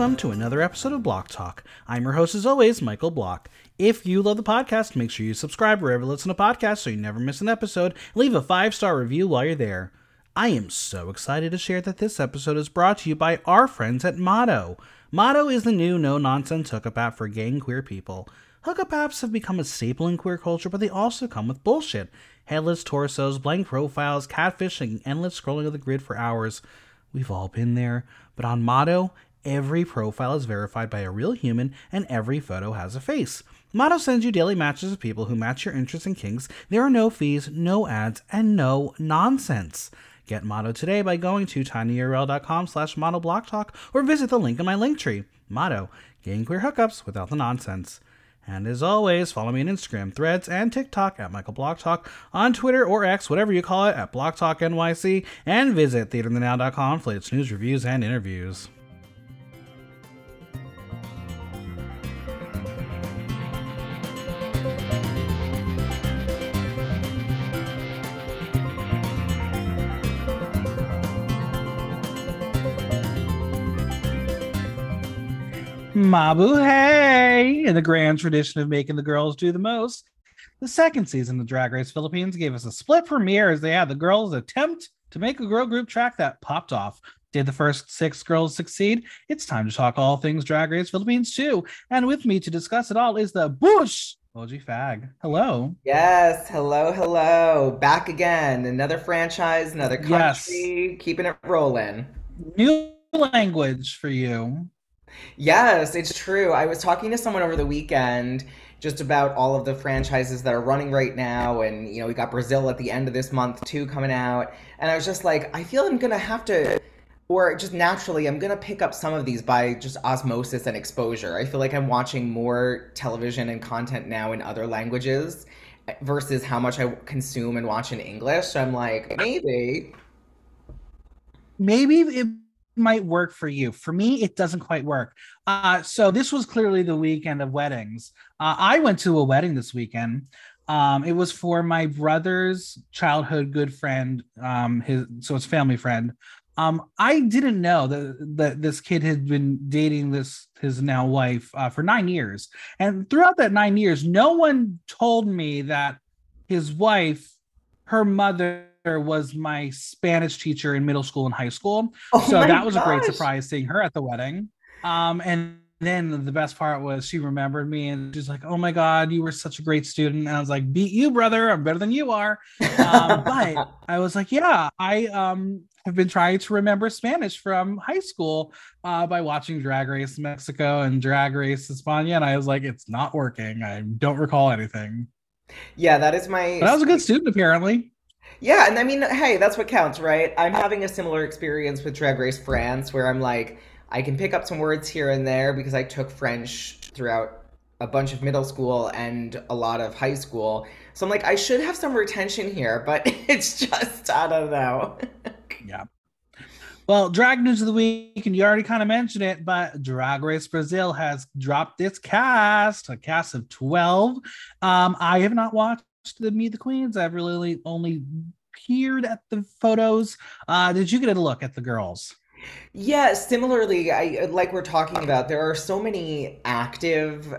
welcome to another episode of Block Talk. I'm your host, as always, Michael Block. If you love the podcast, make sure you subscribe wherever you listen to podcasts so you never miss an episode. Leave a five star review while you're there. I am so excited to share that this episode is brought to you by our friends at Motto. Motto is the new no nonsense hookup app for gay and queer people. Hookup apps have become a staple in queer culture, but they also come with bullshit headless torsos, blank profiles, catfishing, endless scrolling of the grid for hours. We've all been there, but on Motto, every profile is verified by a real human and every photo has a face. Motto sends you daily matches of people who match your interests and kinks. There are no fees, no ads, and no nonsense. Get Motto today by going to tinyurl.com slash mottoblocktalk or visit the link in my link tree. Motto, getting queer hookups without the nonsense. And as always, follow me on Instagram, Threads, and TikTok at Michael Block Talk, on Twitter or X, whatever you call it, at Block Talk NYC, and visit theaterthenow.com for latest news, reviews, and interviews. Mabuhay! In the grand tradition of making the girls do the most, the second season of Drag Race Philippines gave us a split premiere as they had the girls attempt to make a girl group track that popped off. Did the first six girls succeed? It's time to talk all things Drag Race Philippines too. And with me to discuss it all is the Boogsh OG Fag. Hello. Yes, hello, hello. Back again. Another franchise, another country, yes. keeping it rolling. New language for you. Yes, it's true. I was talking to someone over the weekend just about all of the franchises that are running right now and you know we got brazil at the end of this month too coming out. And i was just like i feel i'm gonna have to or just naturally i'm gonna pick up some of these by just osmosis and exposure. I feel like i'm watching more television and content now in other languages versus how much i consume and watch in english. So i'm like maybe. Maybe it might work for you. For me, it doesn't quite work. Uh, so this was clearly the weekend of weddings. Uh, I went to a wedding this weekend. Um, it was for my brother's childhood good friend, um, his so it's family friend. Um, I didn't know that that this kid had been dating this his now wife uh, for nine years, and throughout that nine years, no one told me that his wife, her mother was my Spanish teacher in middle school and high school. Oh so that was gosh. a great surprise seeing her at the wedding. Um, and then the best part was she remembered me and she's like, "Oh my God, you were such a great student." And I was like, "Beat you, brother! I'm better than you are." Um, but I was like, "Yeah, I um, have been trying to remember Spanish from high school uh, by watching Drag Race Mexico and Drag Race España." And I was like, "It's not working. I don't recall anything." Yeah, that is my. But I was a good student, apparently. Yeah, and I mean, hey, that's what counts, right? I'm having a similar experience with Drag Race France where I'm like, I can pick up some words here and there because I took French throughout a bunch of middle school and a lot of high school. So I'm like, I should have some retention here, but it's just, I don't know. yeah. Well, drag news of the week, and you already kind of mentioned it, but Drag Race Brazil has dropped its cast, a cast of 12. Um, I have not watched the Meet the Queens. I've really only peered at the photos. Uh, did you get a look at the girls? Yeah, similarly, I like we're talking about. There are so many active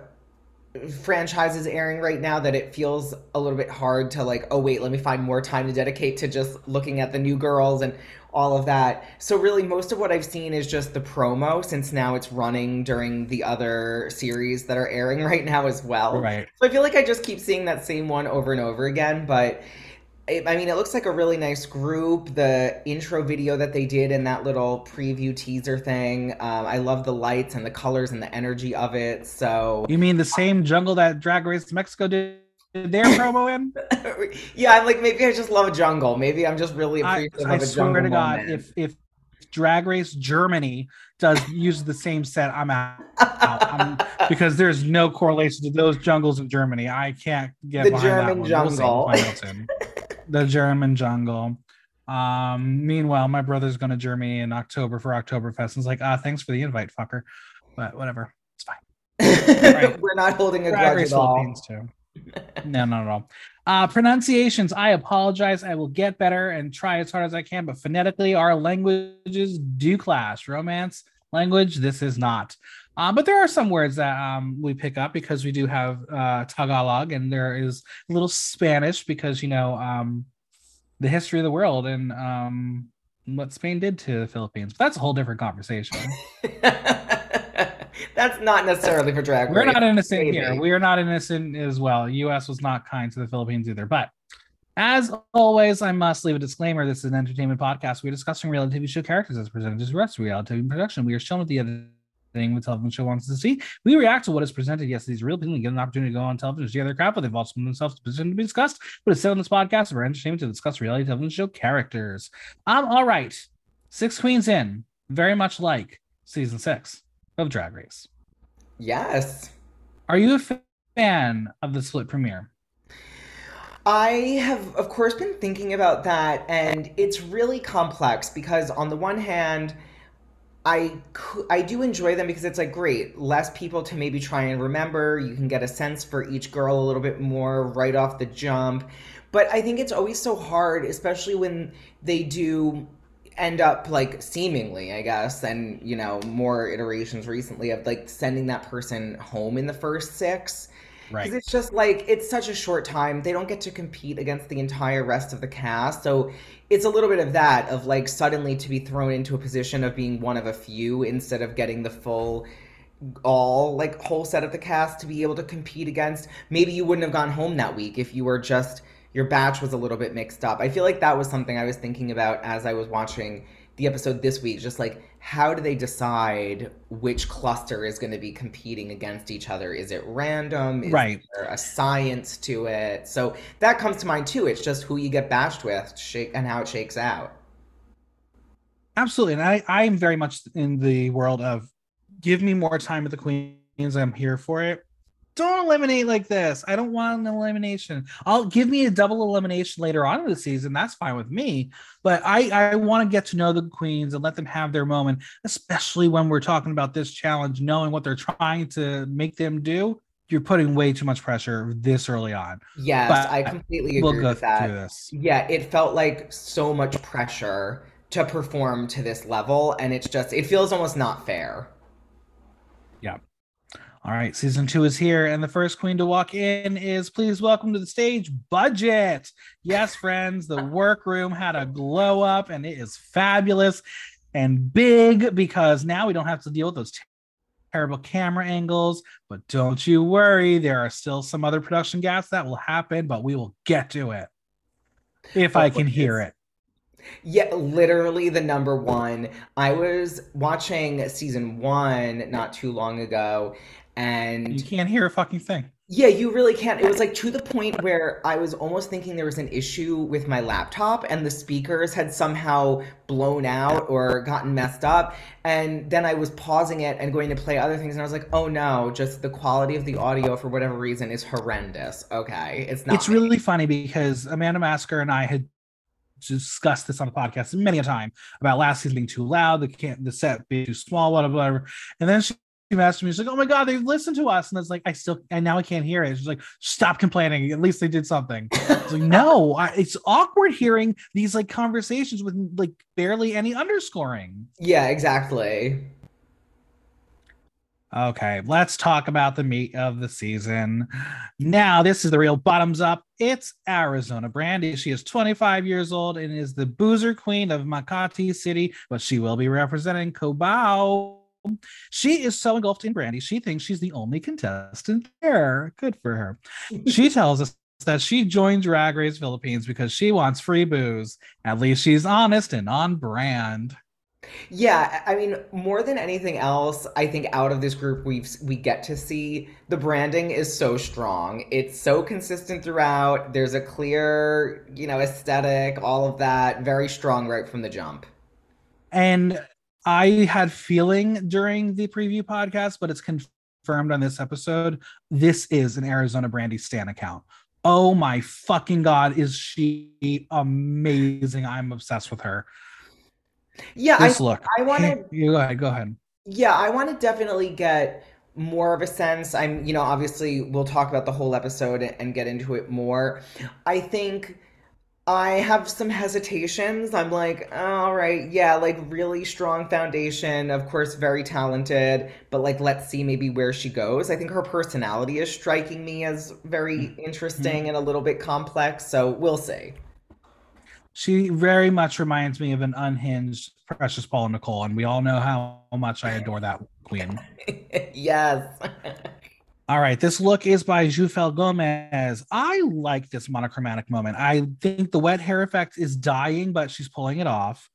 franchises airing right now that it feels a little bit hard to like oh wait let me find more time to dedicate to just looking at the new girls and all of that. So really most of what I've seen is just the promo since now it's running during the other series that are airing right now as well. Right. So I feel like I just keep seeing that same one over and over again, but I mean, it looks like a really nice group. The intro video that they did and that little preview teaser thing, um, I love the lights and the colors and the energy of it. So you mean the same jungle that Drag Race Mexico did? their promo in? yeah, I'm like maybe I just love a jungle. Maybe I'm just really appreciative I, I of a swear to God, moment. if if Drag Race Germany does use the same set, I'm out, I'm, because there's no correlation to those jungles in Germany. I can't get the German jungle. The German jungle. Um, meanwhile, my brother's going to Germany in October for Oktoberfest. And it's like, ah, thanks for the invite, fucker. But whatever, it's fine. right. We're not holding a Drag grudge at all. Too no, not at all. Uh, pronunciations, I apologize. I will get better and try as hard as I can, but phonetically, our languages do clash. Romance, language. This is not. Um, but there are some words that um, we pick up because we do have uh, Tagalog, and there is a little Spanish because you know um, the history of the world and um, what Spain did to the Philippines. But that's a whole different conversation. that's not necessarily for drag. We're not innocent Maybe. here. We are not innocent as well. U.S. was not kind to the Philippines either. But as always, I must leave a disclaimer. This is an entertainment podcast. We're discussing reality TV show characters as presented as rest of reality TV production. We are shown at the other thing the television show wants to see. We react to what is presented. Yes, these real people get an opportunity to go on television to see other crap, but they've also been themselves positioned to be discussed. But it's said on this podcast for entertainment to discuss reality television show characters. Um, all right. Six queens in, very much like season six of Drag Race. Yes. Are you a fan of the split premiere? I have, of course, been thinking about that, and it's really complex because, on the one hand, I I do enjoy them because it's like great, less people to maybe try and remember. You can get a sense for each girl a little bit more right off the jump. But I think it's always so hard, especially when they do end up like seemingly, I guess, and you know, more iterations recently of like sending that person home in the first six. Right. Because it's just like it's such a short time. They don't get to compete against the entire rest of the cast. So it's a little bit of that of like suddenly to be thrown into a position of being one of a few instead of getting the full all like whole set of the cast to be able to compete against. Maybe you wouldn't have gone home that week if you were just your batch was a little bit mixed up. I feel like that was something I was thinking about as I was watching the episode this week. Just like, how do they decide which cluster is going to be competing against each other? Is it random? Is right. there a science to it? So that comes to mind too. It's just who you get bashed with shake and how it shakes out. Absolutely. And I, I'm very much in the world of give me more time with the queens. I'm here for it don't eliminate like this. I don't want an elimination. I'll give me a double elimination later on in the season. That's fine with me. But I, I want to get to know the queens and let them have their moment, especially when we're talking about this challenge, knowing what they're trying to make them do. You're putting way too much pressure this early on. Yes, but I completely agree we'll with that. Yeah, it felt like so much pressure to perform to this level, and it's just it feels almost not fair. Yeah. All right, season two is here, and the first queen to walk in is please welcome to the stage, Budget. Yes, friends, the workroom had a glow up, and it is fabulous and big because now we don't have to deal with those terrible camera angles. But don't you worry, there are still some other production gaps that will happen, but we will get to it if I oh, can hear it. Yeah, literally the number one. I was watching season one not too long ago, and you can't hear a fucking thing. Yeah, you really can't. It was like to the point where I was almost thinking there was an issue with my laptop and the speakers had somehow blown out or gotten messed up. And then I was pausing it and going to play other things. And I was like, oh no, just the quality of the audio for whatever reason is horrendous. Okay. It's not. It's me. really funny because Amanda Masker and I had discussed this on the podcast many a time about last season being too loud, the can the set being too small, whatever, whatever. And then she asked me, she's like, "Oh my god, they listened to us," and it's like, I still, and now I can't hear it. She's like, "Stop complaining. At least they did something." It's like, no, I, it's awkward hearing these like conversations with like barely any underscoring. Yeah, exactly. Okay, let's talk about the meat of the season. Now, this is the real bottoms up. It's Arizona Brandy. She is 25 years old and is the boozer queen of Makati City, but she will be representing Cubao she is so engulfed in Brandy, she thinks she's the only contestant there. Good for her. she tells us that she joined Drag Race Philippines because she wants free booze. At least she's honest and on brand. Yeah, I mean, more than anything else, I think out of this group we we get to see the branding is so strong. It's so consistent throughout. There's a clear, you know, aesthetic, all of that, very strong right from the jump. And I had feeling during the preview podcast, but it's confirmed on this episode. This is an Arizona Brandy Stan account. Oh my fucking god, is she amazing? I'm obsessed with her. Yeah, this I, look. I want to. You go ahead. Go ahead. Yeah, I want to definitely get more of a sense. I'm, you know, obviously we'll talk about the whole episode and get into it more. I think I have some hesitations. I'm like, all right, yeah, like really strong foundation. Of course, very talented, but like, let's see maybe where she goes. I think her personality is striking me as very Mhm. interesting and a little bit complex. So we'll see. She very much reminds me of an unhinged Precious Paula Nicole, and we all know how much I adore that queen. yes. All right, this look is by Jufel Gomez. I like this monochromatic moment. I think the wet hair effect is dying, but she's pulling it off.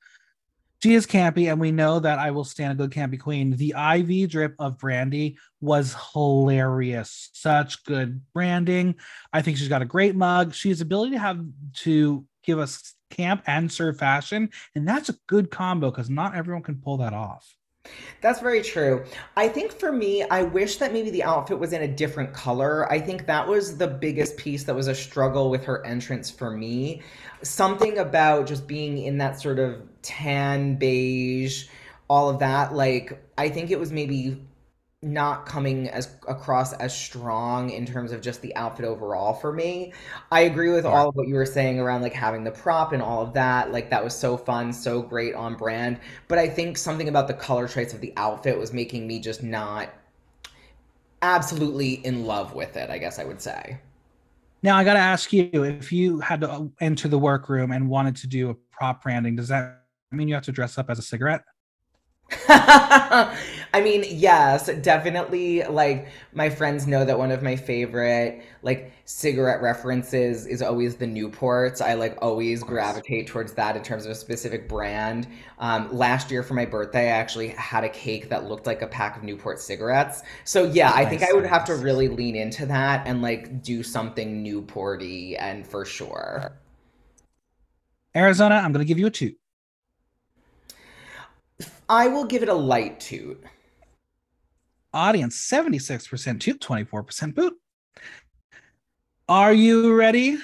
She is campy, and we know that I will stand a good campy queen. The IV drip of Brandy was hilarious. Such good branding. I think she's got a great mug. She has ability to have to give us camp and serve fashion, and that's a good combo because not everyone can pull that off. That's very true. I think for me, I wish that maybe the outfit was in a different color. I think that was the biggest piece that was a struggle with her entrance for me. Something about just being in that sort of tan beige, all of that. Like, I think it was maybe not coming as across as strong in terms of just the outfit overall for me. I agree with Sure. all of what you were saying around like having the prop and all of that. Like that was so fun, so great on brand. But I think something about the color traits of the outfit was making me just not absolutely in love with it, I guess I would say. Now I got to ask you if you had to enter the workroom and wanted to do a prop branding, does that mean you have to dress up as a cigarette? I mean, yes, definitely. Like, my friends know that one of my favorite, like, cigarette references is always the Newports. I, like, always gravitate towards that in terms of a specific brand. Um, last year for my birthday, I actually had a cake that looked like a pack of Newport cigarettes. So, yeah, I think I would have to really lean into that and, like, do something Newporty and for sure. Arizona, I'm going to give you a two. I will give it a light toot. Audience 76% toot, 24% boot. Are you ready?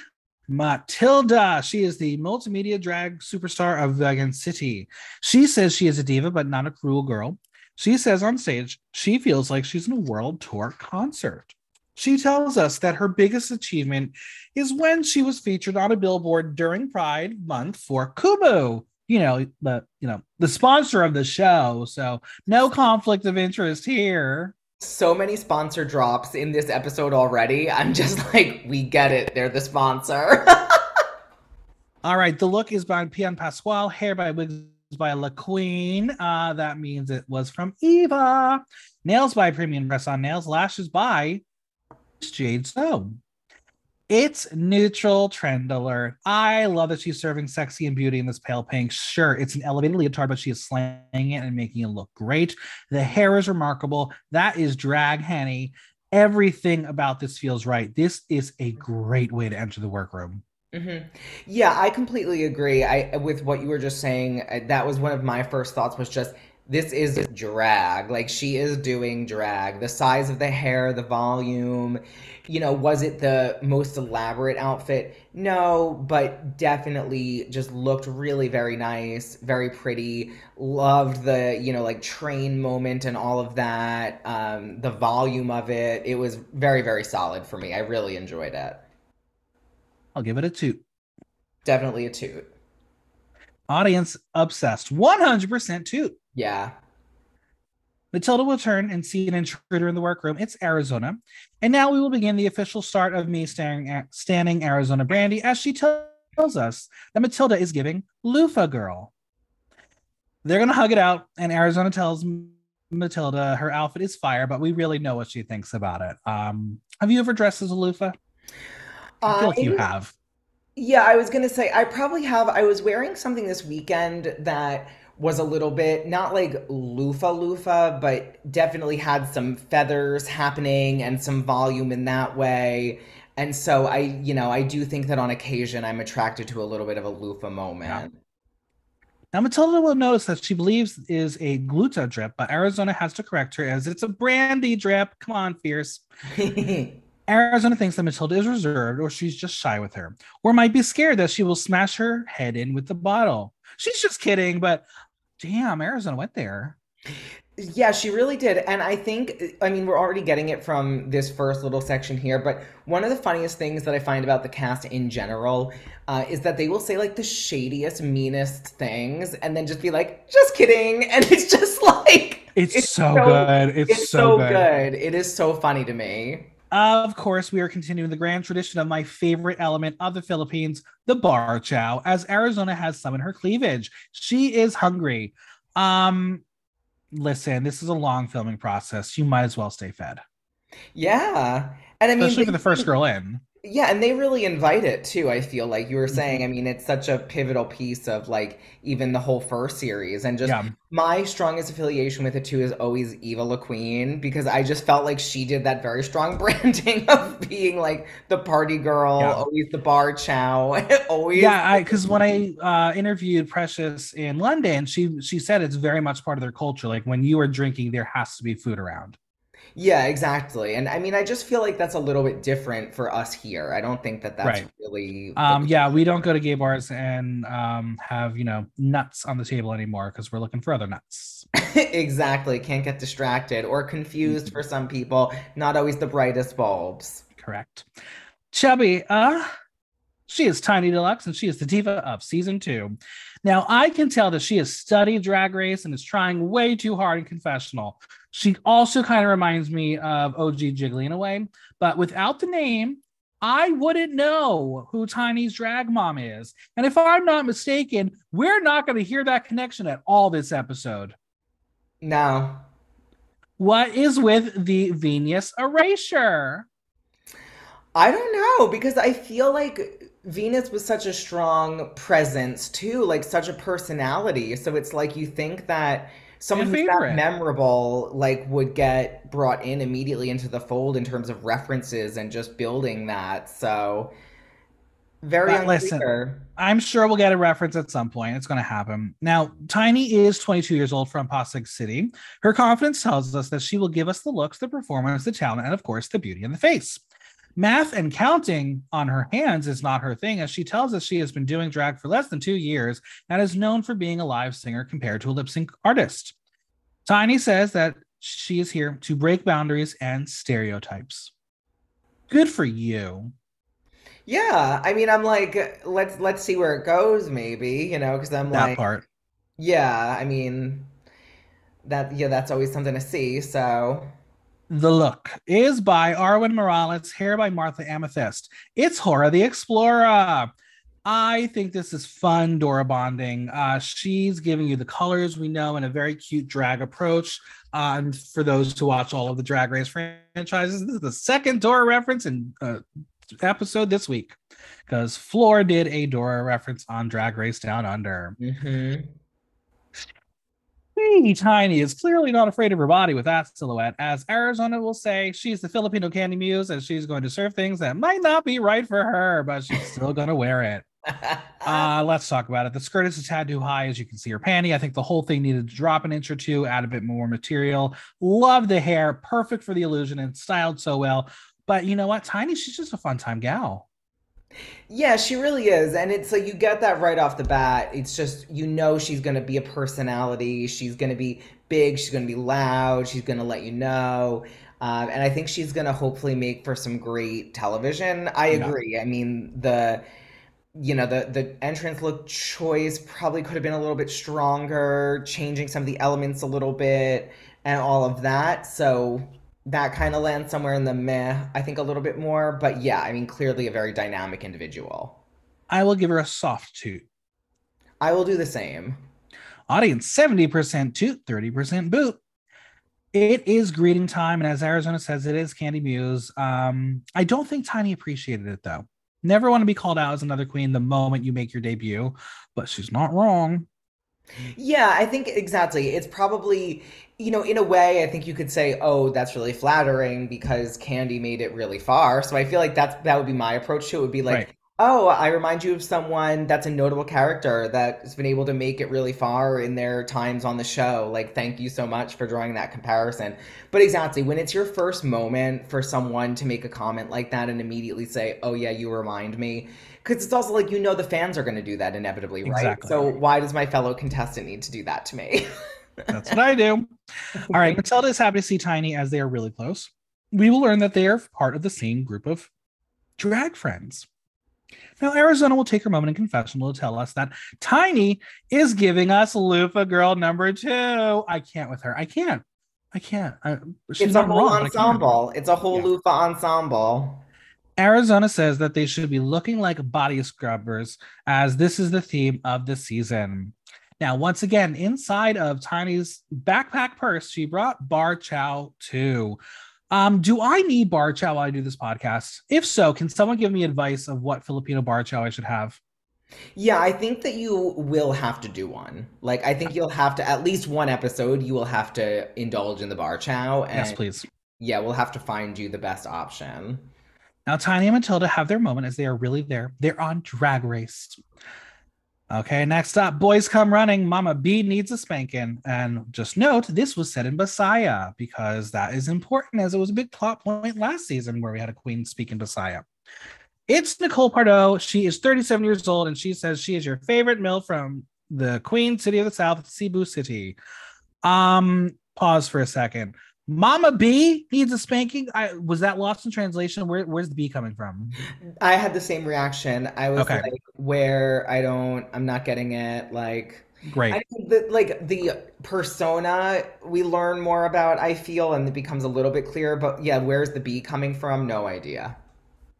Matilda. She is the multimedia drag superstar of Vegan City. She says she is a diva, but not a cruel girl. She says on stage she feels like she's in a world tour concert. She tells us that her biggest achievement is when she was featured on a billboard during Pride Month for Kumu. You know, the you know, the sponsor of the show. So no conflict of interest here. so many sponsor drops in this episode already. I'm just like, we get it. They're the sponsor. All right, the look is by Pian Pasquale, hair by Wigs by Le Queen. Uh, that means it was from Eva. Nails by Premium Press on Nails. Lashes by Jade So. It's neutral trend alert. I love that she's serving sexy and beauty in this pale pink. Sure, it's an elevated leotard, but she is slaying it and making it look great. The hair is remarkable. That is drag Henny. Everything about this feels right. This is a great way to enter the workroom. hmm Yeah, I completely agree. I with what you were just saying. That was one of my first thoughts was just this is drag. Like she is doing drag. The size of the hair, the volume, you know, was it the most elaborate outfit? No, but definitely just looked really very nice, very pretty. Loved the, you know, like train moment and all of that. Um, the volume of it. It was very, very solid for me. I really enjoyed it. I'll give it a two. Definitely a toot. Audience obsessed. 100% two. Yeah. Matilda will turn and see an intruder in the workroom. It's Arizona. And now we will begin the official start of me staring at, standing Arizona Brandy as she tells us that Matilda is giving Lufa Girl. They're going to hug it out, and Arizona tells Matilda her outfit is fire, but we really know what she thinks about it. Um, have you ever dressed as a loofah? I feel like you have. Yeah, I was gonna say I probably have. I was wearing something this weekend that was a little bit not like loofah loofah, but definitely had some feathers happening and some volume in that way. And so I, you know, I do think that on occasion I'm attracted to a little bit of a loofah Yeah. moment. Now, Matilda will notice that she believes is a gluta drip, but Arizona has to correct her as it's a brandy drip. Come on, fierce. Arizona thinks that Matilda is reserved or she's just shy with her, or might be scared that she will smash her head in with the bottle. She's just kidding, but damn, Arizona went there. Yeah, she really did. And I think, I mean, we're already getting it from this first little section here, but one of the funniest things that I find about the cast in general uh, is that they will say like the shadiest, meanest things and then just be like, just kidding. And it's just like, it's, so, good. It's, it's so so good. good. It is so funny to me. Of course, we are continuing the grand tradition of my favorite element of the Philippines, the bar chow, as Arizona has some in her cleavage. She is hungry. Um, listen, this is a long filming process. You might as well stay fed, Yeah. And I mean, especially for the first girl in. Yeah, and they really invite it too, I feel like you were Mm-hmm. saying. I mean, it's such a pivotal piece of like even the whole first series. And just Yeah. my strongest affiliation with it too is always Eva Le Queen because I just felt like she did that very strong branding of being like the party girl, Yeah. always the bar chow, always. Yeah, I because when I uh, interviewed Precious in London, she she said it's very much part of their culture. Like when you are drinking, there has to be food around. Yeah, exactly. And I mean, I just feel like that's a little bit different for us here. I don't think that that's Right. really. Um, yeah, we don't go to gay bars and um, have you know nuts on the table anymore because we're looking for other nuts. exactly. Can't get distracted or confused Mm-hmm. for some people. Not always the brightest bulbs. Correct. Chubby, uh, she is Tiny Deluxe and she is the diva of season two. Now, I can tell that she has studied Drag Race and is trying way too hard in confessional. She also kind of reminds me of OG Jiggly in a way, but without the name, I wouldn't know who Tiny's drag mom is. And if I'm not mistaken, we're not going to hear that connection at all this episode. No. What is with the Venus erasure? I don't know because I feel like Venus was such a strong presence too, like such a personality. So it's like you think that someone who's that memorable like would get brought in immediately into the fold in terms of references and just building that. So very But listen. I'm sure we'll get a reference at some point. It's going to happen. Now, Tiny is 22 years old from Pasig City. Her confidence tells us that she will give us the looks, the performance, the talent, and of course, the beauty in the face. Math and counting on her hands is not her thing, as she tells us she has been doing drag for less than two years and is known for being a live singer compared to a lip sync artist. Tiny says that she is here to break boundaries and stereotypes. Good for you. Yeah, I mean, I'm like, let's let's see where it goes, maybe, you know, because I'm That like, part. yeah, I mean, that yeah, that's always something to see. So. The Look is by Arwen Morales, hair by Martha Amethyst. It's Hora the Explorer. I think this is fun Dora bonding. Uh, she's giving you the colors we know in a very cute drag approach. Uh, and for those who watch all of the Drag Race franchises, this is the second Dora reference in uh, episode this week because Flor did a Dora reference on Drag Race Down Under. mhm. Teeny Tiny is clearly not afraid of her body with that silhouette, as Arizona will say she's the Filipino candy muse and she's going to serve things that might not be right for her, but she's still going to wear it. Uh, let's talk about it. The skirt is a tad too high, as you can see her panty. I think the whole thing needed to drop an inch or two, add a bit more material. Love the hair, perfect for the illusion and styled so well. But you know what? Tiny, she's just a fun time gal. Yeah, she really is. And it's like you get that right off the bat. It's just, you know, she's going to be a personality. She's going to be big. She's going to be loud. She's going to let you know. Um, and I think she's going to hopefully make for some great television. I Yeah. agree. I mean, the. You know, the the entrance look choice probably could have been a little bit stronger, changing some of the elements a little bit and all of that. So that kind of lands somewhere in the meh, I think a little bit more. But yeah, I mean, clearly a very dynamic individual. I will give her a soft toot. I will do the same. Audience 70% toot, 30% boot. It is greeting time, and as Arizona says, it is Candy Muse. Um, I don't think Tiny appreciated it though. Never want to be called out as another queen the moment you make your debut, but she's not wrong. Yeah, I think exactly. It's probably, you know, in a way, I think you could say, "Oh, that's really flattering because Candy made it really far." So I feel like that's that would be my approach to it. Would be like, Right. "Oh, I remind you of someone that's a notable character that's been able to make it really far in their times on the show. Like, thank you so much for drawing that comparison." But exactly, when it's your first moment for someone to make a comment like that and immediately say, "Oh yeah, you remind me." Because it's also like you know the fans are going to do that inevitably, right? Exactly. So why does my fellow contestant need to do that to me? That's what I do. All right. Matilda is happy to see Tiny as they are really close. We will learn that they are part of the same group of drag friends. Now, Arizona will take her moment in confessional to tell us that Tiny is giving us Lufa Girl number two. I can't with her. I can't. I can't. I, it's a whole wrong, ensemble. It's a whole. Loofah ensemble. Arizona says that they should be looking like body scrubbers, as this is the theme of the season. Now, once again, inside of Tiny's backpack purse, she brought bar chow too. Um, do I need bar chow while I do this podcast? If so, can someone give me advice of what Filipino bar chow I should have? Yeah, I think that you will have to do one. Like, I think you'll have to at least one episode. You will have to indulge in the bar chow. And, yes, please. Yeah, we'll have to find you the best option. Now, Tiny and Matilda have their moment as they are really there. They're on Drag Race. Okay, next up, boys come running. Mama B needs a spanking. And just note, this was said in Bisaya because that is important as it was a big plot point last season where we had a queen speak in Bisaya. It's Nicole Pardo. She is 37 years old and she says she is your favorite mill from the Queen City of the South, Cebu City. Um, pause for a second. Mama B needs a spanking. I was that lost in translation. Where, where's the B coming from? I had the same reaction. I was okay. like, where I don't, I'm not getting it. Like, great. I the, like the persona we learn more about, I feel, and it becomes a little bit clearer. But yeah, where's the B coming from? No idea.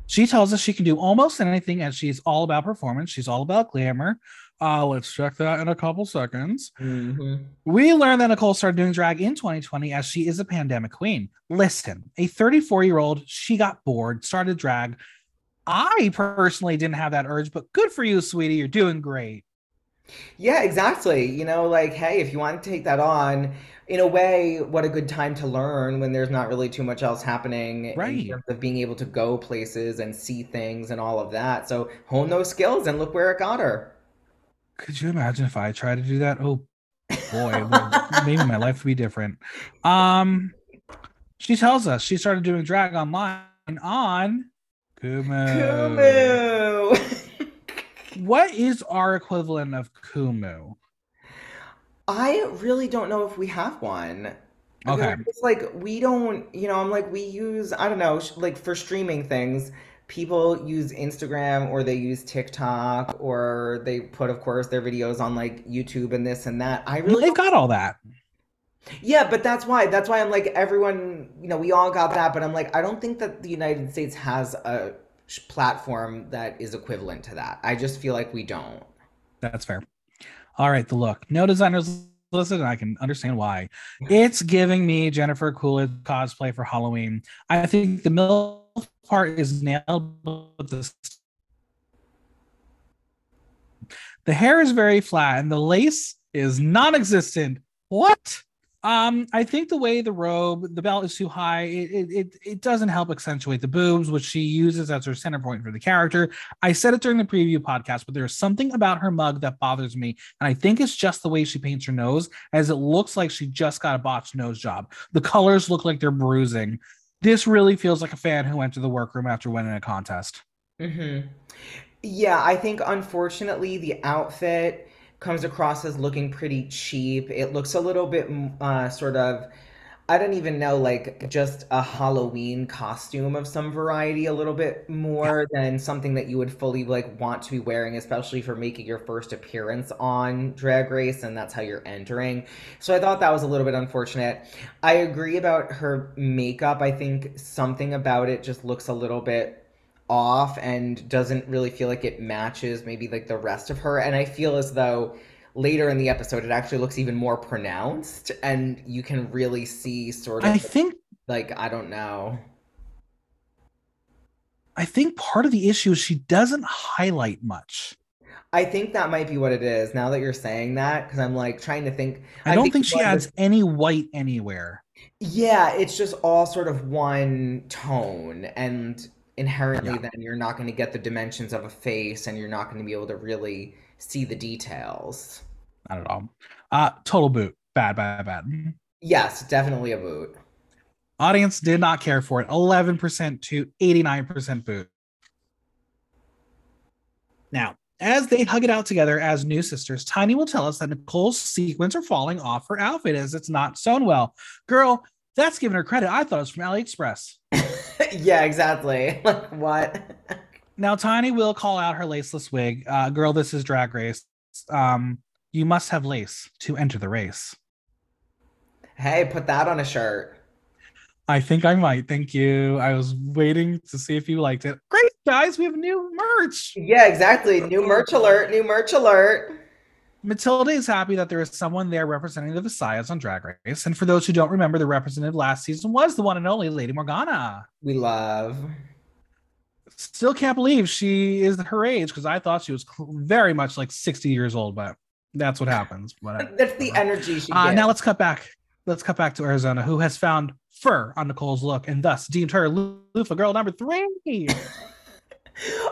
She tells us she can do almost anything, and she's all about performance. She's all about glamour. Uh, let's check that in a couple seconds. Mm-hmm. We learned that Nicole started doing drag in 2020 as she is a pandemic queen. Listen, a 34 year old, she got bored, started drag. I personally didn't have that urge, but good for you, sweetie. You're doing great. Yeah, exactly. You know, like, hey, if you want to take that on, in a way, what a good time to learn when there's not really too much else happening right. in terms of being able to go places and see things and all of that. So hone those skills and look where it got her. Could you imagine if I tried to do that? Oh boy, maybe my life would be different. Um, she tells us she started doing drag online on Kumu. Kumu. what is our equivalent of Kumu? I really don't know if we have one. Okay. It's like we don't, you know, I'm like we use I don't know, like for streaming things people use Instagram or they use TikTok or they put, of course, their videos on like YouTube and this and that. I really they've got all that. Yeah, but that's why that's why I'm like everyone, you know, we all got that, but I'm like I don't think that the United States has a platform that is equivalent to that. I just feel like we don't. That's fair. All right, the look. No designers listed, and I can understand why. It's giving me Jennifer Coolidge cosplay for Halloween. I think the middle part is nailed, but the the hair is very flat and the lace is non-existent. What? Um, I think the way the robe, the belt is too high. It, it it doesn't help accentuate the boobs, which she uses as her center point for the character. I said it during the preview podcast, but there's something about her mug that bothers me, and I think it's just the way she paints her nose, as it looks like she just got a botched nose job. The colors look like they're bruising this really feels like a fan who went to the workroom after winning a contest. Mm-hmm. Yeah, I think unfortunately the outfit comes across as looking pretty cheap. It looks a little bit uh, sort of I don't even know, like just a Halloween costume of some variety, a little bit more yeah. than something that you would fully like want to be wearing, especially for making your first appearance on Drag Race, and that's how you're entering. So I thought that was a little bit unfortunate. I agree about her makeup. I think something about it just looks a little bit off and doesn't really feel like it matches maybe like the rest of her. And I feel as though later in the episode it actually looks even more pronounced and you can really see sort of I think like I don't know. I think part of the issue is she doesn't highlight much. I think that might be what it is now that you're saying that because I'm like trying to think. I don't think she adds any white anywhere. Yeah, it's just all sort of one tone and inherently yeah. then you're not going to get the dimensions of a face and you're not going to be able to really see the details. Not at all. Uh total boot. Bad, bad, bad. Yes, definitely a boot. Audience did not care for it. 11% to 89% boot. Now, As they hug it out together as new sisters, Tiny will tell us that Nicole's sequins are falling off her outfit as it's not sewn well. Girl, that's giving her credit. I thought it was from AliExpress. yeah, exactly. Like what? now Tiny will call out her laceless wig. Uh, girl, this is Drag Race. Um, you must have lace to enter the race. Hey, put that on a shirt. I think I might. Thank you. I was waiting to see if you liked it. Great, guys. We have new merch. Yeah, exactly. New merch alert. New merch alert. Matilda is happy that there is someone there representing the Visayas on Drag Race. And for those who don't remember, the representative last season was the one and only Lady Morgana. We love. Still can't believe she is her age because I thought she was very much like 60 years old, but that's what happens. that's the energy she uh, Now let's cut back. Let's cut back to Arizona, who has found fur on Nicole's look and thus deemed her loofah girl number three.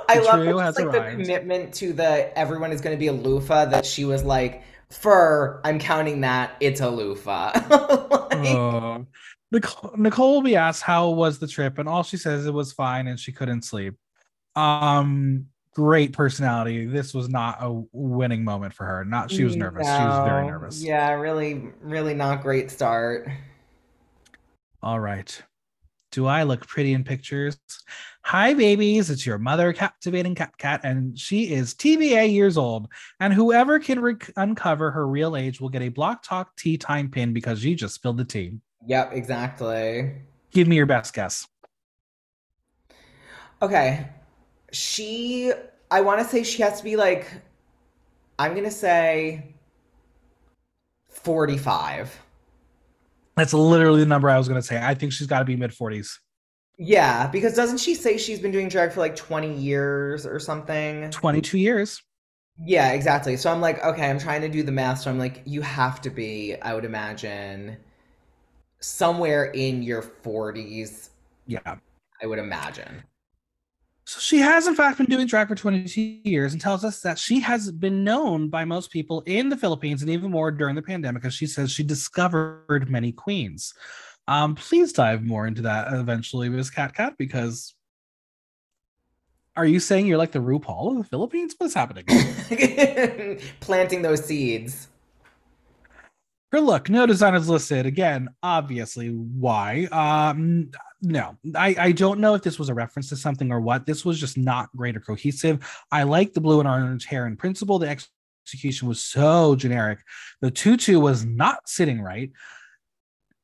I love just, like arrived. the commitment to the everyone is going to be a loofah that she was like fur. I'm counting that it's a loofah. like, oh. Nicole, Nicole will be asked how was the trip, and all she says it was fine and she couldn't sleep. Um, great personality. This was not a winning moment for her. Not she was nervous. No. She was very nervous. Yeah, really, really not great start. All right. Do I look pretty in pictures? Hi, babies. It's your mother, Captivating Katkat, and she is TBA years old. And whoever can uncover her real age will get a Block Talk tea time pin because she just spilled the tea. Yep, exactly. Give me your best guess. Okay. She, I want to say she has to be like, I'm going to say 45. That's literally the number I was going to say. I think she's got to be mid 40s. Yeah, because doesn't she say she's been doing drag for like 20 years or something? 22 years. Yeah, exactly. So I'm like, okay, I'm trying to do the math. So I'm like, you have to be, I would imagine, somewhere in your 40s. Yeah. I would imagine. So she has, in fact, been doing drag for 22 years and tells us that she has been known by most people in the Philippines and even more during the pandemic, as she says she discovered many queens. Um, please dive more into that eventually, Miss Katkat, because are you saying you're like the RuPaul of the Philippines? What's happening? Planting those seeds. Her look, no designers listed. Again, obviously, why? Um, no, I, I don't know if this was a reference to something or what. This was just not great or cohesive. I like the blue and orange hair in principle. The execution was so generic. The tutu was not sitting right.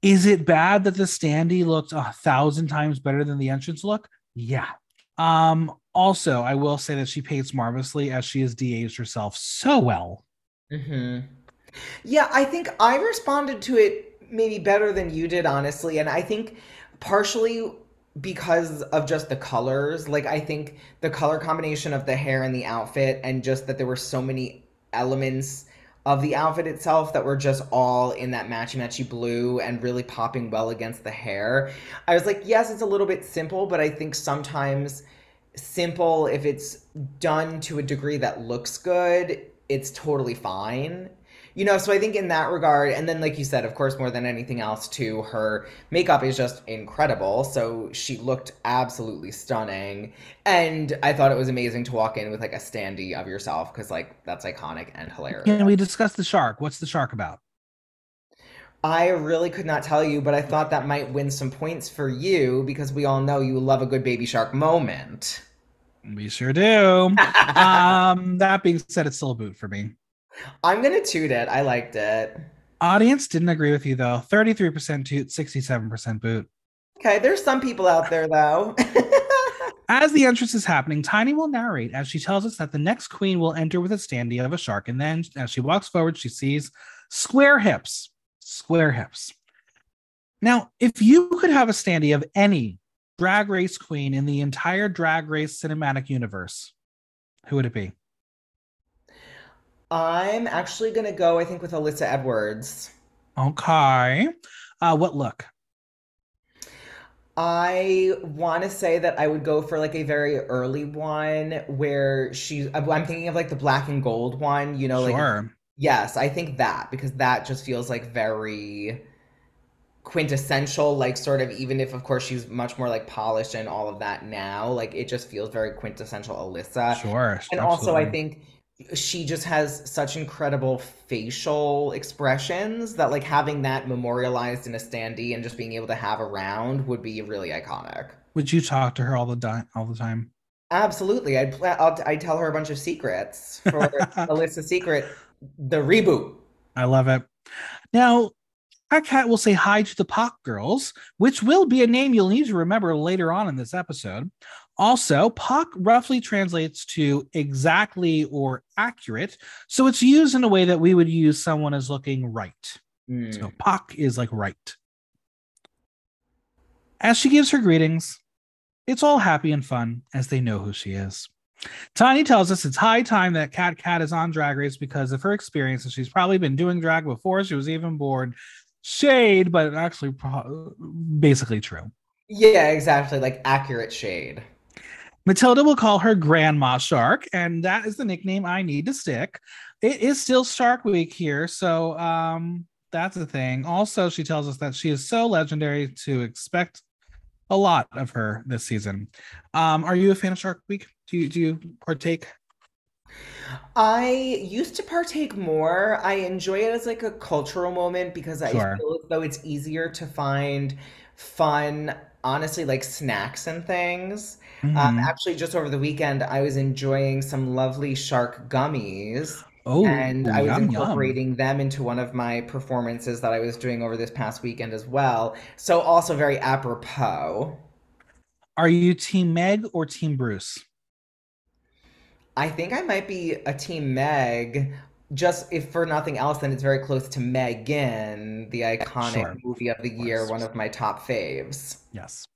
Is it bad that the standee looked a thousand times better than the entrance look? Yeah. Um, also, I will say that she paints marvelously as she has de-aged herself so well. Mm-hmm. Yeah, I think I responded to it maybe better than you did, honestly. And I think partially because of just the colors. Like I think the color combination of the hair and the outfit and just that there were so many elements of the outfit itself that were just all in that matchy matchy blue and really popping well against the hair. I was like, yes, it's a little bit simple, but I think sometimes simple if it's done to a degree that looks good, it's totally fine you know so i think in that regard and then like you said of course more than anything else too her makeup is just incredible so she looked absolutely stunning and i thought it was amazing to walk in with like a standee of yourself because like that's iconic and hilarious can we discuss the shark what's the shark about I really could not tell you, but I thought that might win some points for you because we all know you love a good baby shark moment. We sure do. um, that being said, it's still a boot for me. I'm gonna toot it. I liked it. Audience didn't agree with you though. 33% toot, 67% boot. Okay, there's some people out there though. as the entrance is happening, Tiny will narrate as she tells us that the next queen will enter with a standee of a shark, and then as she walks forward, she sees square hips. Square hips. Now, if you could have a standee of any drag race queen in the entire drag race cinematic universe, who would it be? I'm actually gonna go. I think with Alyssa Edwards. Okay. Uh, what look? I want to say that I would go for like a very early one where she. I'm thinking of like the black and gold one. You know, sure. like yes, I think that because that just feels like very quintessential like sort of even if of course she's much more like polished and all of that now like it just feels very quintessential alyssa sure and absolutely. also i think she just has such incredible facial expressions that like having that memorialized in a standee and just being able to have around would be really iconic. Would you talk to her all the time? All the time? Absolutely. I'd I'll, I'd tell her a bunch of secrets for Alyssa Secret, the reboot. I love it. Now, our cat will say hi to the Pop Girls, which will be a name you'll need to remember later on in this episode. Also, POC roughly translates to exactly or accurate. So it's used in a way that we would use someone as looking right. Hmm. So POC is like right. As she gives her greetings, it's all happy and fun as they know who she is. Tiny tells us it's high time that Katkat is on Drag Race because of her experience, and she's probably been doing drag before she was even born. Shade, but actually, pro- basically true. Yeah, exactly. Like accurate shade. Matilda will call her Grandma Shark, and that is the nickname I need to stick. It is still Shark Week here, so um, that's a thing. Also, she tells us that she is so legendary to expect a lot of her this season. Um, are you a fan of Shark Week? Do you do you partake? I used to partake more. I enjoy it as like a cultural moment because I Sure. feel as though it's easier to find fun, honestly, like snacks and things. Um, Mhm. actually, just over the weekend, I was enjoying some lovely shark gummies, Oh, and I was yum yum. incorporating them into one of my performances that I was doing over this past weekend as well. So, also very apropos. Are you Team Meg or Team Bruce? I think I might be a team Meg, just if for nothing else, then it's very close to Megan, the iconic Sure, movie of the year, one of my top faves. Yes.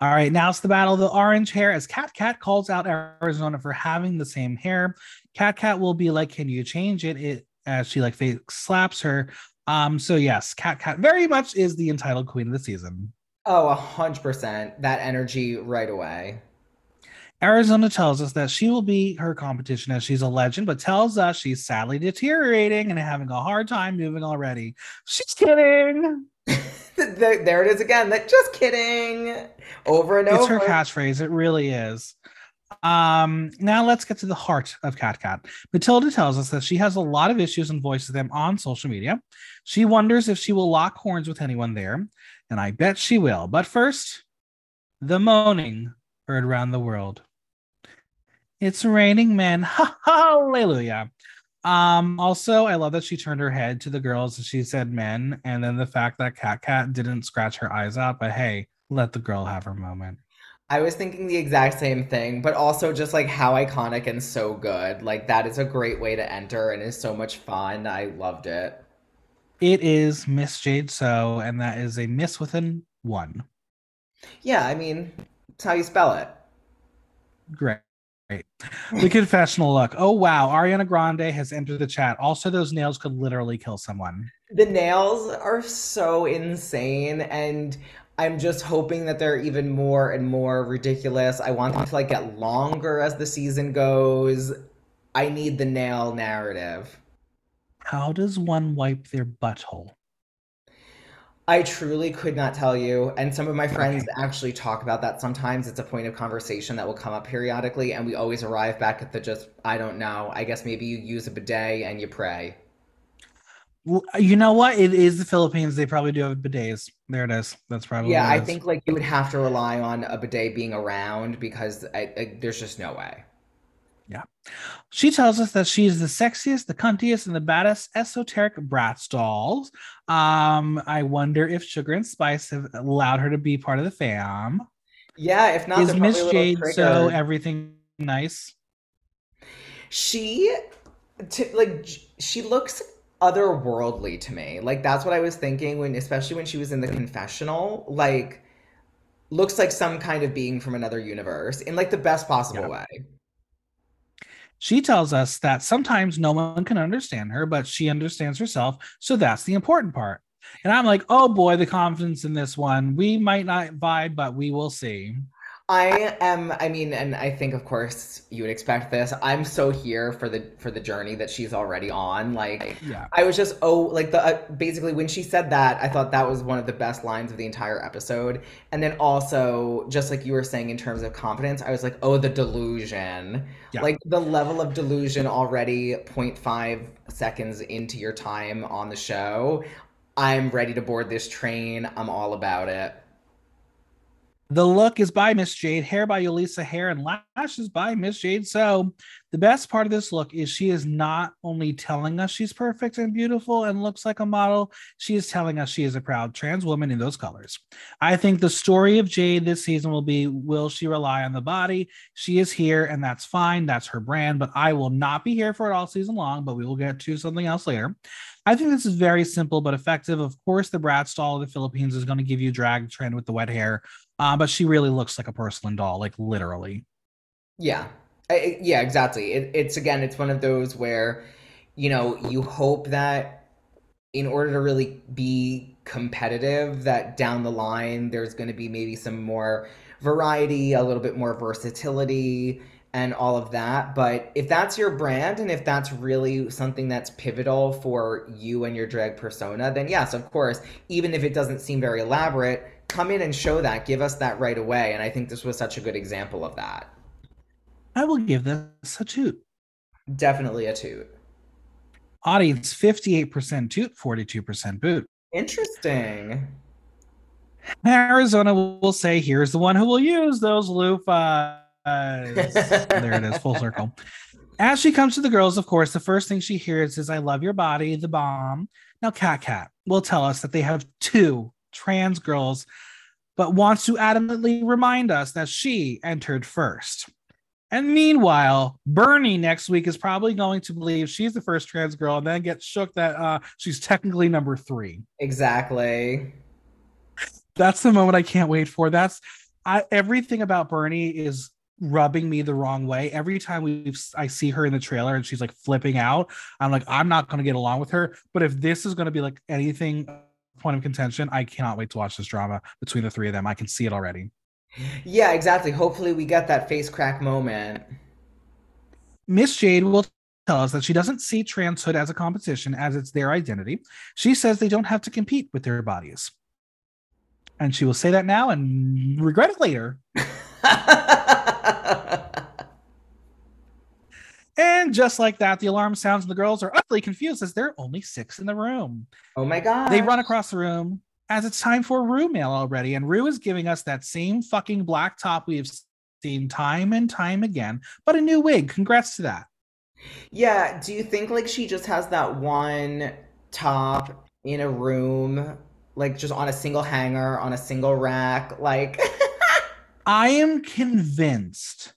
All right, now it's the battle of the orange hair as Katkat calls out Arizona for having the same hair. Katkat will be like, "Can you change it?" It as she like fake slaps her. Um, so yes, Katkat very much is the entitled queen of the season. Oh, a hundred percent. That energy right away. Arizona tells us that she will be her competition as she's a legend, but tells us she's sadly deteriorating and having a hard time moving already. She's kidding. There, it is again. That just kidding. Over and over. It's her catchphrase. It really is. Um, now let's get to the heart of Katkat. Matilda tells us that she has a lot of issues and voices them on social media. She wonders if she will lock horns with anyone there, and I bet she will. But first, the moaning heard around the world. It's raining men. Hallelujah. Um, also, I love that she turned her head to the girls and she said men, and then the fact that Katkat didn't scratch her eyes out, but hey, let the girl have her moment. I was thinking the exact same thing, but also just like how iconic and so good. Like that is a great way to enter and is so much fun. I loved it. It is Miss Jade So, and that is a miss within one. Yeah, I mean, it's how you spell it. Great. Great. The confessional look. Oh wow, Ariana Grande has entered the chat. Also, those nails could literally kill someone. The nails are so insane, and I'm just hoping that they're even more and more ridiculous. I want them to like get longer as the season goes. I need the nail narrative. How does one wipe their butthole? I truly could not tell you, and some of my friends Okay. actually talk about that sometimes. It's a point of conversation that will come up periodically, and we always arrive back at the just, I don't know. I guess maybe you use a bidet and you pray. Well, you know what? It is the Philippines. They probably do have bidets. There it is. That's probably Yeah, what I think like you would have to rely on a bidet being around because I, I, there's just no way. She tells us that she is the sexiest, the cuntiest, and the baddest esoteric brat dolls. Um, I wonder if Sugar and Spice have allowed her to be part of the fam. Yeah, if not, Is Miss Jade so everything nice? She, t like, she looks otherworldly to me. Like that's what I was thinking when, especially when she was in the confessional. Like, looks like some kind of being from another universe in like the best possible Yeah. way. She tells us that sometimes no one can understand her, but she understands herself. So that's the important part. And I'm like, oh boy, the confidence in this one. We might not vibe, but we will see. I am I mean and I think of course you would expect this. I'm so here for the for the journey that she's already on. Like Yeah. I was just oh like the uh, basically when she said that I thought that was one of the best lines of the entire episode. And then also just like you were saying in terms of confidence, I was like oh the delusion. Yeah. Like the level of delusion already 0.5 seconds into your time on the show. I'm ready to board this train. I'm all about it. The look is by Miss Jade, hair by Yulisa Hair, and lashes by Miss Jade. So, the best part of this look is she is not only telling us she's perfect and beautiful and looks like a model, she is telling us she is a proud trans woman in those colors. I think the story of Jade this season will be will she rely on the body? She is here, and that's fine. That's her brand, but I will not be here for it all season long, but we will get to something else later. I think this is very simple but effective. Of course, the Bratz doll of the Philippines is going to give you drag trend with the wet hair, uh, but she really looks like a porcelain doll, like literally. Yeah. I, yeah, exactly. It, it's again, it's one of those where, you know, you hope that in order to really be competitive, that down the line there's going to be maybe some more variety, a little bit more versatility, and all of that. But if that's your brand and if that's really something that's pivotal for you and your drag persona, then yes, of course, even if it doesn't seem very elaborate, come in and show that, give us that right away. And I think this was such a good example of that. I will give this a toot. Definitely a toot. Audience 58% toot, 42% boot. Interesting. Arizona will say, here's the one who will use those loofahs. there it is, full circle. As she comes to the girls, of course, the first thing she hears is, I love your body, the bomb. Now, Katkat will tell us that they have two trans girls, but wants to adamantly remind us that she entered first. And meanwhile, Bernie next week is probably going to believe she's the first trans girl and then get shook that uh, she's technically number three. Exactly. That's the moment I can't wait for. That's I, everything about Bernie is rubbing me the wrong way. Every time we I see her in the trailer and she's like flipping out, I'm like, I'm not going to get along with her. But if this is going to be like anything point of contention, I cannot wait to watch this drama between the three of them. I can see it already. Yeah, exactly. Hopefully, we get that face crack moment. Miss Jade will tell us that she doesn't see transhood as a competition as it's their identity. She says they don't have to compete with their bodies. And she will say that now and regret it later. and just like that, the alarm sounds and the girls are utterly confused as there are only six in the room. oh my god. They run across the room as it's time for Rue mail already. And Rue is giving us that same fucking black top we've seen time and time again, but a new wig. Congrats to that. Yeah, do you think like she just has that one top in a room, like just on a single hanger, on a single rack? Like, I am convinced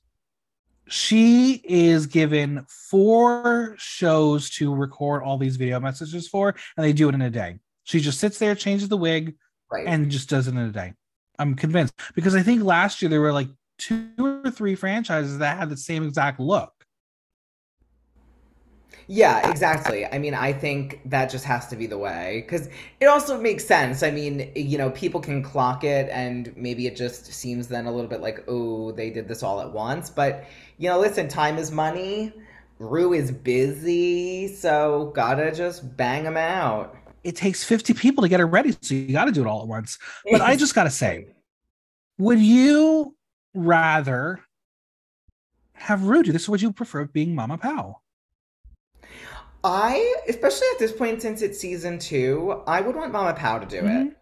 she is given four shows to record all these video messages for, and they do it in a day. She just sits there, changes the wig, right. and just does it in a day. I'm convinced because I think last year there were like two or three franchises that had the same exact look. Yeah, exactly. I mean, I think that just has to be the way because it also makes sense. I mean, you know, people can clock it and maybe it just seems then a little bit like, oh, they did this all at once. But, you know, listen, time is money. Rue is busy, so gotta just bang them out. It takes 50 people to get her ready, so you got to do it all at once. But I just got to say, would you rather have Rue do this or would you prefer being Mama Pao? I, especially at this point, since it's season two, I would want Mama Pao to do Mhm. it.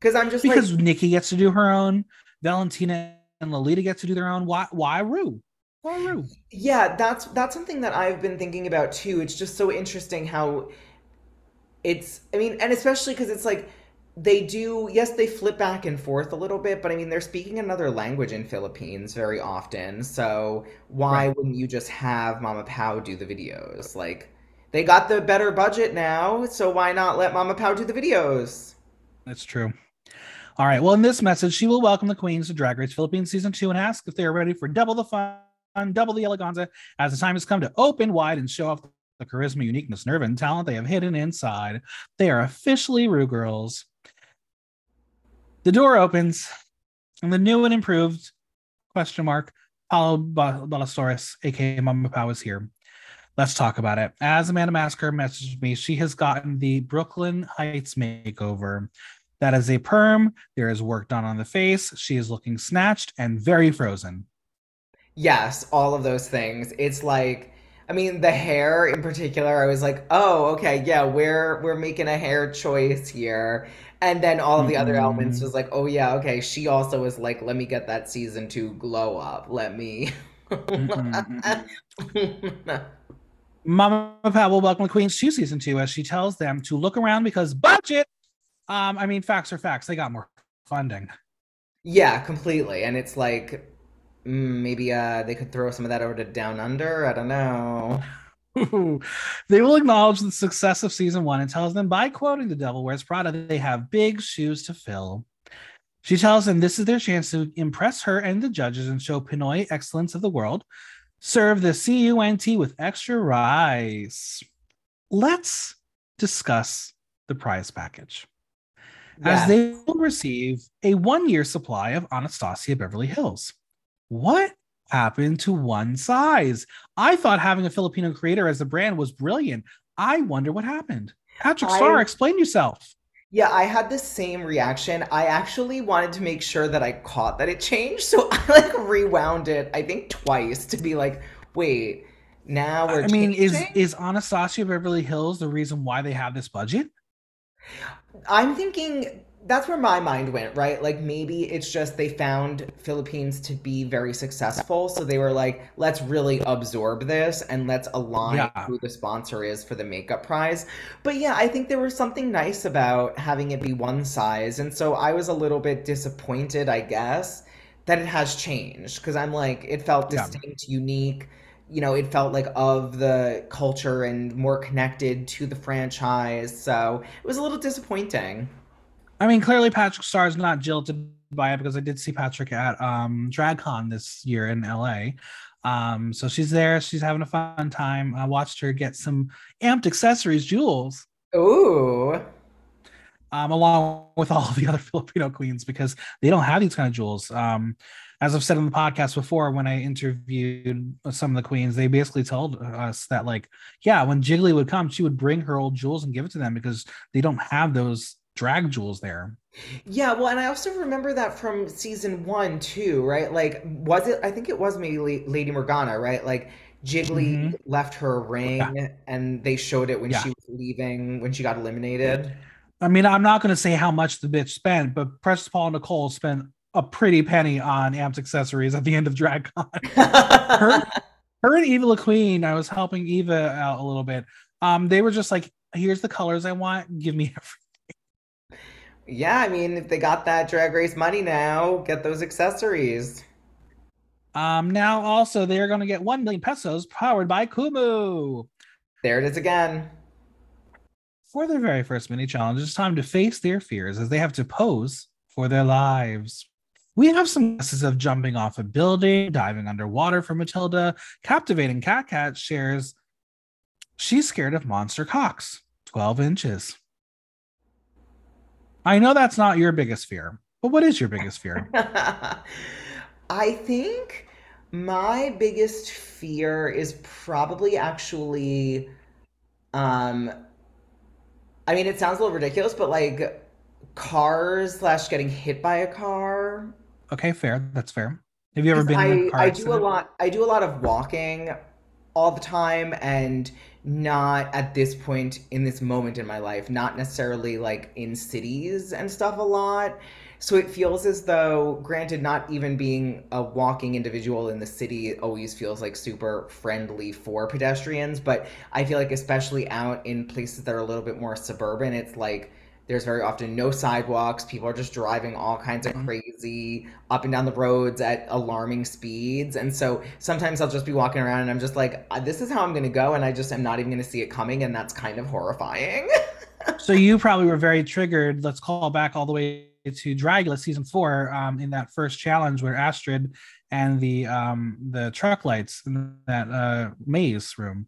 Because I'm just Because like, Nikki gets to do her own, Valentina and Lolita get to do their own. Why, why Rue? Why Rue? yeah, that's that's something that I've been thinking about too. It's just so interesting how it's, I mean, and especially because it's like they do, yes, they flip back and forth a little bit, but I mean, they're speaking another language in Philippines very often. So why Right. wouldn't you just have Mama Pao do the videos? Like, they got the better budget now, so why not let Mama Pao do the videos? That's true. All right. Well, in this message, she will welcome the queens to Drag Race Philippines season two and ask if they are ready for double the fun, double the eleganza, as the time has come to open wide and show off the charisma, uniqueness, nerve, and talent they have hidden inside. They are officially Rue Girls. The door opens, and the new and improved Question mark. Paolo Ballesteros, aka Mama Pao, is here. Let's talk about it. As Amanda Masker messaged me, she has gotten the Brooklyn Heights makeover. That is a perm. There is work done on the face. She is looking snatched and very frozen. Yes, all of those things. It's like, I mean, the hair in particular, I was like, oh, okay, yeah, we're we're making a hair choice here. And then all of the other elements mm-hmm. was like, oh yeah, okay. She also was like, let me get that season two glow up. Let me. Mm-mm. Mama Pao will welcome the Queens to season two as she tells them to look around because budget. Um, I mean, facts are facts. They got more funding. Yeah, completely. And it's like, mm, maybe uh they could throw some of that over to Down Under. I don't know. they will acknowledge the success of season one and tells them by quoting the Devil Wears Prada they have big shoes to fill. She tells them this is their chance to impress her and the judges and show Pinoy excellence of the world. Serve the CUNT with extra rice. Let's discuss the prize package. As they will receive a one year supply of Anastasia Beverly Hills. What happened to one size? I thought having a Filipino creator as a brand was brilliant. I wonder what happened. Patrick Starr, I explain yourself. Yeah, I had the same reaction. I actually wanted to make sure that I caught that it changed, so I like rewound it, I think twice to be like, wait, now we're I mean, is is Anastasia Beverly Hills the reason why they have this budget? I'm thinking that's where my mind went, right? Like maybe it's just they found Philippines to be very successful, so they were like, let's really absorb this and let's align Yeah. who the sponsor is for the makeup prize. But yeah, I think there was something nice about having it be one size, and so I was a little bit disappointed, I guess, that it has changed because I'm like, it felt Yeah. distinct, unique. You know, it felt like of the culture and more connected to the franchise. So it was a little disappointing. I mean, clearly Patrick Starr is not jilted by it because I did see Patrick at um DragCon this year in LA. Um, so she's there, she's having a fun time. I watched her get some amped accessories, jewels, Ooh. um, along with all the other Filipino queens because they don't have these kind of jewels. Um, as I've said on the podcast before, when I interviewed some of the queens, they basically told us that, like, yeah, when Jiggly would come, she would bring her old jewels and give it to them because they don't have those drag jewels there. Yeah, well, and I also remember that from season one too, right? Like, was it? I think it was maybe Lady Morgana, right? Like, Jiggly left her a Yeah, ring, and they showed it when yeah. she was leaving, when she got eliminated. I mean, I'm not going to say how much the bitch spent, but Precious Paula Nicole spent a pretty penny on amps accessories at the end of DragCon. her, her and Eva Queen, I was helping Eva out a little bit. Um, they were just like, "Here's the colors I want. Give me." Yeah, I mean, if they got that Drag Race money now, get those accessories. Um, now also they are going to get one million pesos powered by Kumu There it is again. for their very first mini challenge. It's time to face their fears as they have to pose for their lives. We have some guesses of jumping off a building, diving underwater for Matilda. Captivating Katkat shares she's scared of monster cocks, 12 inches. I know that's not your biggest fear, but what is your biggest fear? I think my biggest fear is probably actually, um, I mean, it sounds a little ridiculous, but like cars slash getting hit by a car. Okay, fair. That's fair. Have you ever been in a I car I do a lot I do a lot of walking all the time and not at this point in this moment in my life, not necessarily like in cities and stuff a lot. So it feels as though, granted, not even being a walking individual in the city it always feels like super friendly for pedestrians, but I feel like especially out in places that are a little bit more suburban, it's like there's very often no sidewalks. People are just driving all kinds of Mhm. crazy up and down the roads at alarming speeds. And so sometimes I'll just be walking around and I'm just like, "Uh, this is how I'm going to go. And I just am not even going to see it coming. And that's kind of horrifying. So you probably were very triggered. Let's call back all the way to Dragula season four, um, in that first challenge where Astrid and the um the truck lights in that uh maze room.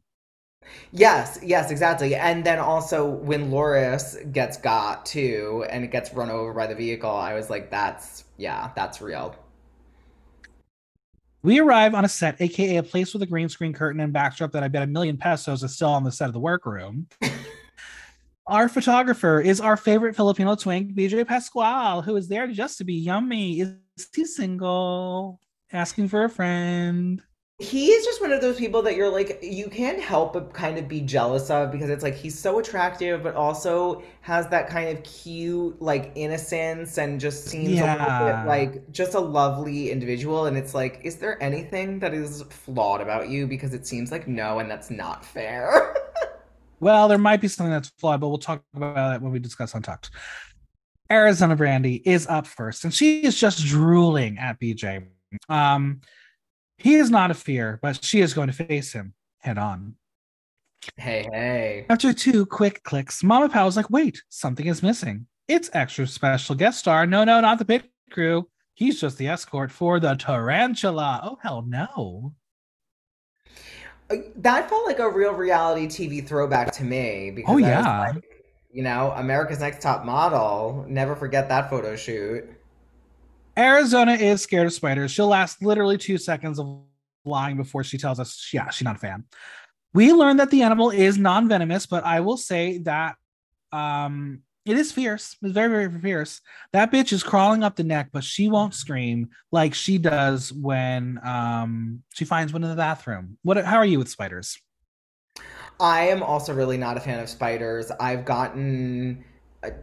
Yes, yes, exactly. And then also when Loris gets got too and it gets run over by the vehicle, I was like, that's, yeah, that's real. We arrive on a set, aka a place with a green screen curtain and backdrop that I bet a million pesos is still on the set of the workroom. our photographer is our favorite Filipino twink, BJ Pascual, who is there just to be yummy. Is he single? Asking for a friend he is just one of those people that you're like you can't help but kind of be jealous of because it's like he's so attractive but also has that kind of cute like innocence and just seems yeah. a little bit like just a lovely individual. And it's like is there anything that is flawed about you? Because it seems like no and that's not fair. Well there might be something that's flawed but we'll talk about that when we discuss untucked. Arizona brandy is up first and she is just drooling at bj um he is not a fear, but she is going to face him head on. Hey, hey. After two quick clicks, Mama Pao is like, wait, something is missing. It's extra special guest star. No, no, not the pit crew. He's just the escort for the tarantula. Oh, hell no. Uh, that felt like a real reality TV throwback to me. Because oh, yeah. Like, you know, America's Next Top Model. Never forget that photo shoot. Arizona is scared of spiders. She'll last literally two seconds of lying before she tells us, yeah, she's not a fan. We learned that the animal is non venomous, but I will say that um, it is fierce. It's very, very fierce. That bitch is crawling up the neck, but she won't scream like she does when um, she finds one in the bathroom. What? How are you with spiders? I am also really not a fan of spiders. I've gotten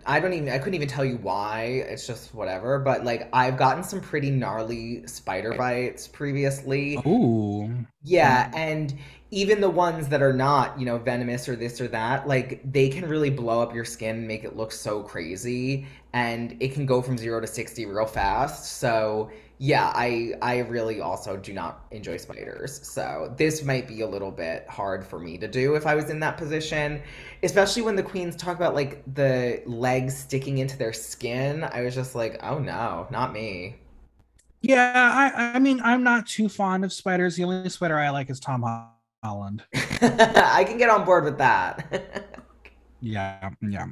I don't even I couldn't even tell you why. It's just whatever. But like I've gotten some pretty gnarly spider bites previously. Ooh. Yeah, and even the ones that are not, you know, venomous or this or that, like they can really blow up your skin and make it look so crazy. And it can go from zero to sixty real fast. So yeah, I I really also do not enjoy spiders. So this might be a little bit hard for me to do if I was in that position, especially when the queens talk about like the legs sticking into their skin. I was just like, "Oh no, not me." Yeah, I I mean, I'm not too fond of spiders. The only spider I like is Tom Holland. I can get on board with that. yeah, yeah.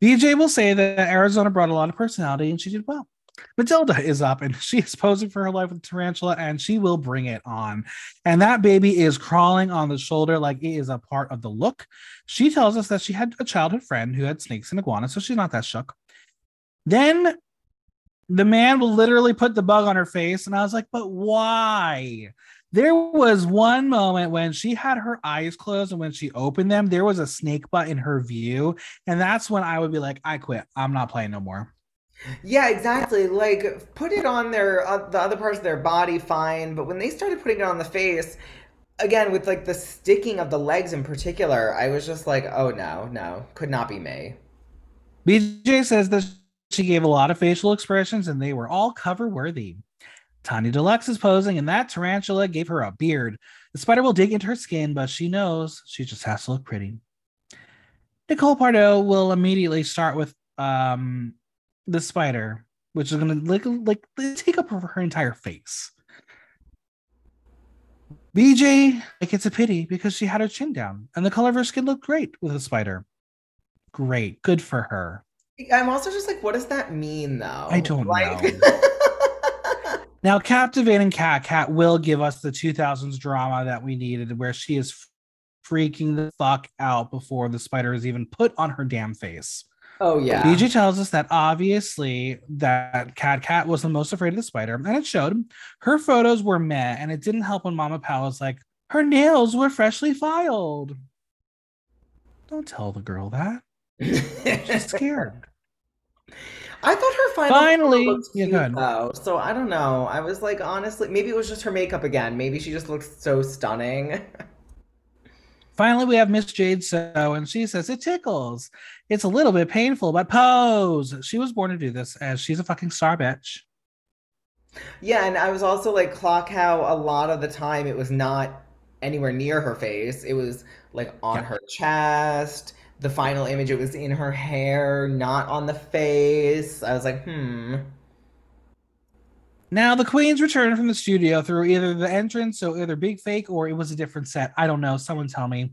BJ will say that Arizona brought a lot of personality and she did well. Matilda is up and she is posing for her life with tarantula and she will bring it on. And that baby is crawling on the shoulder like it is a part of the look. She tells us that she had a childhood friend who had snakes and iguanas, so she's not that shook. Then the man will literally put the bug on her face, and I was like, but why? There was one moment when she had her eyes closed, and when she opened them, there was a snake butt in her view. And that's when I would be like, I quit. I'm not playing no more. Yeah, exactly. Like put it on their uh, the other parts of their body, fine. But when they started putting it on the face, again with like the sticking of the legs in particular, I was just like, oh no, no, could not be me. BJ says that she gave a lot of facial expressions and they were all cover worthy. Tiny Deluxe is posing, and that tarantula gave her a beard. The spider will dig into her skin, but she knows she just has to look pretty. Nicole Pardaux will immediately start with um, the spider, which is gonna like like take up her entire face. BJ, like it's a pity because she had her chin down and the color of her skin looked great with a spider. Great, good for her. I'm also just like, what does that mean though? I don't like... know. now, captivating Katkat will give us the 2000s drama that we needed, where she is freaking the fuck out before the spider is even put on her damn face. Oh yeah. BJ tells us that obviously that Katkat was the most afraid of the spider, and it showed. Her photos were met, and it didn't help when Mama Pao was like, her nails were freshly filed. Don't tell the girl that. She's scared. I thought her final finally looked cute, yeah, though. So I don't know. I was like, honestly, maybe it was just her makeup again. Maybe she just looks so stunning. Finally, we have Miss Jade So, and she says it tickles. It's a little bit painful, but pose. She was born to do this, as she's a fucking star bitch. Yeah, and I was also like, clock how a lot of the time it was not anywhere near her face. It was like on yeah. her chest. The final image, it was in her hair, not on the face. I was like, hmm. Now the queens returned from the studio through either the entrance, so either big fake or it was a different set. I don't know. Someone tell me.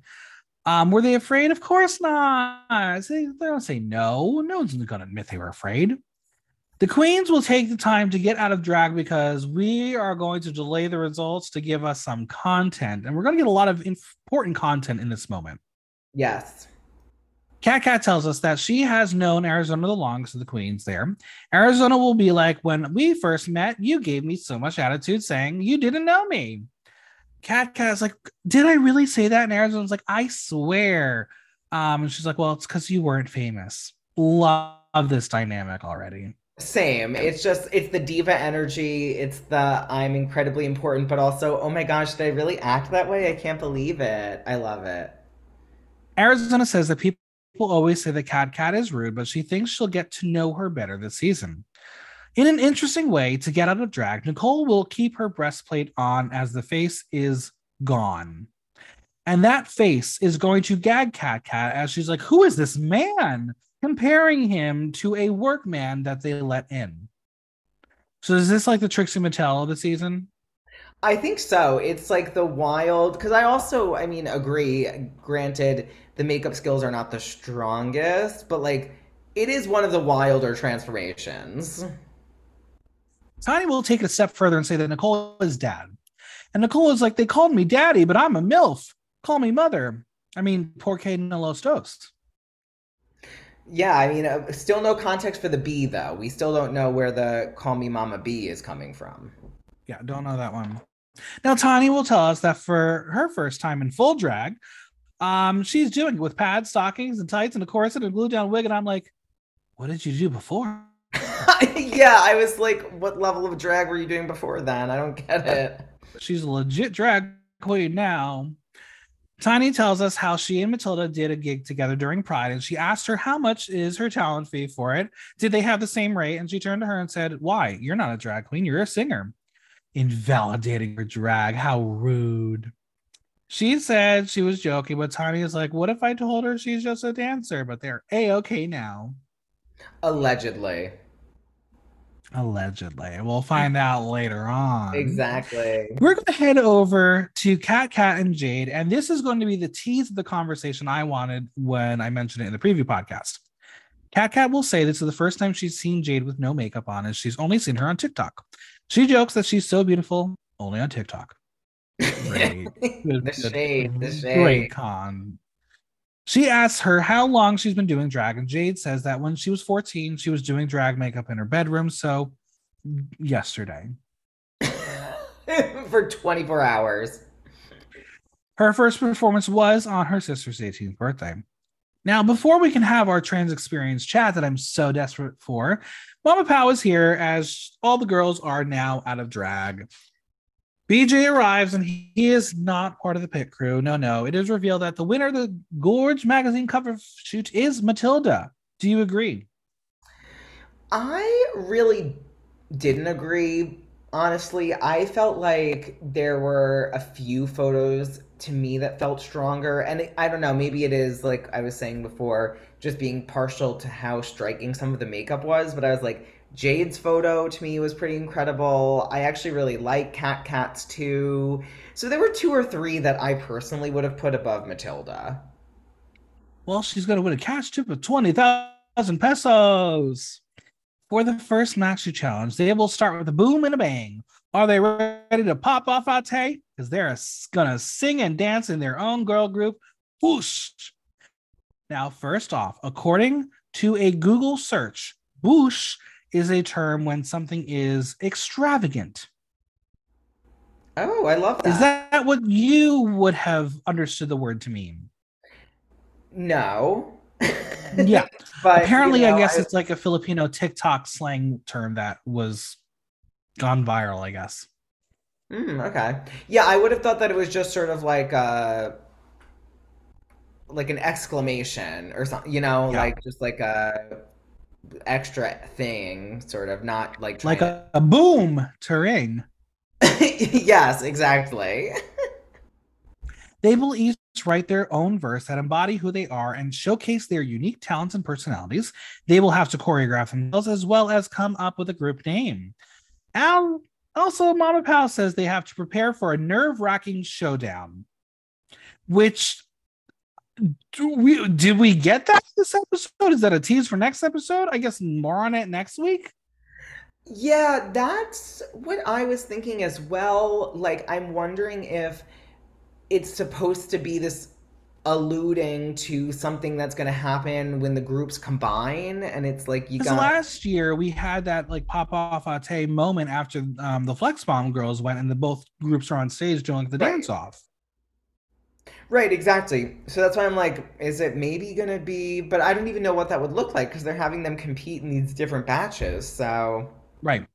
Um, were they afraid? Of course not. They, don't say no. No one's gonna admit they were afraid. The queens will take the time to get out of drag because we are going to delay the results to give us some content. And we're going to get a lot of important content in this moment. Yes. Katkat tells us that she has known Arizona the longest of the queens there. Arizona will be like, when we first met, you gave me so much attitude saying you didn't know me. Katkat's like, did I really say that? And Arizona's like, I swear. Um, and she's like, well, it's because you weren't famous. Love this dynamic already. Same. It's just it's the diva energy. It's the I'm incredibly important, but also, oh my gosh, did I really act that way? I can't believe it. I love it. Arizona says that people always say that Katkat is rude, but she thinks she'll get to know her better this season. In an interesting way to get out of drag, Nicole will keep her breastplate on as the face is gone. And that face is going to gag Katkat as she's like, Who is this man? comparing him to a workman that they let in. So is this like the Trixie Mattel of the season? I think so. It's like the wild because I also, I mean, agree. Granted, the makeup skills are not the strongest, but like it is one of the wilder transformations. Tiny will take it a step further and say that Nicole is dad. And Nicole is like, they called me daddy, but I'm a MILF. Call me mother. I mean, poor Caden and Los Toast. Yeah, I mean, uh, still no context for the B though. We still don't know where the "Call Me Mama B" is coming from. Yeah, don't know that one. Now, Tani will tell us that for her first time in full drag, um, she's doing it with pads, stockings, and tights, and a corset and a glue down wig. And I'm like, what did you do before? yeah, I was like, what level of drag were you doing before then? I don't get it. She's a legit drag queen now. Tiny tells us how she and Matilda did a gig together during Pride, and she asked her how much is her talent fee for it. Did they have the same rate? And she turned to her and said, Why? You're not a drag queen, you're a singer. Invalidating her drag. How rude. She said she was joking, but Tiny is like, What if I told her she's just a dancer? But they're a okay now. Allegedly. Allegedly. We'll find out later on. Exactly. We're going to head over to Cat, Cat, and Jade, and this is going to be the tease of the conversation I wanted when I mentioned it in the preview podcast. Katkat will say this is the first time she's seen Jade with no makeup on, and she's only seen her on TikTok. She jokes that she's so beautiful only on TikTok. Great. the shade, the shade. Great con. She asks her how long she's been doing drag, and Jade says that when she was 14, she was doing drag makeup in her bedroom. So, yesterday. For 24 hours. Her first performance was on her sister's 18th birthday. Now, before we can have our trans experience chat that I'm so desperate for, Mama Pao is here as all the girls are now out of drag. BJ arrives and he is not part of the pit crew. No, no. It is revealed that the winner of the Gorge magazine cover shoot is Matilda. Do you agree? I really didn't agree. Honestly, I felt like there were a few photos to me that felt stronger. And I don't know, maybe it is like I was saying before, just being partial to how striking some of the makeup was. But I was like, Jade's photo to me was pretty incredible. I actually really like Katkats too. So there were two or three that I personally would have put above Matilda. Well, she's going to win a cash tip of 20,000 pesos. For the first Maxi Challenge, they will start with a boom and a bang. Are they ready to pop off Ate? Because they're going to sing and dance in their own girl group. Whoosh. Now, first off, according to a Google search, whoosh is a term when something is extravagant. Oh, I love that. Is that what you would have understood the word to mean? No. yeah. But apparently, you know, I guess I... it's like a Filipino TikTok slang term that was gone viral, I guess. Mm, okay. Yeah, I would have thought that it was just sort of like a uh, like an exclamation or something, you know, yeah. like just like a extra thing, sort of, not like like a, a boom to ring. yes, exactly. they will each write their own verse that embody who they are and showcase their unique talents and personalities. They will have to choreograph themselves as well as come up with a group name. And also, Mama Pao says they have to prepare for a nerve wracking showdown, which do we did we get that this episode? Is that a tease for next episode? I guess more on it next week. Yeah, that's what I was thinking as well. Like, I'm wondering if it's supposed to be this alluding to something that's going to happen when the groups combine, and it's like you got last year we had that like pop off ate moment after um, the Flex Bomb girls went and the both groups are on stage doing the right, dance off. right, exactly. So that's why I'm like, is it maybe going to be? But I don't even know what that would look like because they're having them compete in these different batches. So Right.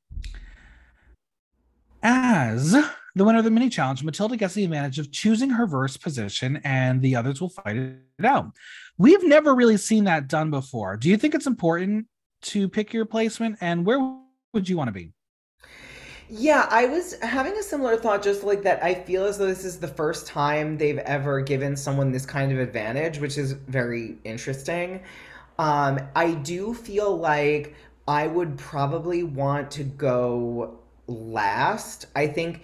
As the winner of the mini challenge, Matilda gets the advantage of choosing her verse position and the others will fight it out. We've never really seen that done before. Do you think it's important to pick your placement and where would you want to be? Yeah, I was having a similar thought, just like that. I feel as though this is the first time they've ever given someone this kind of advantage, which is very interesting. Um, I do feel like I would probably want to go last. I think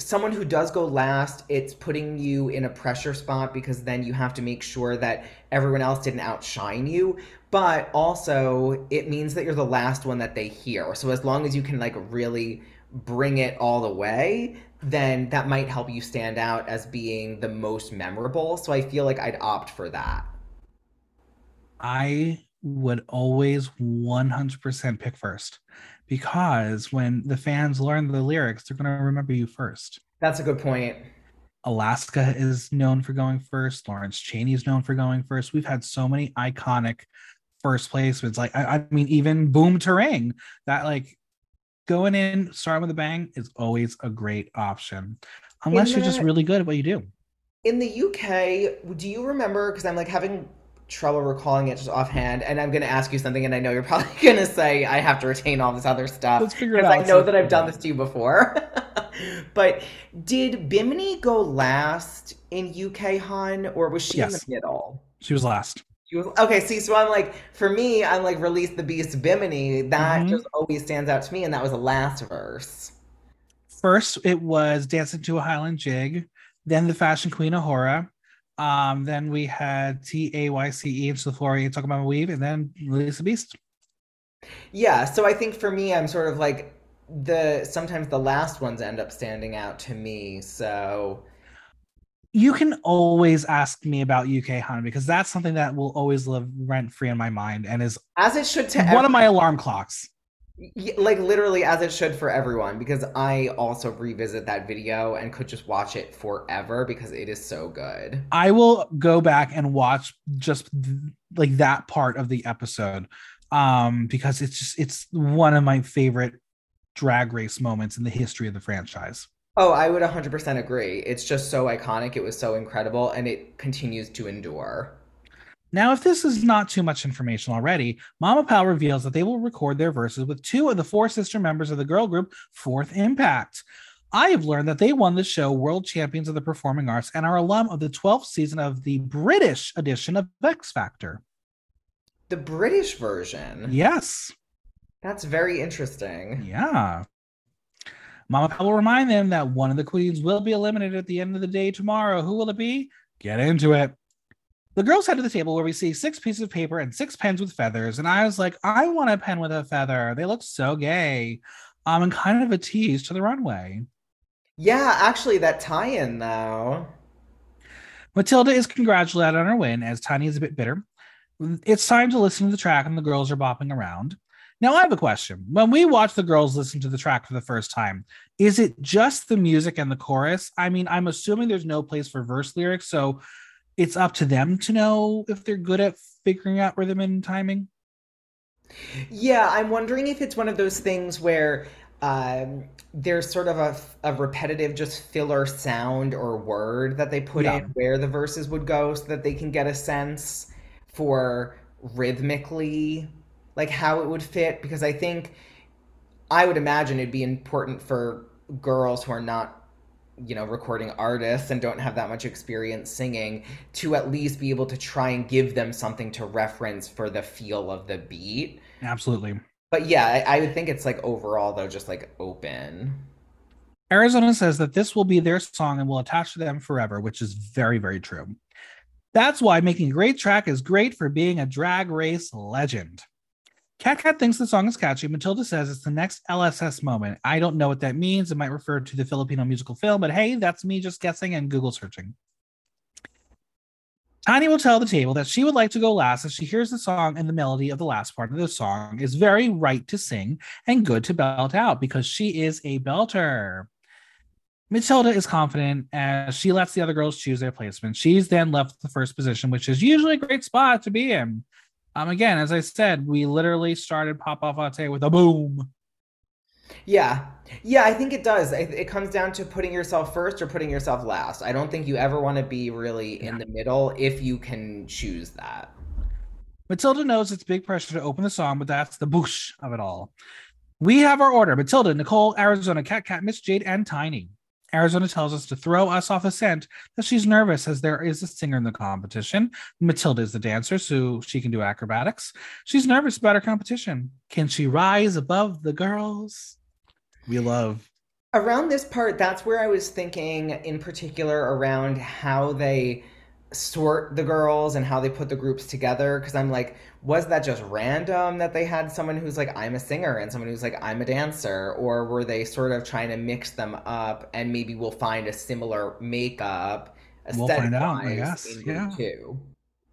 someone who does go last, it's putting you in a pressure spot because then you have to make sure that everyone else didn't outshine you. But also, it means that you're the last one that they hear. So as long as you can like really bring it all the way, then that might help you stand out as being the most memorable. So I feel like I'd opt for that. I would always 100% pick first because when the fans learn the lyrics, they're going to remember you first. That's a good point. Alaska is known for going first. Lawrence Chaney is known for going first. We've had so many iconic first placements. Like, I, I mean, even Boom Terrain, that like going in, starting with a bang is always a great option, unless you're just really good at what you do. in the UK, do you remember? Because I'm like having trouble recalling it just offhand, and I'm going to ask you something, and I know you're probably going to say I have to retain all this other stuff Let's figure it because out. I know that I've done this to you before. But did Bimini go last in UK Hun, or was she in the Yes, middle? she was last. She was okay. See, so I'm like, for me, I'm like, release the beast, Bimini. That hmm just always stands out to me, and that was the last verse. First, it was Dancing to a Highland Jig, then the Fashion Queen A'Whora. Um, then we had T A Y C E into the floor, talking about weave, and then Release the Beast. Yeah, so I think for me, I'm sort of like the sometimes the last ones end up standing out to me. So You can always ask me about UK Hun because that's something that will always live rent free in my mind and is as it should to one of my alarm clocks. Like literally as it should for everyone, because I also revisit that video and could just watch it forever because it is so good. I will go back and watch just th- like that part of the episode um because it's just it's one of my favorite drag race moments in the history of the franchise. Oh, I would 100% agree. It's just so iconic. It was so incredible, and it continues to endure. Now, if this is not too much information already, Mama Pao reveals that they will record their verses with two of the four sister members of the girl group, Fourth Impact. I have learned that they won the show World Champions of the Performing Arts and are alum of the 12th season of the British edition of X Factor. The British version, Yes. that's very interesting. Yeah. Mama Pao will remind them that one of the queens will be eliminated at the end of the day tomorrow. Who will it be? Get into it. The girls head to the table where we see six pieces of paper and six pens with feathers. And I was like, I want a pen with a feather. They look so gay. Um, and kind of a tease to the runway. Yeah, actually, that tie-in though. Matilda is congratulated on her win as Tiny is a bit bitter. It's time to listen to the track and the girls are bopping around. Now, I have a question. When we watch the girls listen to the track for the first time, is it just the music and the chorus? I mean, I'm assuming there's no place for verse lyrics, so it's up to them to know if they're good at figuring out rhythm and timing. Yeah, I'm wondering if it's one of those things where um, there's sort of a, a repetitive, just filler sound or word that they put Yeah. in where the verses would go so that they can get a sense for rhythmically, like how it would fit. Because I think, I would imagine it'd be important for girls who are not you know, recording artists and don't have that much experience singing to at least be able to try and give them something to reference for the feel of the beat. Absolutely. But yeah, I, I would think it's like overall though, just like open. Arizona says that this will be their song and will attach to them forever, which is very, very true. That's why making a great track is great for being a drag race legend. Katkat thinks the song is catchy. Matilda says it's the next LSS moment. I don't know what that means. It might refer to the Filipino musical film, but hey, that's me just guessing and Google searching. Tiny will tell the table that she would like to go last as she hears the song and the melody of the last part of the song is very right to sing and good to belt out because she is a belter. Matilda is confident as she lets the other girls choose their placement. She's then left the first position, which is usually a great spot to be in. Um, again, as I said, we literally started Pop Off Ate with a boom. Yeah. Yeah, I think it does. It, comes down to putting yourself first or putting yourself last. I don't think you ever want to be really in the middle if you can choose that. Matilda knows it's big pressure to open the song, but that's the boosh of it all. We have our order Matilda, Nicole, Arizona, Katkat, Miss Jade, and Tiny. Arizona tells us to throw us off a scent that she's nervous as there is a singer in the competition. Matilda is the dancer, so she can do acrobatics. She's nervous about her competition. Can she rise above the girls? We love. Around this part, that's where I was thinking in particular around how they sort the girls and how they put the groups together because I'm like, was that just random that they had someone who's like, I'm a singer and someone who's like, I'm a dancer? Or were they sort of trying to mix them up and maybe we'll find a similar makeup? We'll find out, I guess. Yeah. Two.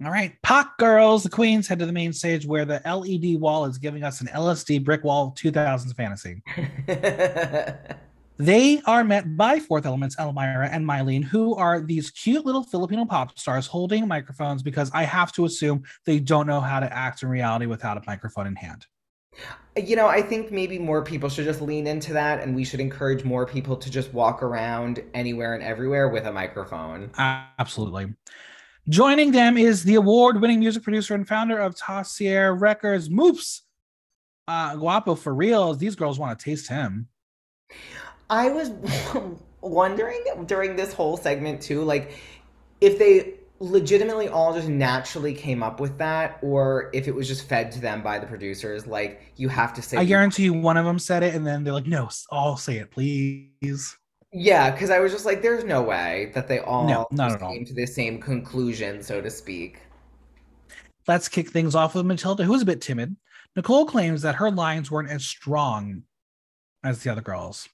All right, Pop Girls, the Queens head to the main stage where the LED wall is giving us an LSD brick wall 2000s fantasy. They are met by Fourth Element's Almira and Mylene, who are these cute little Filipino pop stars holding microphones because I have to assume they don't know how to act in reality without a microphone in hand. You know, I think maybe more people should just lean into that and we should encourage more people to just walk around anywhere and everywhere with a microphone. Absolutely. Joining them is the award winning music producer and founder of Tarsier Records, Moophs. Uh, Guapo for real. These girls want to taste him. I was wondering during this whole segment too, like if they legitimately all just naturally came up with that or if it was just fed to them by the producers like you have to say i guarantee you one of them said it and then they're like no i'll say it please. Yeah because i was just like there's no way that they all no, not at all. came to the same conclusion so to speak. Let's kick things off with matilda who's a bit timid. Nicole claims that her lines weren't as strong as the other girls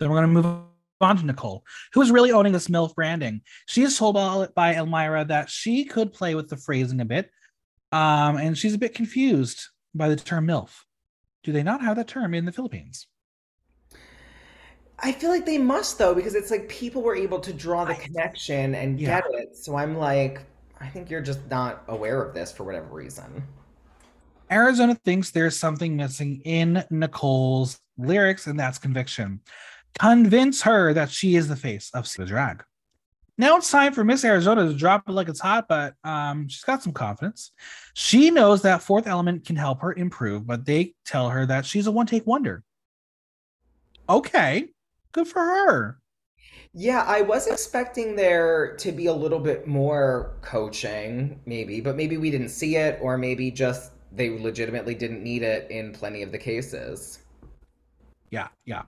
then we're going to move on to Nicole, who is really owning this MILF branding. She is told by Almira that she could play with the phrasing a bit, um, and she's a bit confused by the term MILF. Do they not have that term in the Philippines? I feel like they must though, because it's like people were able to draw the connection and yeah. get it. So I'm like, I think you're just not aware of this for whatever reason. Arizona thinks there's something missing in Nicole's lyrics, and that's conviction. Convince her that she is the face of the drag. Now it's time for Miss Arizona to drop it like it's hot, but um, she's got some confidence. She knows that fourth element can help her improve, but they tell her that she's a one take wonder. Okay, good for her. Yeah, I was expecting there to be a little bit more coaching, maybe, but maybe we didn't see it, or maybe just they legitimately didn't need it in plenty of the cases. Yeah, yeah.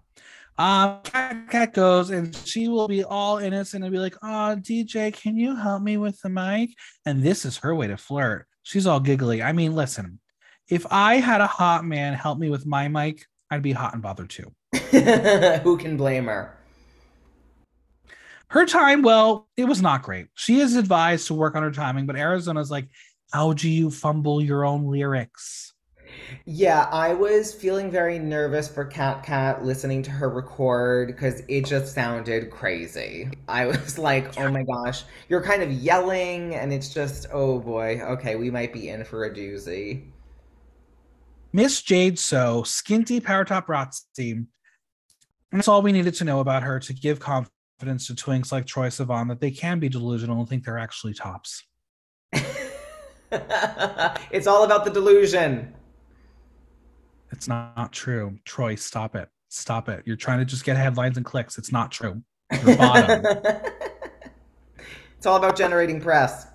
Um, Katkat goes and she will be all innocent and be like, "Oh, DJ, can you help me with the mic?" And this is her way to flirt. She's all giggly. I mean, listen, if I had a hot man help me with my mic, I'd be hot and bothered too. Who can blame her? Her time, well, it was not great. She is advised to work on her timing, but Arizona's like, "How do you fumble your own lyrics?" Yeah, I was feeling very nervous for Katkat listening to her record because it just sounded crazy. I was like, oh my gosh, you're kind of yelling, and it's just, oh boy, okay, we might be in for a doozy. Miss Jade So, skinty power top Rotzi. That's all we needed to know about her to give confidence to twinks like Troye Sivan that they can be delusional and think they're actually tops. it's all about the delusion. It's not true. Troye, stop it. Stop it. You're trying to just get headlines and clicks. It's not true. it's all about generating press.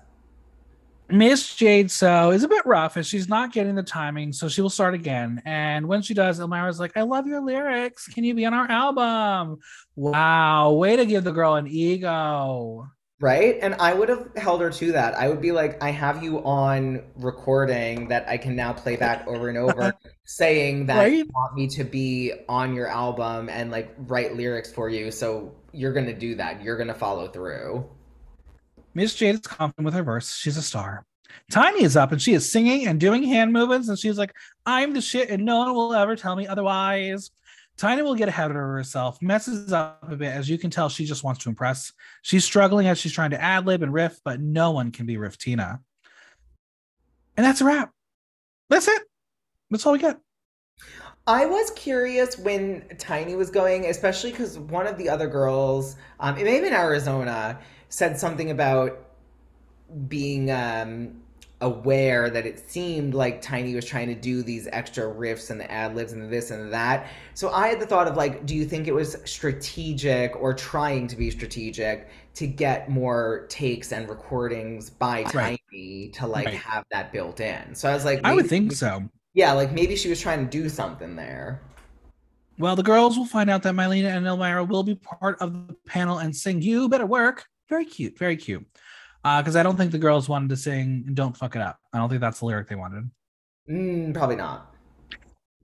Miss Jade So is a bit rough as she's not getting the timing, so she will start again. And when she does, Almira's like, I love your lyrics. Can you be on our album? Wow, way to give the girl an ego. Right? And I would have held her to that. I would be like, I have you on recording that I can now play back over and over, saying that Right? you want me to be on your album and like write lyrics for you. So you're gonna do that. You're gonna follow through. Miss Jade is confident with her verse. She's a star. Tiny is up and she is singing and doing hand movements, and she's like, I'm the shit, and no one will ever tell me otherwise. Tiny will get ahead of herself, messes up a bit. As you can tell, she just wants to impress. She's struggling as she's trying to ad lib and riff, but no one can be Riff Tina. And that's a wrap. That's it. That's all we get. I was curious when Tiny was going, especially because one of the other girls, um, it may have been Arizona, said something about being um, aware that it seemed like Tiny was trying to do these extra riffs and the ad libs and this and that. So I had the thought of like, do you think it was strategic or trying to be strategic to get more takes and recordings by Right. Tiny to like Right. have that built in? So I was like, I would think so. Yeah, like maybe she was trying to do something there. Well, the girls will find out that Mylene and Almira will be part of the panel and sing You Better Work. Very cute, very cute. Because I don't think the girls wanted to sing Don't Fuck It Up. I don't think that's the lyric they wanted. Mm, probably not.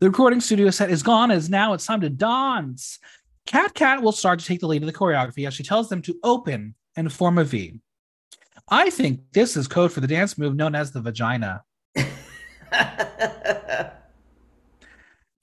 The recording studio set is gone as now it's time to dance. Katkat will start to take the lead in the choreography as she tells them to open and form a V. I think this is code for the dance move known as the vagina.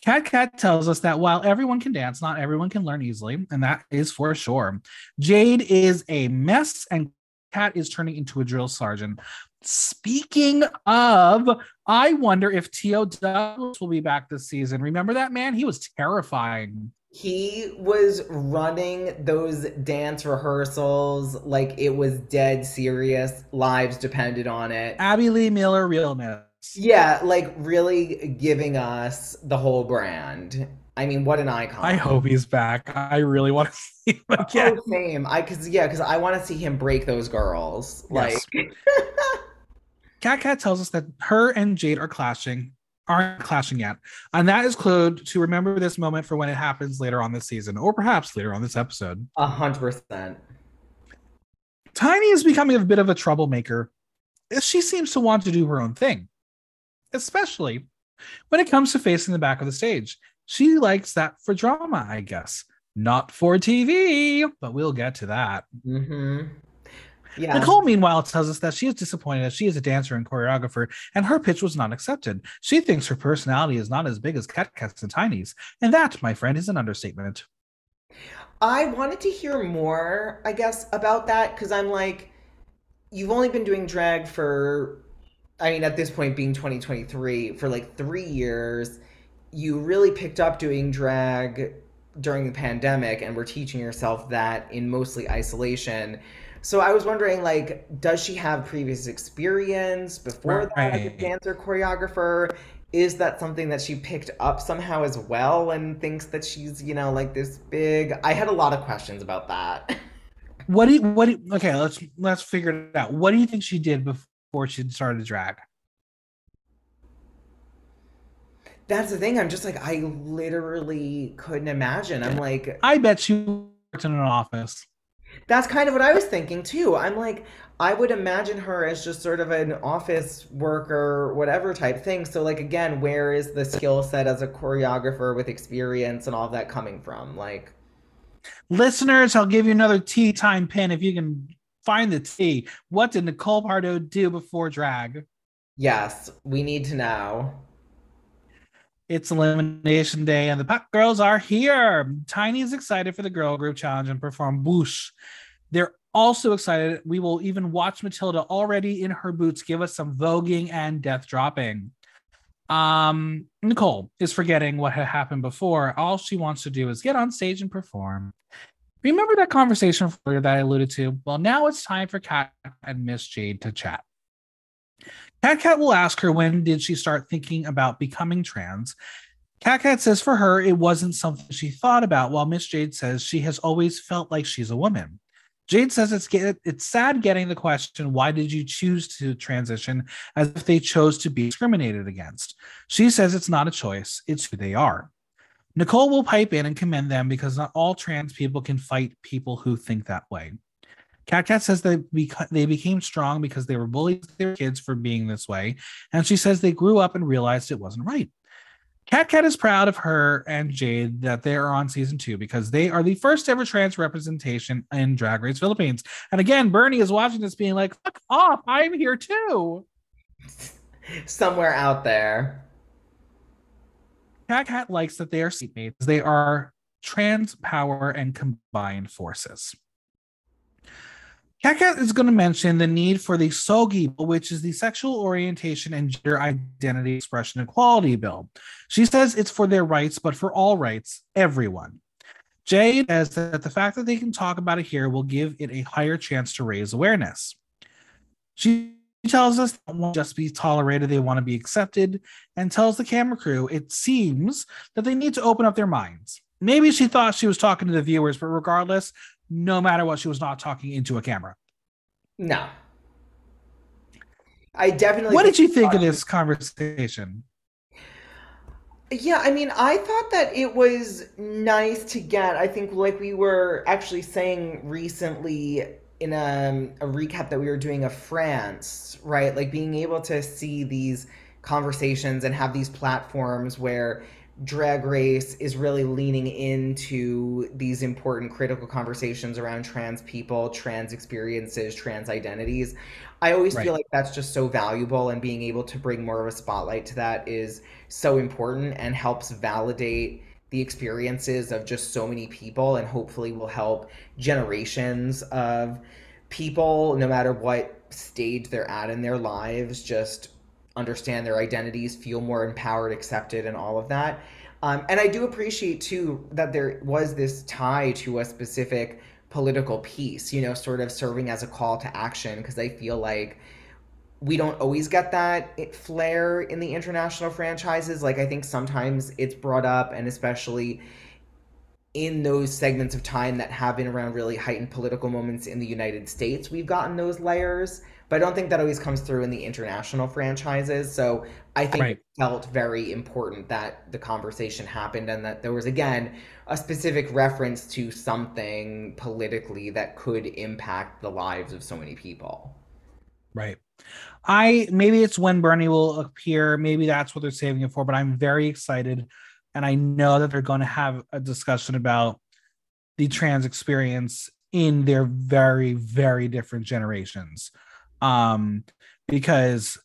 Katkat tells us that while everyone can dance, not everyone can learn easily, and that is for sure. Jade is a mess, and Cat is turning into a drill sergeant. Speaking of, I wonder if T.O. Douglas will be back this season. Remember that man? He was terrifying. he was running those dance rehearsals like it was dead serious. Lives depended on it. Abby Lee Miller, real miss. Yeah, like really giving us the whole brand. I mean, what an icon. I hope he's back. I really want to see him oh, again. Oh, same. I cause yeah, because I want to see him break those girls. Like Katkat tells us that her and Jade are clashing, aren't clashing yet. And that is clued to remember this moment for when it happens later on this season, or perhaps later on this episode. a hundred percent. Tiny is becoming a bit of a troublemaker. She seems to want to do her own thing, especially when it comes to facing the back of the stage. She likes that for drama, I guess. Not for TV, but we'll get to that. Mm-hmm. Yeah. Nicole, meanwhile, tells us that she is disappointed as she is a dancer and choreographer, and her pitch was not accepted. She thinks her personality is not as big as Katkat's and Tiny's, and that, my friend, is an understatement. I wanted to hear more, I guess, about that because I'm like, you've only been doing drag for, I mean, at this point being 2023, for like three years. You really picked up doing drag during the pandemic and were teaching yourself that in mostly isolation. So I was wondering, like, does she have previous experience before that as a Right. dancer choreographer? Is that something that she picked up somehow as well and thinks that she's, you know, like this big? I had a lot of questions about that. What do you, what do you, okay, let's let's figure it out. What do you think she did before she started drag? That's the thing. I'm just like, I literally couldn't imagine. I'm like, I bet she worked in an office. That's kind of what I was thinking too. I'm like, I would imagine her as just sort of an office worker, whatever type thing. So, like, again, where is the skill set as a choreographer with experience and all that coming from? Like, Listeners, I'll give you another tea time pin if you can find the tea. What did Nicole Pardaux do before drag? yes, we need to know. It's elimination day, and the Puck girls are here. Tiny is excited for the girl group challenge and perform Boogsh. They're also excited. We will even watch Matilda already in her boots give us some voguing and death dropping. Um, Nicole is forgetting what had happened before. All she wants to do is get on stage and perform. Remember that conversation earlier that I alluded to? Well, now it's time for Kat and Miss Jade to chat. Katkat will ask her when did she start thinking about becoming trans. Katkat says for her it wasn't something she thought about, while Miss Jade says she has always felt like she's a woman. Jade says it's get, it's sad getting the question why did you choose to transition as if they chose to be discriminated against. She says it's not a choice, it's who they are. Nicole will pipe in and commend them because not all trans people can fight people who think that way. Katkat says they they became strong because they were bullied their kids for being this way, and she says they grew up and realized it wasn't right. Katkat is proud of her and Jade that they are on season two because they are the first ever trans representation in Drag Race Philippines. And again, Bernie is watching this being like, fuck off, I'm here too. Somewhere out there. Kat likes that they are seatmates. They are trans power and combined forces. Kat is going to mention the need for the SOGI, which is the Sexual Orientation and Gender Identity Expression Equality Bill. She says it's for their rights, but for all rights, everyone. Jade says that the fact that they can talk about it here will give it a higher chance to raise awareness. She tells us they won't just be tolerated, they want to be accepted, and tells the camera crew it seems that they need to open up their minds. Maybe she thought she was talking to the viewers, but regardless, no matter what, she was not talking into a camera. No. I definitely. What did you think of this conversation? Yeah, I mean, I thought that it was nice to get. I think, like we were actually saying recently in a, a recap that we were doing of France, right? Like being able to see these conversations and have these platforms where Drag Race is really leaning into these important critical conversations around trans people, trans experiences, trans identities. I always right. feel like that's just so valuable, and being able to bring more of a spotlight to that is so important and helps validate the experiences of just so many people, and hopefully will help generations of people, no matter what stage they're at in their lives, just understand their identities, feel more empowered, accepted, and all of that. Um, and I do appreciate too that there was this tie to a specific political piece, you know, sort of serving as a call to action, because I feel like we don't always get that flair in the international franchises. Like, I think sometimes it's brought up, and especially in those segments of time that have been around really heightened political moments in the United States, we've gotten those layers but I don't think that always comes through in the international franchises. So I think right. it felt very important that the conversation happened and that there was again a specific reference to something politically that could impact the lives of so many people. Right. I maybe it's when Bernie will appear. Maybe that's what they're saving it for. But I'm very excited, and I know that they're going to have a discussion about the trans experience in their very, very different generations um, because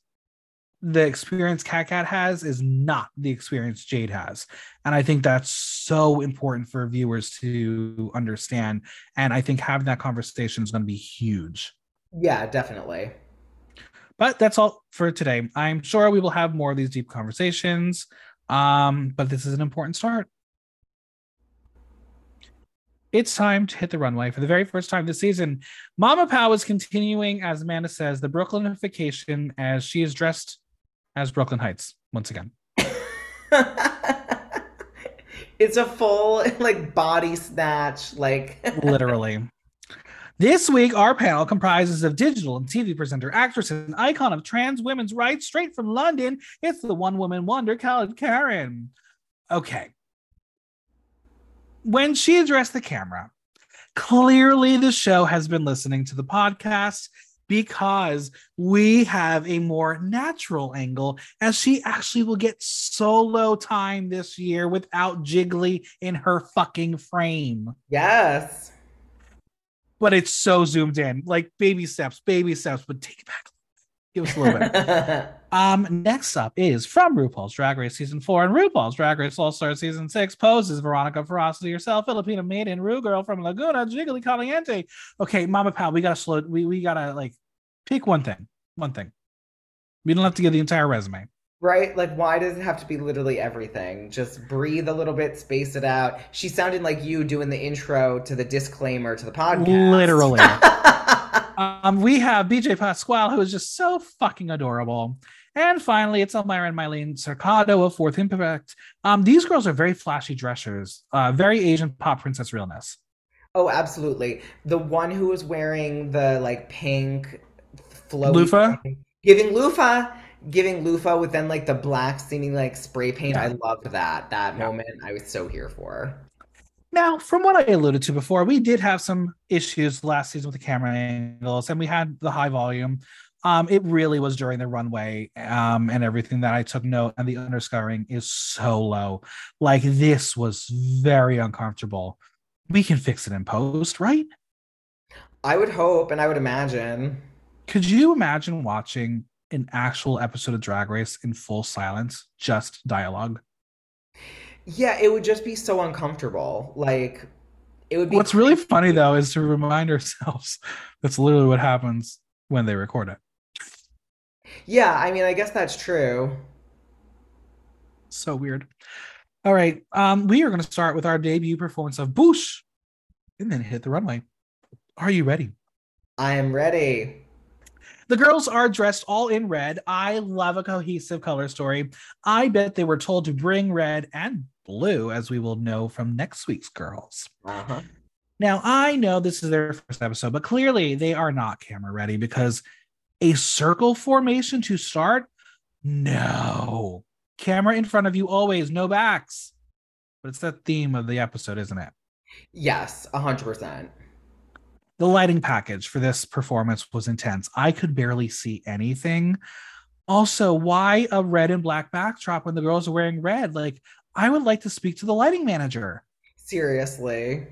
the experience Katkat has is not the experience Jade has. And I think that's so important for viewers to understand. And I think having that conversation is going to be huge. Yeah, definitely. But that's all for today. I'm sure we will have more of these deep conversations. Um, but this is an important start it's time to hit the runway for the very first time this season. Mama Pao is continuing, as Amanda says, the Brooklynification as she is dressed as Brooke Lynn Hytes once again. it's a full like body snatch, like literally. This week, our panel comprises of digital and TV presenter, actress, and icon of trans women's rights straight from London. It's the one woman wonder, KaladKaren. Okay, when she addressed the camera, clearly the show has been listening to the podcast because we have a more natural angle as she actually will get solo time this year without Jiggly in her fucking frame. Yes. But it's so zoomed in, like baby steps, baby steps, but take it back Give us a little bit. um, next up is from RuPaul's Drag Race season four and RuPaul's Drag Race All Star season six poses Veronica Ferocity herself, Filipina maiden, Ru girl from Laguna, Jiggly Caliente. Okay, Mama Pao, we gotta slow. We we gotta like pick one thing. One thing. We don't have to give the entire resume. Right? Like, why does it have to be literally everything? Just breathe a little bit, space it out. She sounded like you doing the intro to the disclaimer to the podcast. Literally. Um, we have BJ Pascual, who is just so fucking adorable. And finally, it's Almira and Mylene Cercado of Fourth Impact. Um, these girls are very flashy dressers, uh, very Asian pop princess realness. Oh, absolutely. The one who was wearing the like pink thing, giving loofah, giving loofah with then like the black seeming like spray paint. Yeah. I loved that that yeah. moment. I was so here for. Now, from what I alluded to before, we did have some issues last season with the camera angles, and we had the high volume. Um, it really was during the runway um, and everything that I took note, and the underscoring is so low. Like this was very uncomfortable. We can fix it in post, right? I would hope, and I would imagine. Could you imagine watching an actual episode of Drag Race in full silence, just dialogue? Yeah, it would just be so uncomfortable. Like it would be What's really funny though is to remind ourselves that's literally what happens when they record it. Yeah, I mean, I guess that's true. So weird. All right. Um, we are going to start with our debut performance of Boogsh and then hit the runway. Are you ready? I am ready. The girls are dressed all in red. I love a cohesive color story. I bet they were told to bring red and blue, as we will know from next week's girls. Uh-huh. Now, I know this is their first episode, but clearly they are not camera ready because a circle formation to start? No. Camera in front of you always, no backs. But it's the theme of the episode, isn't it? Yes, 100%. The lighting package for this performance was intense. I could barely see anything. Also, why a red and black backdrop when the girls are wearing red? Like, I would like to speak to the lighting manager. Seriously.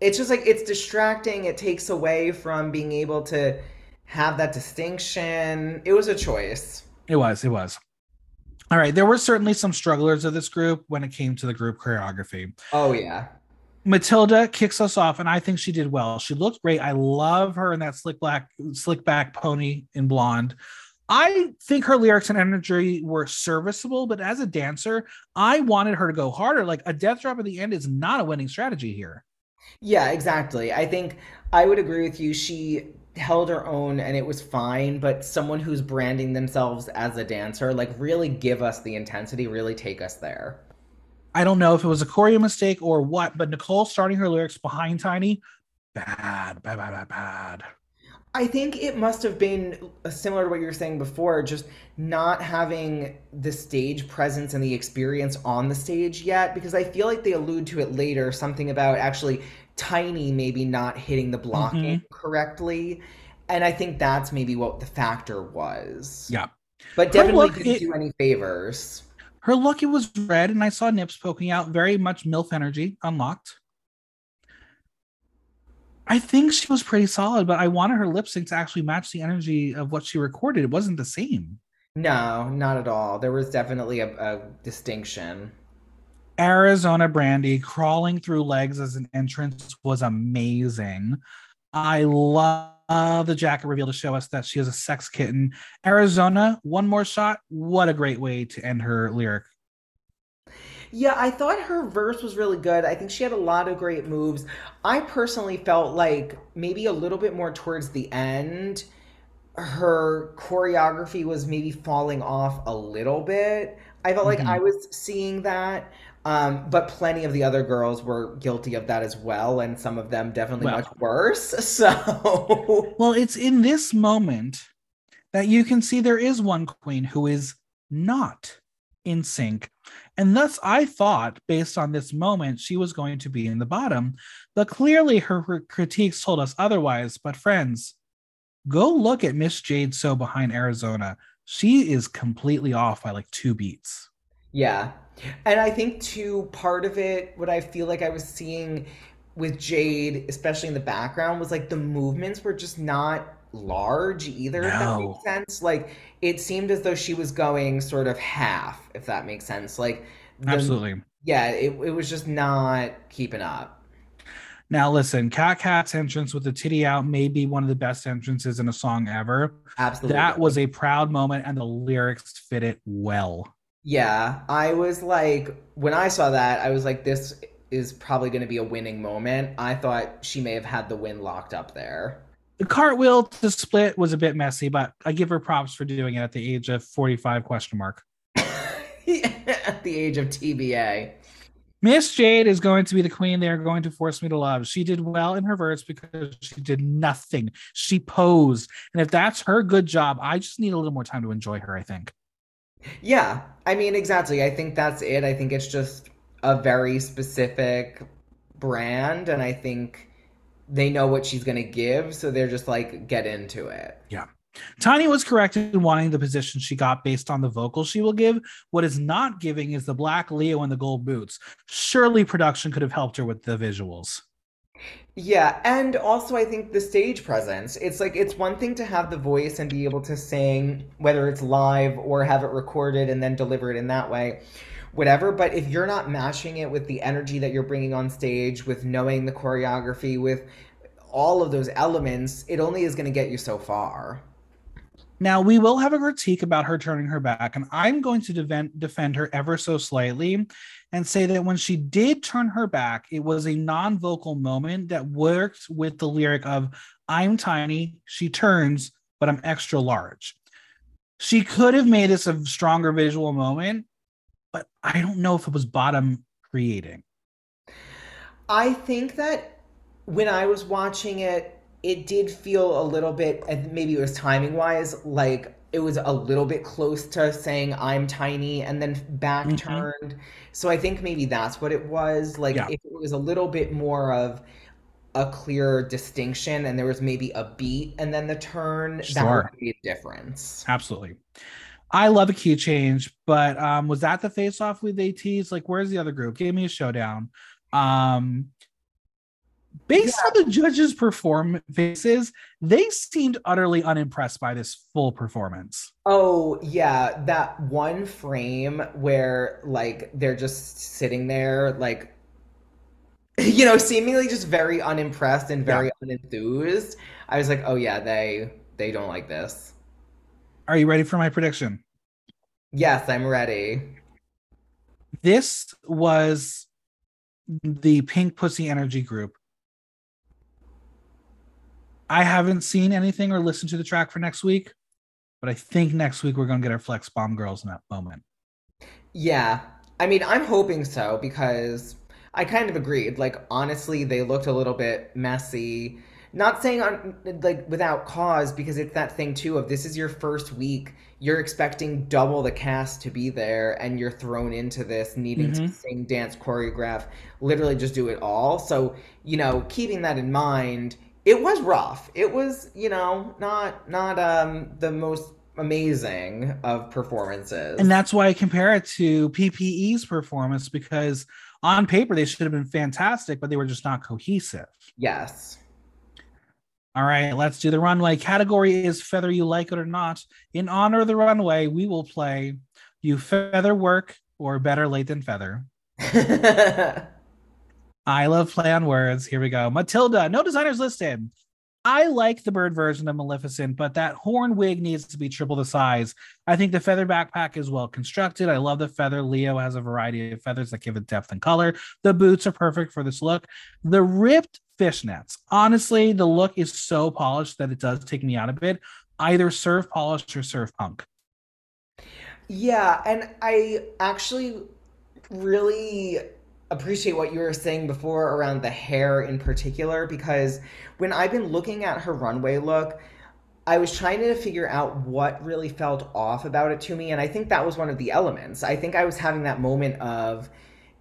It's just like it's distracting. It takes away from being able to have that distinction. It was a choice. It was, it was. All right. There were certainly some strugglers of this group when it came to the group choreography. Oh, yeah. Matilda kicks us off, and I think she did well. She looked great. I love her in that slick black, slick back pony in blonde. I think her lyrics and energy were serviceable, but as a dancer, I wanted her to go harder. Like a death drop at the end is not a winning strategy here. Yeah, exactly. I think I would agree with you. She held her own and it was fine, but someone who's branding themselves as a dancer, like really give us the intensity, really take us there. I don't know if it was a choreo mistake or what, but Nicole starting her lyrics behind Tiny, bad, bad, bad, bad, bad. I think it must have been similar to what you were saying before, just not having the stage presence and the experience on the stage yet, because I feel like they allude to it later, something about actually Tiny maybe not hitting the blocking mm-hmm. correctly. And I think that's maybe what the factor was. Yeah. But definitely look, didn't it, do any favors. Her look, it was red, and I saw nips poking out, very much MILF energy, unlocked. I think she was pretty solid, but I wanted her lip sync to actually match the energy of what she recorded. It wasn't the same. No, not at all. There was definitely a, a distinction. Arizona Brandy crawling through legs as an entrance was amazing. I love the jacket reveal to show us that she is a sex kitten. Arizona, one more shot. What a great way to end her lyric yeah, I thought her verse was really good. I think she had a lot of great moves. I personally felt like maybe a little bit more towards the end, her choreography was maybe falling off a little bit. I felt mm-hmm. like I was seeing that. Um, but plenty of the other girls were guilty of that as well, and some of them definitely well, much worse. So, well, it's in this moment that you can see there is one queen who is not in sync and thus, I thought, based on this moment, she was going to be in the bottom. But clearly, her, her critiques told us otherwise. But, friends, go look at Miss Jade So behind Arizona. She is completely off by like two beats. Yeah. And I think, too, part of it, what I feel like I was seeing with Jade, especially in the background, was like the movements were just not large either, no. if that makes sense. Like it seemed as though she was going sort of half, if that makes sense. Like the, absolutely. Yeah, it, it was just not keeping up. Now listen, Katkat's entrance with the titty out may be one of the best entrances in a song ever. Absolutely. That was a proud moment and the lyrics fit it well. Yeah, I was like when I saw that, I was like this is probably going to be a winning moment. I thought she may have had the win locked up there. The cartwheel to split was a bit messy, but I give her props for doing it at the age of 45 question mark. at the age of TBA. Miss Jade is going to be the queen they're going to force me to love. She did well in her verse because she did nothing. She posed. And if that's her good job, I just need a little more time to enjoy her, I think. Yeah. I mean, exactly. I think that's it. I think it's just a very specific brand and I think they know what she's going to give, so they're just like get into it. Yeah. Tiny was correct in wanting the position she got based on the vocals she will give. What is not giving is the black Leo and the gold boots. Surely production could have helped her with the visuals. Yeah, and also I think the stage presence. It's like it's one thing to have the voice and be able to sing, whether it's live or have it recorded and then deliver it in that way, whatever. But if you're not matching it with the energy that you're bringing on stage, with knowing the choreography, with all of those elements, it only is going to get you so far. Now, we will have a critique about her turning her back, and I'm going to defend, defend her ever so slightly and say that when she did turn her back, it was a non vocal moment that worked with the lyric of, I'm tiny, she turns, but I'm extra large. She could have made this a stronger visual moment, but I don't know if it was bottom creating. I think that when I was watching it, it did feel a little bit, and maybe it was timing wise, like it was a little bit close to saying I'm tiny and then back mm-hmm. turned. So I think maybe that's what it was. Like yeah. if it was a little bit more of a clear distinction and there was maybe a beat and then the turn, sure. that would be a difference. Absolutely. I love a key change, but um was that the face off with ATs? Like where's the other group? Give me a showdown. Um based yeah. on the judges' performances, they seemed utterly unimpressed by this full performance. Oh, yeah. That one frame where, like, they're just sitting there, like, you know, seemingly just very unimpressed and very yeah. unenthused. I was like, oh, yeah, they they don't like this. Are you ready for my prediction? Yes, I'm ready. This was the Pink Pussy Energy group I haven't seen anything or listened to the track for next week, but I think next week we're going to get our Flex Bomb girls in that moment. Yeah. I mean, I'm hoping so because I kind of agreed. Like, honestly, they looked a little bit messy. Not saying on like without cause because it's that thing too of this is your first week. You're expecting double the cast to be there and you're thrown into this needing mm-hmm. to sing, dance, choreograph, literally just do it all. So, you know, keeping that in mind, it was rough. It was, you know, not not um the most amazing of performances. And that's why I compare it to PPE's performance because on paper they should have been fantastic, but they were just not cohesive. Yes. All right, let's do the runway. Category is feather you like it or not. In honor of the runway, we will play you feather work or better late than feather. I love play on words. Here we go. Matilda, no designers listed. I like the bird version of Maleficent, but that horn wig needs to be triple the size. I think the feather backpack is well constructed. I love the feather. Leo has a variety of feathers that give it depth and color. The boots are perfect for this look. The ripped fishnets. Honestly, the look is so polished that it does take me out a bit. Either serve polished or serve punk. Yeah, and I actually really appreciate what you were saying before around the hair in particular because when I've been looking at her runway look, I was trying to figure out what really felt off about it to me. And I think that was one of the elements. I think I was having that moment of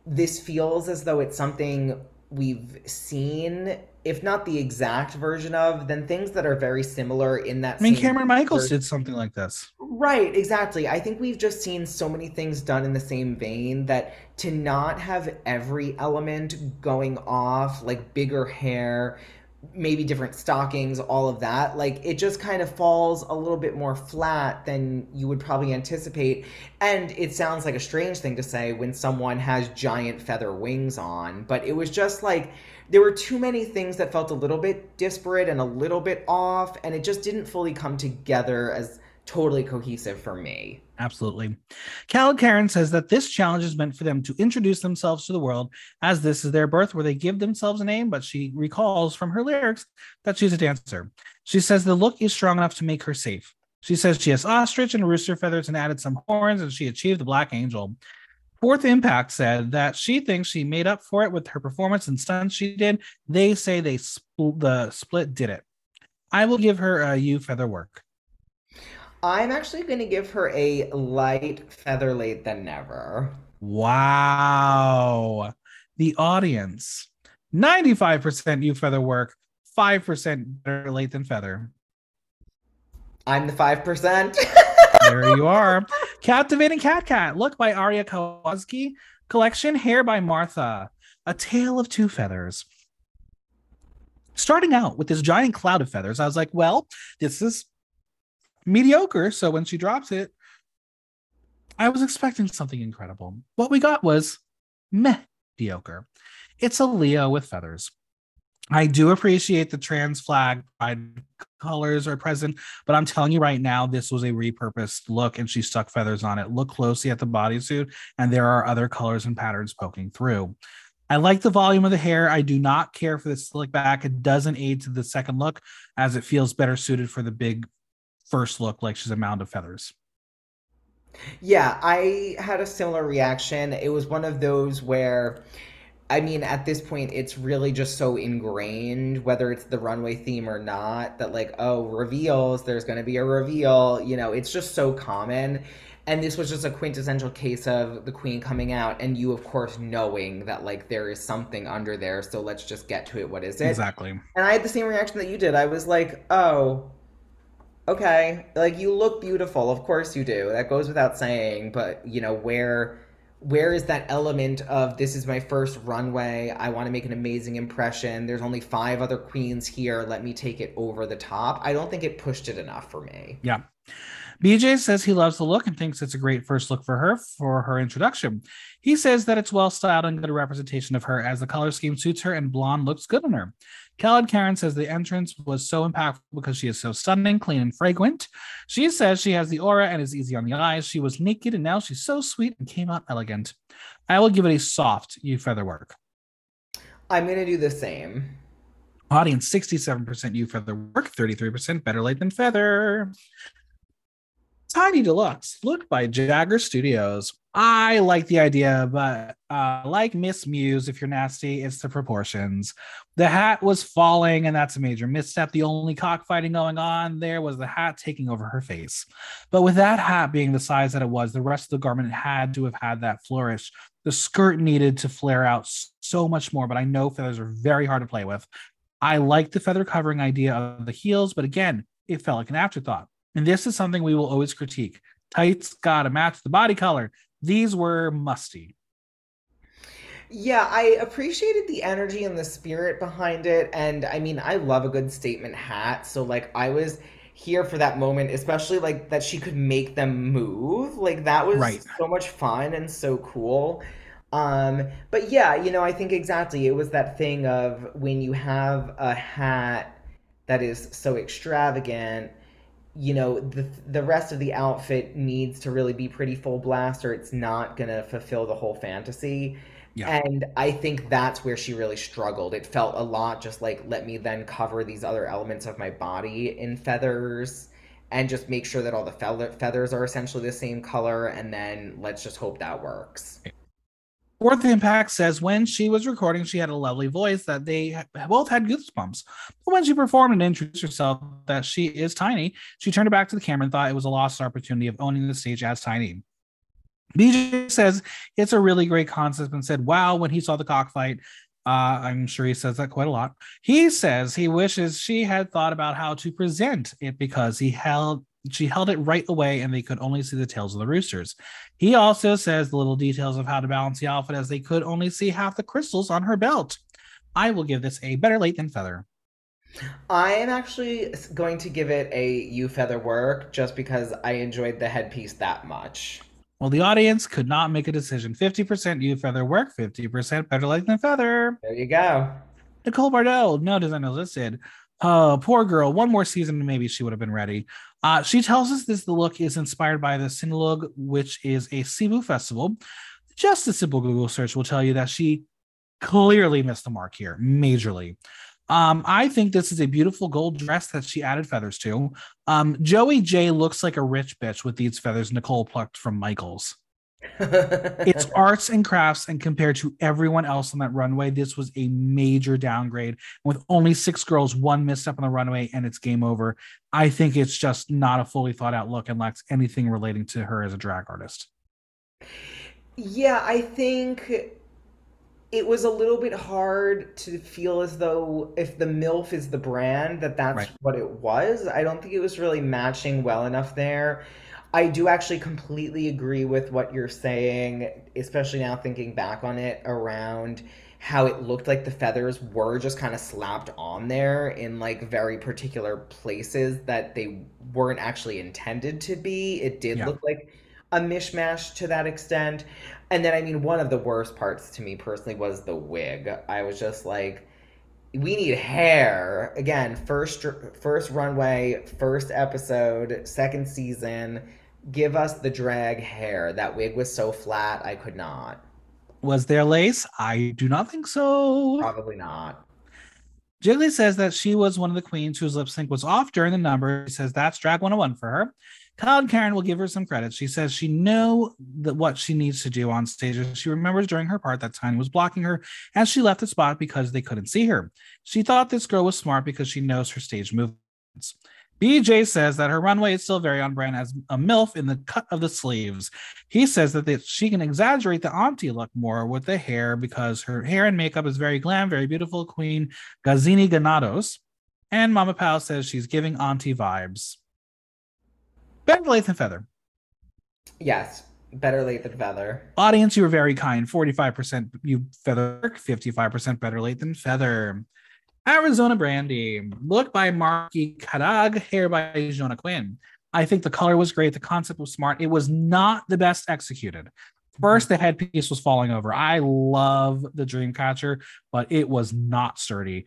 this feels as though it's something we've seen if not the exact version of, then things that are very similar in that. I mean, Kameron Michaels version. did something like this. Right, exactly. I think we've just seen so many things done in the same vein that to not have every element going off, like bigger hair, maybe different stockings, all of that, like it just kind of falls a little bit more flat than you would probably anticipate. And it sounds like a strange thing to say when someone has giant feather wings on, but it was just like there were too many things that felt a little bit disparate and a little bit off, and it just didn't fully come together as totally cohesive for me. Absolutely. KaladKaren says that this challenge is meant for them to introduce themselves to the world, as this is their birth where they give themselves a name, but she recalls from her lyrics that she's a dancer. She says the look is strong enough to make her safe. She says she has ostrich and rooster feathers and added some horns, and she achieved the black angel. Fourth Impact said that she thinks she made up for it with her performance and stunts she did. They say they spl- the split did it. I will give her uh, a U feather work. I'm actually going to give her a light feather late than never. Wow. The audience 95% you feather work, 5% better late than feather. I'm the 5%. there you are. Captivating Katkat. Look by Arya Kowalski. Collection Hair by Martha. A Tale of Two Feathers. Starting out with this giant cloud of feathers, I was like, well, this is mediocre. So when she drops it, I was expecting something incredible. What we got was mediocre. It's a Leo with feathers. I do appreciate the trans flag pride colors are present, but I'm telling you right now, this was a repurposed look and she stuck feathers on it. Look closely at the bodysuit, and there are other colors and patterns poking through. I like the volume of the hair. I do not care for the slick back. It doesn't aid to the second look as it feels better suited for the big first look, like she's a mound of feathers. Yeah, I had a similar reaction. It was one of those where I mean, at this point, it's really just so ingrained, whether it's the runway theme or not, that like, oh, reveals, there's going to be a reveal. You know, it's just so common. And this was just a quintessential case of the queen coming out, and you, of course, knowing that like there is something under there. So let's just get to it. What is it? Exactly. And I had the same reaction that you did. I was like, oh, okay. Like, you look beautiful. Of course you do. That goes without saying. But, you know, where where is that element of this is my first runway. I want to make an amazing impression. There's only five other queens here. Let me take it over the top. I don't think it pushed it enough for me. Yeah BJ says he loves the look and thinks it's a great first look for her for her introduction. He says that it's well styled and good representation of her as the color scheme suits her and blonde looks good on her. KaladKaren says the entrance was so impactful because she is so stunning, clean, and fragrant. She says she has the aura and is easy on the eyes. She was naked and now she's so sweet and came out elegant. I will give it a soft you feather work. I'm going to do the same. Audience 67% you feather work, 33% better late than feather. Tiny Deluxe, look by Jagger Studios. I like the idea, but uh, like Miss Muse, if you're nasty, it's the proportions. The hat was falling, and that's a major misstep. The only cockfighting going on there was the hat taking over her face. But with that hat being the size that it was, the rest of the garment had to have had that flourish. The skirt needed to flare out so much more, but I know feathers are very hard to play with. I like the feather covering idea of the heels, but again, it felt like an afterthought. And this is something we will always critique. Tights got to match the body color. These were musty. Yeah, I appreciated the energy and the spirit behind it. And I mean, I love a good statement hat. So, like, I was here for that moment, especially like that she could make them move. Like, that was right. so much fun and so cool. Um, but yeah, you know, I think exactly it was that thing of when you have a hat that is so extravagant you know the the rest of the outfit needs to really be pretty full blast or it's not going to fulfill the whole fantasy. Yeah. and i think that's where she really struggled. It felt a lot just like let me then cover these other elements of my body in feathers and just make sure that all the feather- feathers are essentially the same color and then let's just hope that works Fourth Impact says when she was recording, she had a lovely voice that they both had goosebumps. But when she performed and introduced herself that she is tiny, she turned her back to the camera and thought it was a lost opportunity of owning the stage as tiny. BJ says it's a really great concept and said, wow, when he saw the cockfight, uh, I'm sure he says that quite a lot. He says he wishes she had thought about how to present it because he held she held it right away and they could only see the tails of the roosters. He also says the little details of how to balance the outfit as they could only see half the crystals on her belt. I will give this a better late than feather. I am actually going to give it a you feather work just because I enjoyed the headpiece that much. Well, the audience could not make a decision. 50% you feather work, 50% better late than feather. There you go. Nicole Pardaux, no designer listed. Oh, uh, poor girl. One more season, maybe she would have been ready. Uh, she tells us this the look is inspired by the Sinulog, which is a Cebu festival. Just a simple Google search will tell you that she clearly missed the mark here, majorly. Um, I think this is a beautiful gold dress that she added feathers to. Um, Joey J looks like a rich bitch with these feathers Nicole plucked from Michaels it's arts and crafts, and compared to everyone else on that runway, this was a major downgrade. With only six girls, one misstep on the runway, and it's game over. I think it's just not a fully thought out look and lacks anything relating to her as a drag artist. Yeah, I think it was a little bit hard to feel as though if the MILF is the brand, that that's Right. what it was. I don't think it was really matching well enough there. I do actually completely agree with what you're saying, especially now thinking back on it around how it looked like the feathers were just kind of slapped on there in like very particular places that they weren't actually intended to be. It did Yeah. look like a mishmash to that extent. And then, I mean, one of the worst parts to me personally was the wig. I was just like, we need hair again. First, first runway, first episode, second season. Give us the drag hair. That wig was so flat, I could not. Was there lace? I do not think so. Probably not. Jiggly says that she was one of the queens whose lip sync was off during the number. She says that's drag 101 for her. KaladKaren will give her some credit. She says she knew that what she needs to do on stage. She remembers during her part that Tiny was blocking her and she left the spot because they couldn't see her. She thought this girl was smart because she knows her stage movements. BJ says that her runway is still very on brand as a MILF in the cut of the sleeves. He says that they, she can exaggerate the auntie look more with the hair because her hair and makeup is very glam, very beautiful. Queen Gazini Ganados. And Mama Pao says she's giving auntie vibes. Better late than feather. Yes, better late than feather. Audience, you were very kind. 45% you feather, 55% better late than feather. Arizona Brandy, look by Marky Kadag, hair by Jonah Quinn. I think the color was great. The concept was smart. It was not the best executed. First, the headpiece was falling over. I love the Dreamcatcher, but it was not sturdy.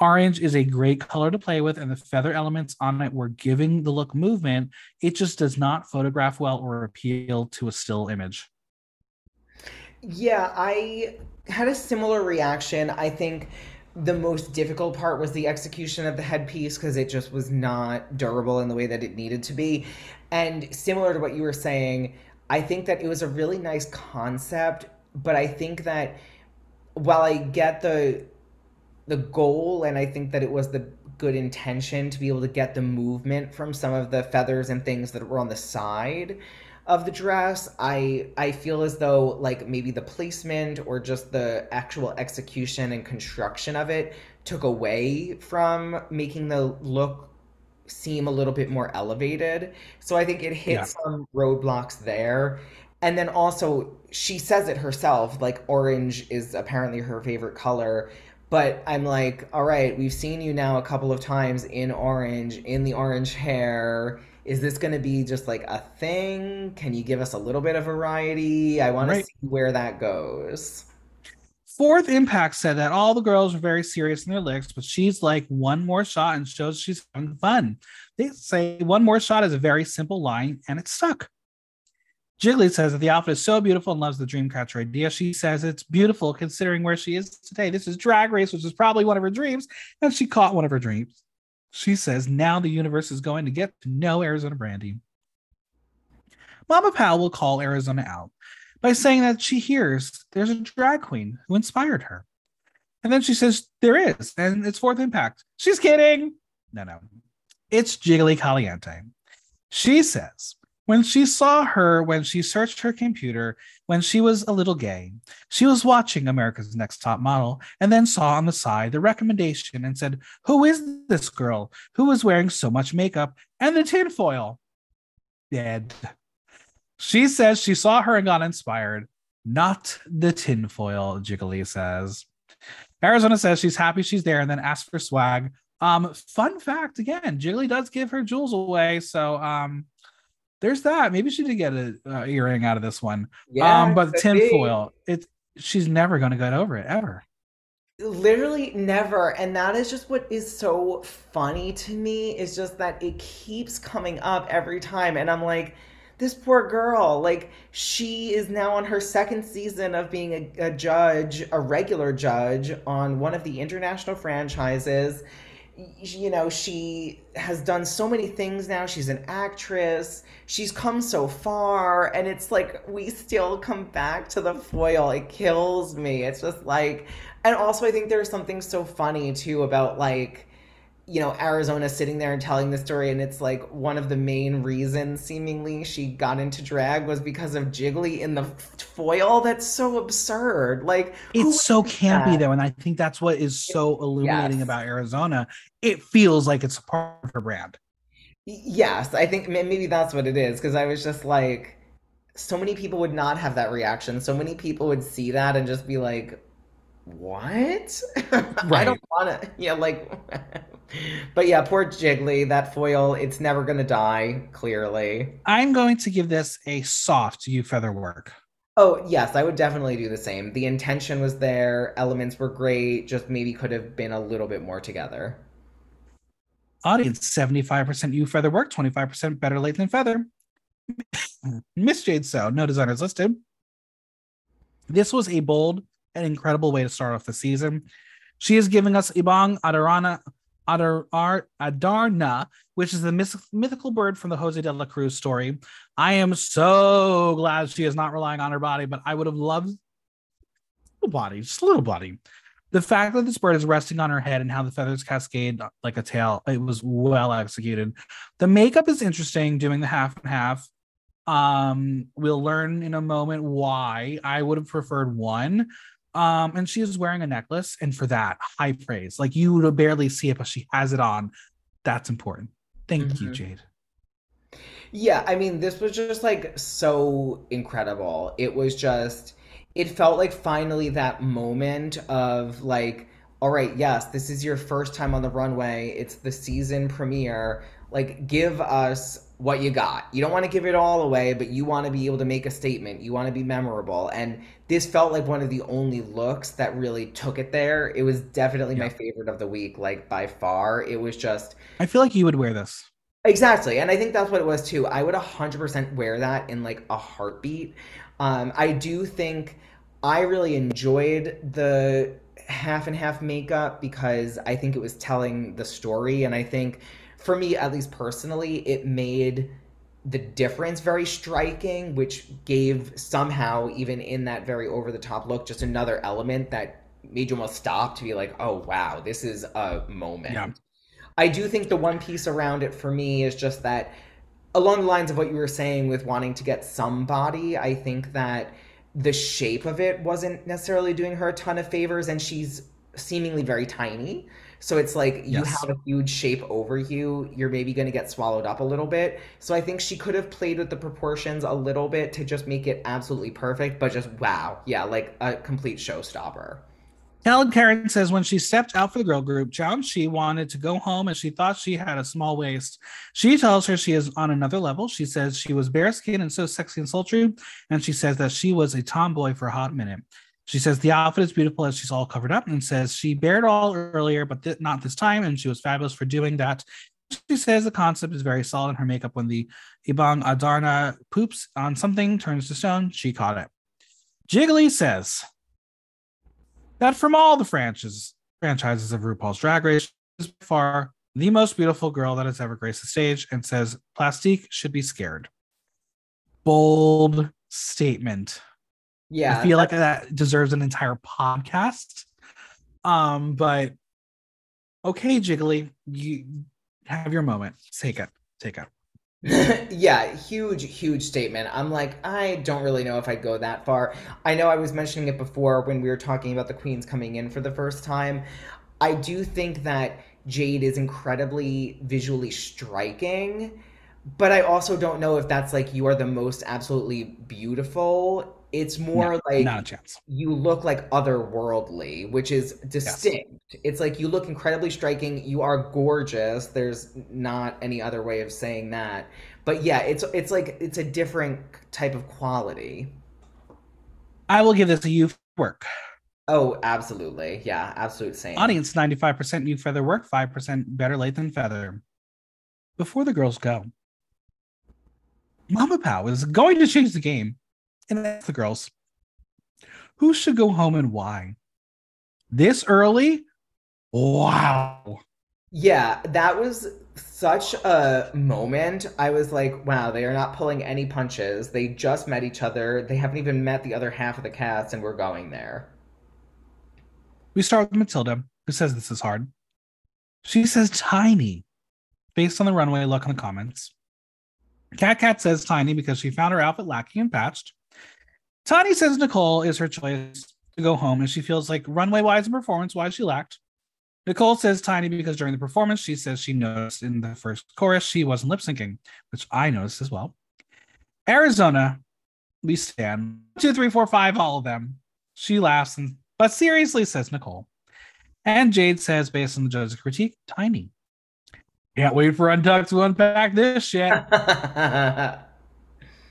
Orange is a great color to play with, and the feather elements on it were giving the look movement. It just does not photograph well or appeal to a still image. Yeah, I had a similar reaction. I think the most difficult part was the execution of the headpiece because it just was not durable in the way that it needed to be. And similar to what you were saying, I think that it was a really nice concept, but I think that while I get the the goal and I think that it was the good intention to be able to get the movement from some of the feathers and things that were on the side of the dress. I i feel as though like maybe the placement or just the actual execution and construction of it took away from making the look seem a little bit more elevated. So i think it hit Yeah. some roadblocks there. And then also she says it herself like orange is apparently her favorite color but i'm like all right we've seen you now a couple of times in orange in the orange hair is this going to be just like a thing can you give us a little bit of variety i want Right. to see where that goes Fourth Impact said that all the girls were very serious in their licks, but she's like one more shot and shows she's having fun. They say one more shot is a very simple line and it stuck. Jiggly says that the outfit is so beautiful and loves the Dreamcatcher idea. She says it's beautiful considering where she is today. This is Drag Race, which is probably one of her dreams, and she caught one of her dreams. She says now the universe is going to get to know Arizona Brandy. Mama Pao will call Arizona out by saying that she hears there's a drag queen who inspired her. And then she says there is, and it's fourth impact. She's kidding. No, no. It's Jiggly Caliente. She says when she saw her, when she searched her computer, when she was a little gay, she was watching America's Next Top Model and then saw on the side the recommendation and said, Who is this girl who is wearing so much makeup and the tinfoil? Dead. She says she saw her and got inspired. Not the tinfoil, Jiggly says. Arizona says she's happy she's there and then asks for swag. Um, fun fact again, Jiggly does give her jewels away. So um there's that. Maybe she did get an uh, earring out of this one. um, but the could be. tinfoil, it's she's never gonna get over it ever. Literally never. And that is just what is so funny to me is just that it keeps coming up every time. And I'm like, this poor girl, like, she is now on her second season of being a, a judge, a regular judge on one of the international franchises. You know, she has done so many things now. She's an actress. She's come so far. And it's like, we still come back to the foil. It kills me. It's just like, and also, I think there's something so funny too about like you know, Arizona sitting there and telling the story, and it's like one of the main reasons, seemingly, she got into drag was because of Jiggly in the foil. That's so absurd. Like, it's so campy, that? though, and I think that's what is so illuminating yes. about Arizona. It feels like it's a part of her brand. Yes, I think maybe that's what it is, because I was just like, so many people would not have that reaction. So many people would see that and just be like, what? Right. I don't want to. Yeah, like, but yeah, poor Jiggly. That foil, it's never gonna die. Clearly, I'm going to give this a soft you feather work. Oh yes, I would definitely do the same. The intention was there. Elements were great. Just maybe could have been a little bit more together. Audience 75% you feather work, 25% better late than feather. Miss Jade So, no designers listed. This was a bold an incredible way to start off the season. She is giving us Ibong Adarana Adar, Adarna, which is the mythical bird from the Jose de la Cruz story. I am so glad she is not relying on her body, but I would have loved a little body, just a little body. The fact that this bird is resting on her head and how the feathers cascade like a tail, it was well executed. The makeup is interesting, doing the half and half. Um, we'll learn in a moment why I would have preferred one, um, and she is wearing a necklace, and for that, high praise. Like you would barely see it, but she has it on. That's important. Thank mm-hmm. you, Jade. Yeah, I mean, this was just like so incredible. It was just, it felt like finally that moment of like, all right, yes, this is your first time on the runway. It's the season premiere. Like, give us what you got. You don't want to give it all away, but you want to be able to make a statement. You want to be memorable. And this felt like one of the only looks that really took it there. It was definitely yeah. my favorite of the week, like by far. It was just. I feel like you would wear this. Exactly. And I think that's what it was too. I would 100% wear that in like a heartbeat. Um, I do think I really enjoyed the half and half makeup because I think it was telling the story. And I think for me, at least personally, it made the difference very striking, which gave somehow, even in that very over the top look, just another element that made you almost stop to be like, oh, wow, this is a moment. Yeah. I do think the one piece around it for me is just that, along the lines of what you were saying with wanting to get somebody, I think that the shape of it wasn't necessarily doing her a ton of favors, and she's seemingly very tiny. So it's like you yes. have a huge shape over you, you're maybe going to get swallowed up a little bit. So I think she could have played with the proportions a little bit to just make it absolutely perfect, but just wow. Yeah, like a complete showstopper. KaladKaren says when she stepped out for the girl group challenge, she wanted to go home and she thought she had a small waist. She tells her she is on another level. She says she was bare skin and so sexy and sultry. And she says that she was a tomboy for a hot minute. She says the outfit is beautiful as she's all covered up and says she bared all earlier, but th- not this time. And she was fabulous for doing that. She says the concept is very solid in her makeup. When the Ibong Adarna poops on something, turns to stone, she caught it. Jiggly says that from all the franchises, franchises of RuPaul's Drag Race, is far the most beautiful girl that has ever graced the stage and says Plastique should be scared. Bold statement yeah. I feel like that deserves an entire podcast. Um, but okay, Jiggly, you have your moment. Take it. Take it. yeah, huge, huge statement. I'm like, I don't really know if I'd go that far. I know I was mentioning it before when we were talking about the queens coming in for the first time. I do think that Jade is incredibly visually striking, but I also don't know if that's like you are the most absolutely beautiful it's more no, like not a chance. You look like otherworldly, which is distinct. Yes. It's like you look incredibly striking. You are gorgeous. There's not any other way of saying that. But yeah, it's it's like it's a different type of quality. I will give this a you work. Oh, absolutely. Yeah, absolute same. Audience 95% you feather work, 5% better late than feather. Before the girls go, Mama Pao is going to change the game and ask the girls who should go home and why. This early? Wow. Yeah, that was such a moment. I was like, wow, they are not pulling any punches. They just met each other. They haven't even met the other half of the cast, and we're going there. We start with Matilda, who says this is hard. She says tiny, based on the runway look in the comments. Katkat says tiny because she found her outfit lacking and patched. Tiny says Nicole is her choice to go home and she feels like runway wise and performance wise she lacked. Nicole says tiny because during the performance she says she noticed in the first chorus she wasn't lip syncing, which I noticed as well. Arizona, we stand two, three, four, five, all of them. She laughs and but seriously says Nicole. And Jade says, based on the judge's critique, tiny. Can't wait for Untucked to unpack this shit.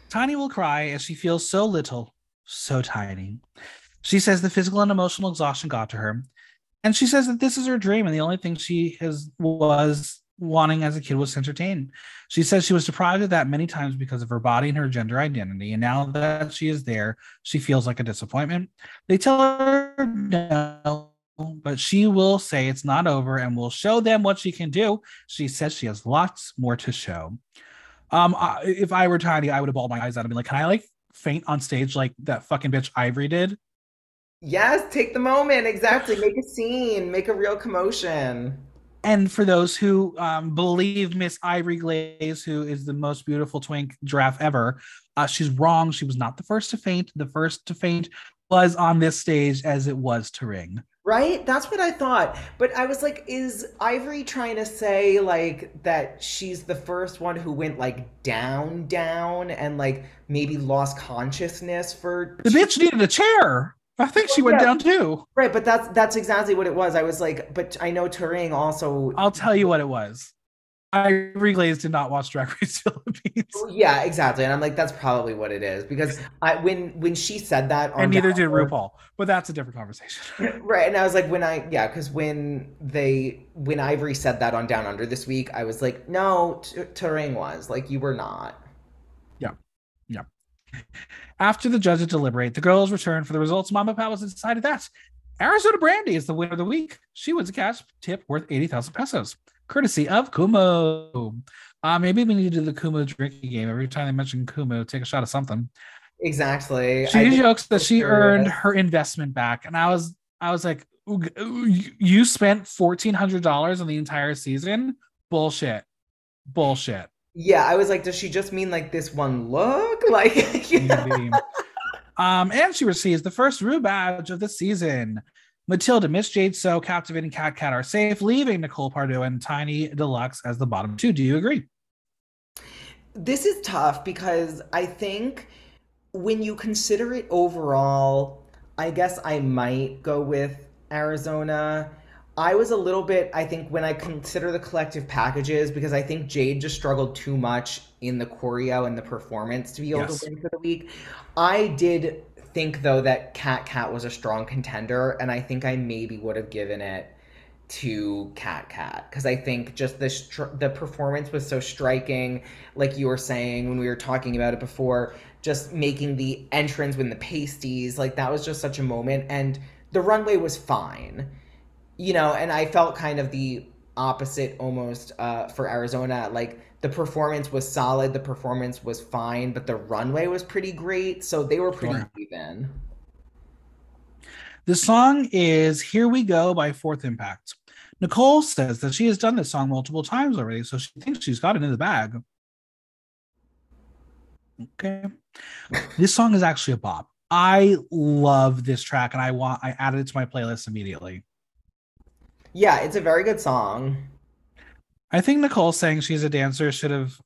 Tiny will cry as she feels so little, so tiny. She says the physical and emotional exhaustion got to her. And she says that this is her dream, and the only thing she has was wanting as a kid was to entertain. She says she was deprived of that many times because of her body and her gender identity. And now that she is there, she feels like a disappointment. They tell her no, but she will say it's not over and will show them what she can do. She says she has lots more to show. Um, I, if I were tiny, I would have bawled my eyes out and be like, "Can I like faint on stage like that fucking bitch Ivory did?" Yes, take the moment. Exactly. Make a scene, make a real commotion. And for those who um, believe Miss Ivory Glaze, who is the most beautiful twink giraffe ever, uh, she's wrong. She was not the first to faint. The first to faint was on this stage as it was Turing. Right? That's what I thought. But I was like, is Ivory trying to say like that she's the first one who went like down, down and like maybe lost consciousness for The bitch needed a chair. I think she went Yeah. down too. Right, but that's that's exactly what it was. I was like, but I know Turing also I'll tell you what it was. Ivory Glaze did not watch Drag Race Philippines, oh, Yeah, exactly. And I'm like, that's probably what it is. Because I when when she said that on and neither did RuPaul. But that's a different conversation. Right. And I was like, when I yeah, because when they when Ivory said that on Down Under this week, I was like, no, Turing was. Like you were not. Yeah, yeah. After the judges deliberate, the girls return for the results. Mama Palace has decided that Arizona Brandy is the winner of the week. She wins a cash tip worth 80,000 pesos, courtesy of Kumu. Uh, maybe we need to do the Kumu drinking game. Every time they mention Kumu, take a shot of something. Exactly. She jokes that she earned her investment back. And I was I was like, "Ooh, g- ooh, you- spent $1,400 on the entire season? Bullshit. Bullshit. Yeah, I was like, does she just mean like this one look? Like yeah. Um, and she receives the first Rue badge of the season. Matilda, Miss Jade So, Captivating Katkat are safe, leaving Nicole Pardaux and Tiny Deluxe as the bottom two. Do you agree? This is tough because I think when you consider it overall, I guess I might go with Arizona. I was a little bit, I think, when I consider the collective packages, because I think Jade just struggled too much in the choreo and the performance to be able Yes. to win for the week. I did think, though, that Katkat was a strong contender, and I think I maybe would have given it to Katkat. Because I think just the str- the performance was so striking, like you were saying when we were talking about it before, just making the entrance with the pasties, like that was just such a moment, and the runway was fine, you know, and I felt kind of the opposite almost uh, for Arizona, like the performance was solid, the performance was fine, but the runway was pretty great, so they were pretty Sure. even. The song is Here We Go by Fourth Impact. Nicole says that she has done this song multiple times already, so she thinks she's got it in the bag. Okay. This song is actually a bop. I love this track and I want I added it to my playlist immediately. Yeah, it's a very good song. I think Nicole saying she's a dancer should have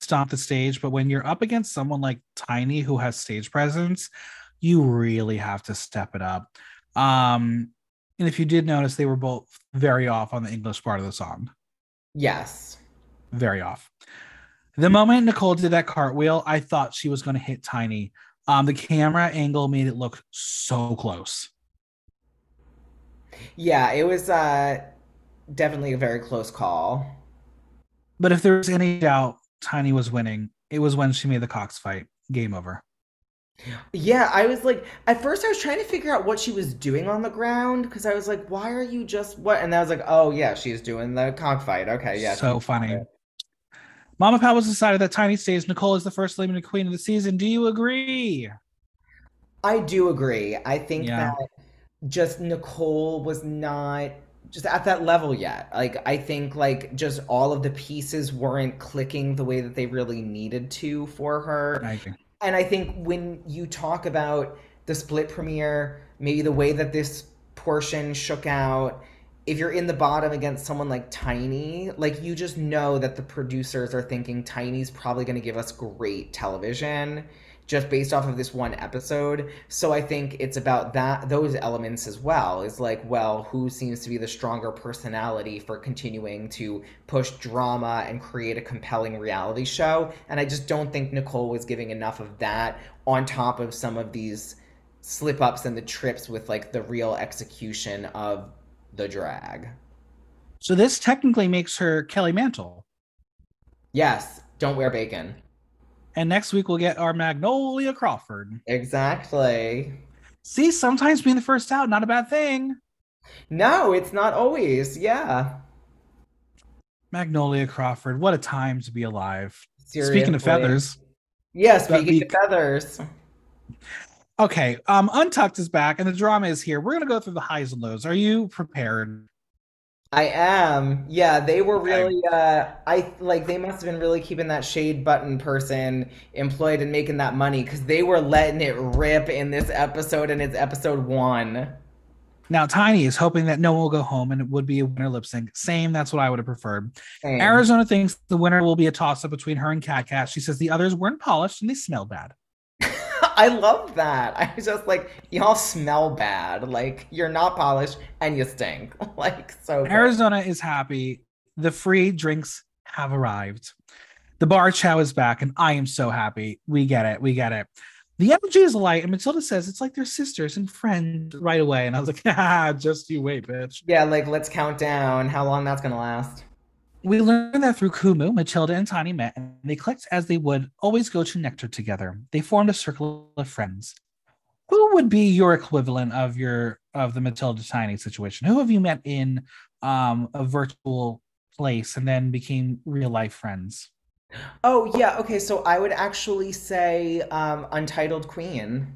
stomped the stage, but when you're up against someone like Tiny who has stage presence, you really have to step it up. Um, and if you did notice, they were both very off on the English part of the song, Yes. very off. The moment Nicole did that cartwheel, I thought she was going to hit Tiny. Um, the camera angle made it look so close. Yeah, it was uh definitely a very close call. But if there was any doubt Tiny was winning, it was when she made the Cox fight. Game over. Yeah, I was like at first I was trying to figure out what she was doing on the ground because I was like, why are you just what? And I was like, oh yeah, she's doing the cockfight. Okay, yeah. so funny. Mama Pao was decided that Tiny stays. Nicole is the first eliminated queen of the season. Do you agree? I do agree. I think Yeah. that just Nicole was not just at that level yet. Like I think like just all of the pieces weren't clicking the way that they really needed to for her. I. And I think when you talk about the split premiere, maybe the way that this portion shook out, if you're in the bottom against someone like Tiny, like you just know that the producers are thinking Tiny's probably going to give us great television just based off of this one episode. So I think it's about that those elements as well. Is like, well, who seems to be the stronger personality for continuing to push drama and create a compelling reality show? And I just don't think Nicole was giving enough of that on top of some of these slip ups and the trips with like the real execution of the drag. So this technically makes her Kelly Mantle. Yes, don't wear bacon. And next week we'll get our Magnolia Crawford. Exactly. See, sometimes being the first out, not a bad thing. No, it's not always. Yeah. Magnolia Crawford, what a time to be alive. Seriously. Speaking of feathers. Yeah, speaking be- of feathers. Okay, um, Untucked is back and the drama is here. We're gonna go through the highs and lows. Are you prepared? I am. Yeah, they were really uh I like they must have been really keeping that shade button person employed and making that money cuz they were letting it rip in this episode and it's episode 1. Now, Tiny is hoping that no one will go home and it would be a winner lip sync. Same, that's what I would have preferred. Same. Arizona thinks the winner will be a toss up between her and Katkat. She says the others weren't polished and they smell bad. I love that. I was just like y'all smell bad. Like you're not polished and you stink. Like so good. Arizona is happy. The free drinks have arrived. The bar chow is back, and I am so happy. We get it. We get it. The energy is light, and Matilda says it's like they're sisters and friends right away. And I was like, ah, just you wait, bitch. Yeah, like let's count down how long that's going to last. We learned that through Kumu, Matilda and Tiny met, and they clicked as they would always go to Nectar together. They formed a circle of friends. Who would be your equivalent of your of the Matilda Tiny situation? Who have you met in um, a virtual place and then became real life friends? Oh, yeah. Okay, so I would actually say um Untitled Queen.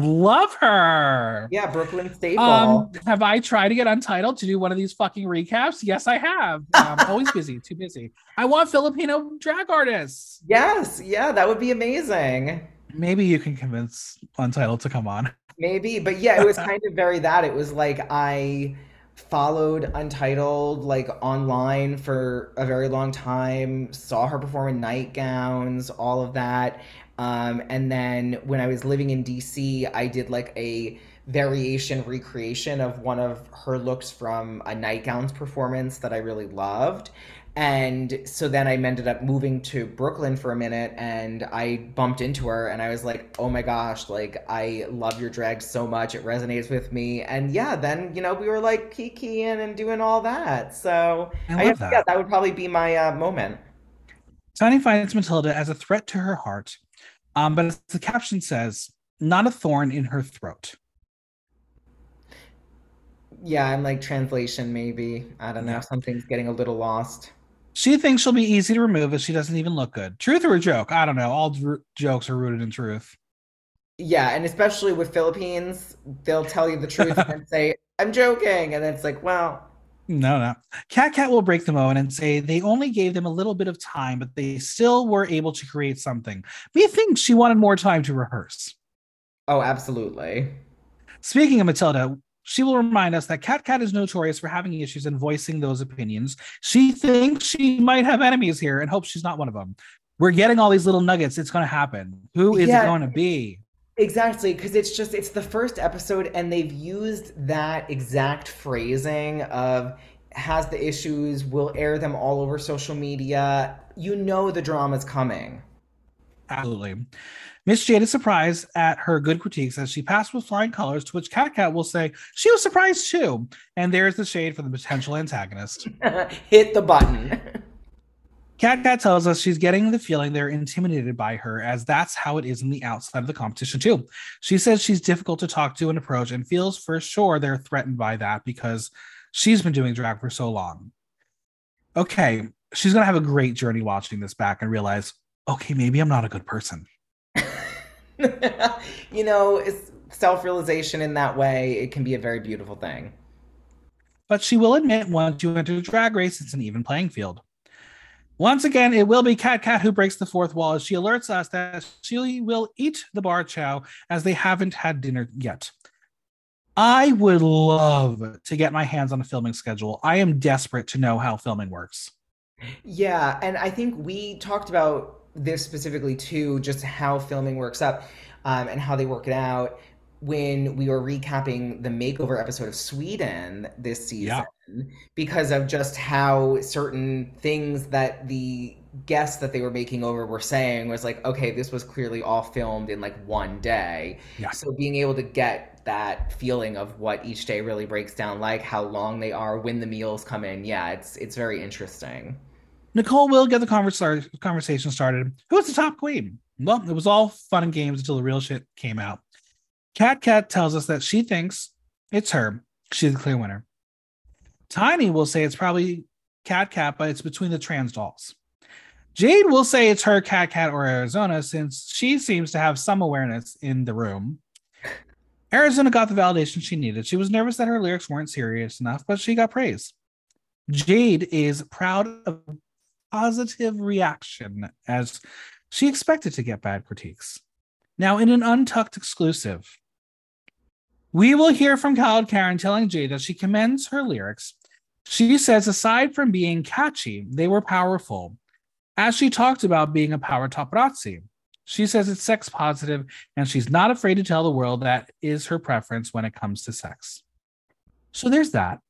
Love her. Yeah, Brooklyn Staple. Um, have I tried to get Untitled to do one of these fucking recaps? Yes, I have. Um, always busy, too busy. I want Filipino drag artists. yes, yeah, that would be amazing. Maybe you can convince Untitled to come on. Maybe, but yeah, it was kind of very that. It was like I followed Untitled like online for a very long time, saw her perform in nightgowns, all of that. Um, and then when I was living in DC, I did like a variation recreation of one of her looks from a nightgowns performance that I really loved. And so then I ended up moving to Brooklyn for a minute and I bumped into her and I was like, oh my gosh, like I love your drag so much. It resonates with me. And yeah, then, you know, we were like kikiing and doing all that. So I I, love guess, that. yeah, that would probably be my uh, moment. Tiny finds Matilda as a threat to her heart, um, but as the caption says, not a thorn in her throat. Yeah, I'm like translation maybe. I don't know. Yeah. Something's getting a little lost. She thinks she'll be easy to remove as she doesn't even look good. Truth or a joke? I don't know. All dr- jokes are rooted in truth. Yeah, and especially with Philippines, they'll tell you the truth and say, I'm joking. And it's like, well, No, no. Katkat will break the moment and say they only gave them a little bit of time, but they still were able to create something. Me thinks she wanted more time to rehearse. oh, absolutely. Speaking of Matilda, she will remind us that Katkat is notorious for having issues and voicing those opinions. She thinks she might have enemies here and hopes she's not one of them. We're getting all these little nuggets. It's going to happen. Who is Yeah. it going to be? Exactly, because it's just it's the first episode and they've used that exact phrasing of has the issues, will air them all over social media. You know the drama's coming. Absolutely. Miss Jade is surprised at her good critiques as she passed with flying colors, to which Katkat will say she was surprised too. And there's the shade for the potential antagonist. Hit the button. Katkat tells us she's getting the feeling they're intimidated by her, as that's how it is in the outside of the competition, too. She says she's difficult to talk to and approach and feels for sure they're threatened by that because she's been doing drag for so long. Okay, she's going to have a great journey watching this back and realize, okay, maybe I'm not a good person. you know, self-realization in that way, it can be a very beautiful thing. but she will admit once you enter the drag race, it's an even playing field. Once again, it will be Katkat who breaks the fourth wall as she alerts us that she will eat the bar chow as they haven't had dinner yet. I would love to get my hands on a filming schedule. I am desperate to know how filming works. Yeah, and I think we talked about this specifically too, just how filming works up um, and how they work it out when we were recapping the makeover episode of Sweden this season yeah. because of just how certain things that the guests that they were making over were saying was like, okay, this was clearly all filmed in like one day. Yeah. So being able to get that feeling of what each day really breaks down like, how long they are, when the meals come in, yeah, it's it's very interesting. Nicole will get the uh, conversation started. Who's the top queen? Well, it was all fun and games until the real shit came out. Katkat tells us that she thinks it's her. She's the clear winner. Tiny will say it's probably Katkat, but it's between the trans dolls. Jade will say it's her Katkat or Arizona since she seems to have some awareness in the room. Arizona got the validation she needed. She was nervous that her lyrics weren't serious enough, but she got praise. Jade is proud of positive reaction as she expected to get bad critiques. Now, in an untucked exclusive, we will hear from KaladKaren telling Jay that she commends her lyrics. She says, aside from being catchy, they were powerful. As she talked about being a power paparazzi, she says it's sex positive and she's not afraid to tell the world that is her preference when it comes to sex. So there's that.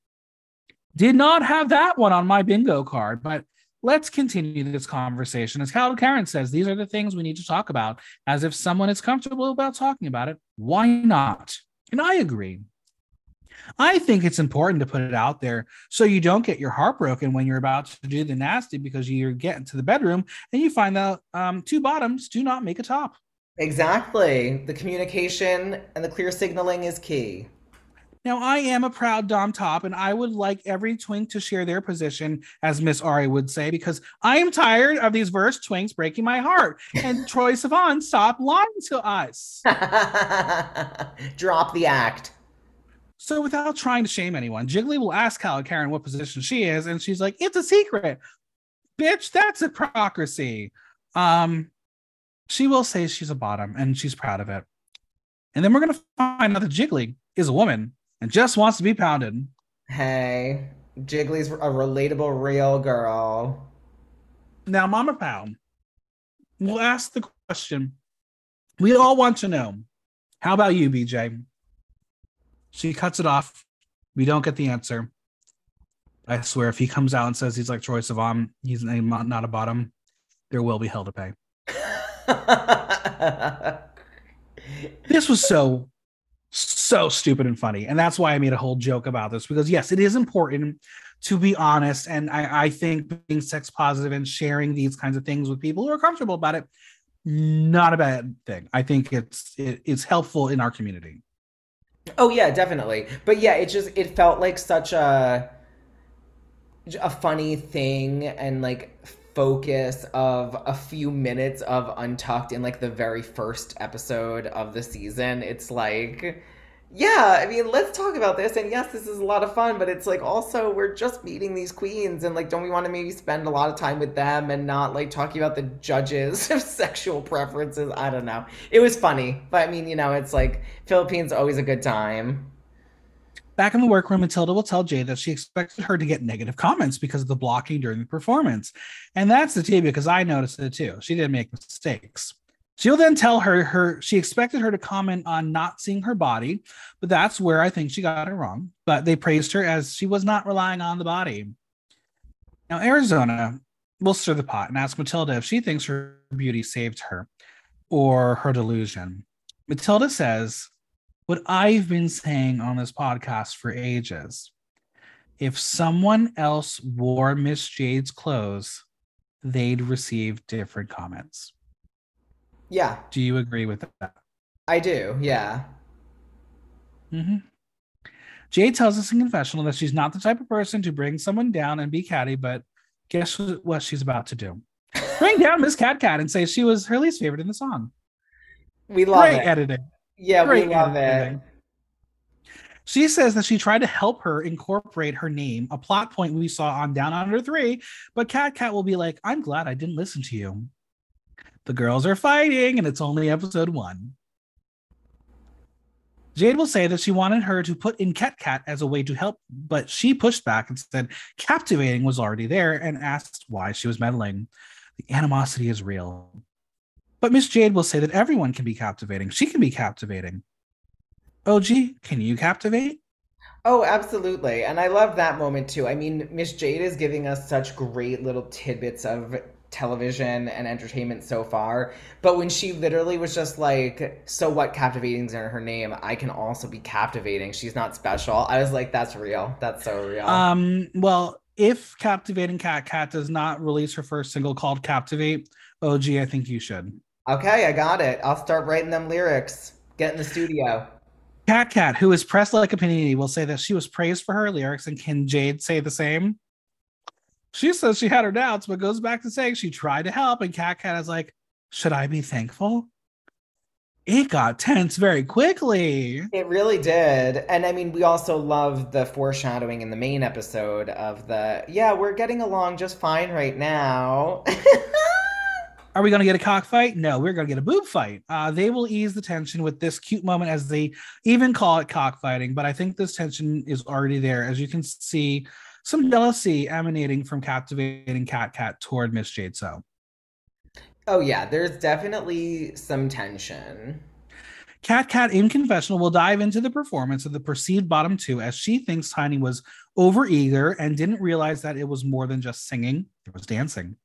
Did not have that one on my bingo card, but let's continue this conversation. As KaladKaren says, these are the things we need to talk about. As if someone is comfortable about talking about it, why not? And I agree. I think it's important to put it out there so you don't get your heart broken when you're about to do the nasty because you're getting to the bedroom and you find out um, two bottoms do not make a top. Exactly. The communication and the clear signaling is key. Now, I am a proud Dom Top, and I would like every twink to share their position, as Miss Ari would say, because I am tired of these verse twinks breaking my heart. And Troye Sivan, stop lying to us. Drop the act. So, without trying to shame anyone, Jiggly will ask KaladKaren what position she is, and she's like, "It's a secret, bitch. That's hypocrisy." Um, she will say she's a bottom, and she's proud of it. And then we're gonna find out that Jiggly is a woman and just wants to be pounded. Hey, Jiggly's a relatable real girl. Now, Mama Pound we'll ask the question. We all want to know. How about you, BJ? She cuts it off. We don't get the answer. I swear, if he comes out and says he's like Troye Sivan, he's not a bottom, there will be hell to pay. this was so so stupid and funny. And that's why I made a whole joke about this because, yes, it is important to be honest. And I, I think being sex positive and sharing these kinds of things with people who are comfortable about it, not a bad thing. I think it's it, it's helpful in our community. Oh yeah, definitely. But yeah, it just it felt like such a a funny thing and like focus of a few minutes of Untucked in like the very first episode of the season. It's like, yeah, I mean, let's talk about this. And yes, this is a lot of fun, but it's like also we're just meeting these queens and like, don't we want to maybe spend a lot of time with them and not like talking about the judges of sexual preferences? I don't know. It was funny, but I mean, you know, it's like Philippines always a good time. Back in the workroom, Matilda will tell Jade that she expected her to get negative comments because of the blocking during the performance. And that's the tea because I noticed it too. She didn't make mistakes. She will then tell her her she expected her to comment on not seeing her body, but that's where I think she got it wrong. But they praised her as she was not relying on the body. Now Arizona will stir the pot and ask Matilda if she thinks her beauty saved her or her delusion. Matilda says what I've been saying on this podcast for ages. If someone else wore Miss Jade's clothes, they'd receive different comments. Yeah. Do you agree with that? I do, yeah. Mm-hmm. Jade tells us in confessional that she's not the type of person to bring someone down and be catty, but guess what she's about to do? bring down Miss Katkat and say she was her least favorite in the song. We love Great it. editing. Yeah, Great we love it. She says that she tried to help her incorporate her name, a plot point we saw on Down Under 3, but Katkat will be like, I'm glad I didn't listen to you. The girls are fighting, and it's only episode one. Jade will say that she wanted her to put in Katkat as a way to help, but she pushed back and said captivating was already there and asked why she was meddling. The animosity is real. But Miss Jade will say that everyone can be captivating. She can be captivating. OG, can you captivate? Oh, absolutely. And I love that moment too. I mean, Miss Jade is giving us such great little tidbits of television and entertainment so far. But when she literally was just like, so what captivating's in her name, I can also be captivating. She's not special. I was like, that's real. That's so real. Um, well, if Captivating Katkat does not release her first single called Captivate, OG, I think you should. Okay, I got it. I'll start writing them lyrics. Get in the studio. Katkat, who is pressed like a panini, will say that she was praised for her lyrics, and can Jade say the same? She says she had her doubts, but goes back to saying she tried to help, and Katkat is like, "Should I be thankful?" It got tense very quickly. It really did. And I mean, we also love the foreshadowing in the main episode of the, yeah, we're getting along just fine right now. Are we going to get a cockfight? No, we're going to get a boob fight. Uh, they will ease the tension with this cute moment as they even call it cockfighting. But I think this tension is already there. As you can see, some jealousy emanating from captivating Katkat toward Miss Jade So. Oh yeah, there's definitely some tension. Katkat in confessional will dive into the performance of the perceived bottom two as she thinks Tiny was overeager and didn't realize that it was more than just singing, it was dancing.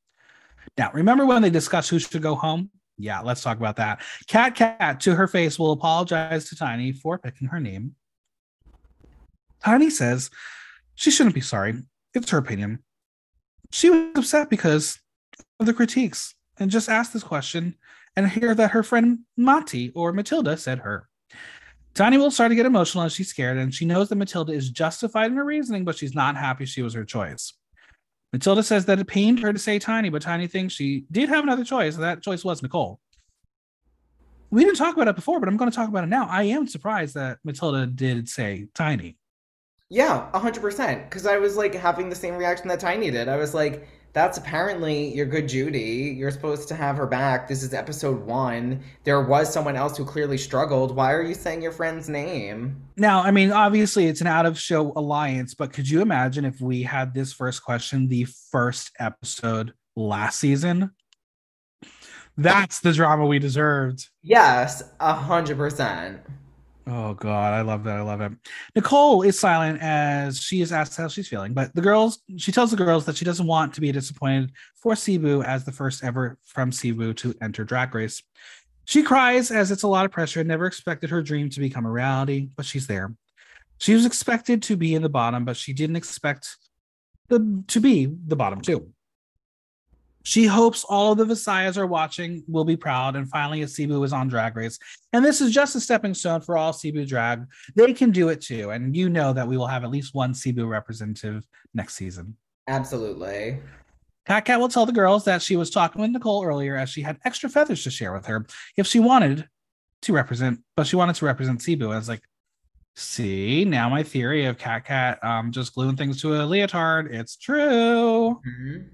Now, remember when they discussed who should go home? Yeah, let's talk about that. Katkat, to her face will apologize to Tiny for picking her name. Tiny says she shouldn't be sorry. It's her opinion. She was upset because of the critiques and just asked this question and hear that her friend Mati or Matilda said her. Tiny will start to get emotional as she's scared, and she knows that Matilda is justified in her reasoning, but she's not happy she was her choice. Matilda says that it pained her to say Tiny, but Tiny thinks she did have another choice, and that choice was Nicole. We didn't talk about it before, but I'm going to talk about it now. I am surprised that Matilda did say Tiny. Yeah, 100%. Because I was like having the same reaction that Tiny did. I was like, that's apparently your good Judy. You're supposed to have her back. This is episode one. There was someone else who clearly struggled. Why are you saying your friend's name? Now, I mean, obviously it's an out of show alliance, but could you imagine if we had this first question the first episode last season? That's the drama we deserved. Yes, a hundred percent. Oh god, I love that. I love it. Nicole is silent as she is asked how she's feeling, but the girls, she tells the girls that she doesn't want to be disappointed for Cebu as the first ever from Cebu to enter Drag Race. She cries as it's a lot of pressure and never expected her dream to become a reality, but she's there. She was expected to be in the bottom, but she didn't expect the to be the bottom too. She hopes all of the Visayas are watching, will be proud, and finally a Cebu is on Drag Race. And this is just a stepping stone for all Cebu drag. They can do it too. And you know that we will have at least one Cebu representative next season. Absolutely. Katkat will tell the girls that she was talking with Nicole earlier as she had extra feathers to share with her if she wanted to represent, but she wanted to represent Cebu. And I was like, see, now my theory of Katkat um, just gluing things to a leotard, it's true. Mm-hmm.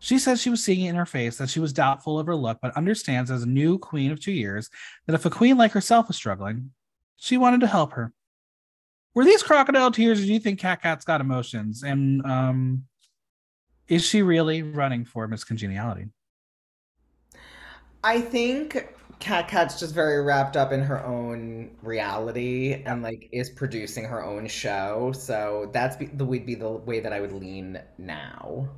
She says she was seeing it in her face that she was doubtful of her look, but understands as a new queen of two years that if a queen like herself was struggling, she wanted to help her. Were these crocodile tears, or do you think Katkat's got emotions? And um, is she really running for Miss Congeniality? I think Katkat's just very wrapped up in her own reality and like is producing her own show. So that's be, the would be the way that I would lean now.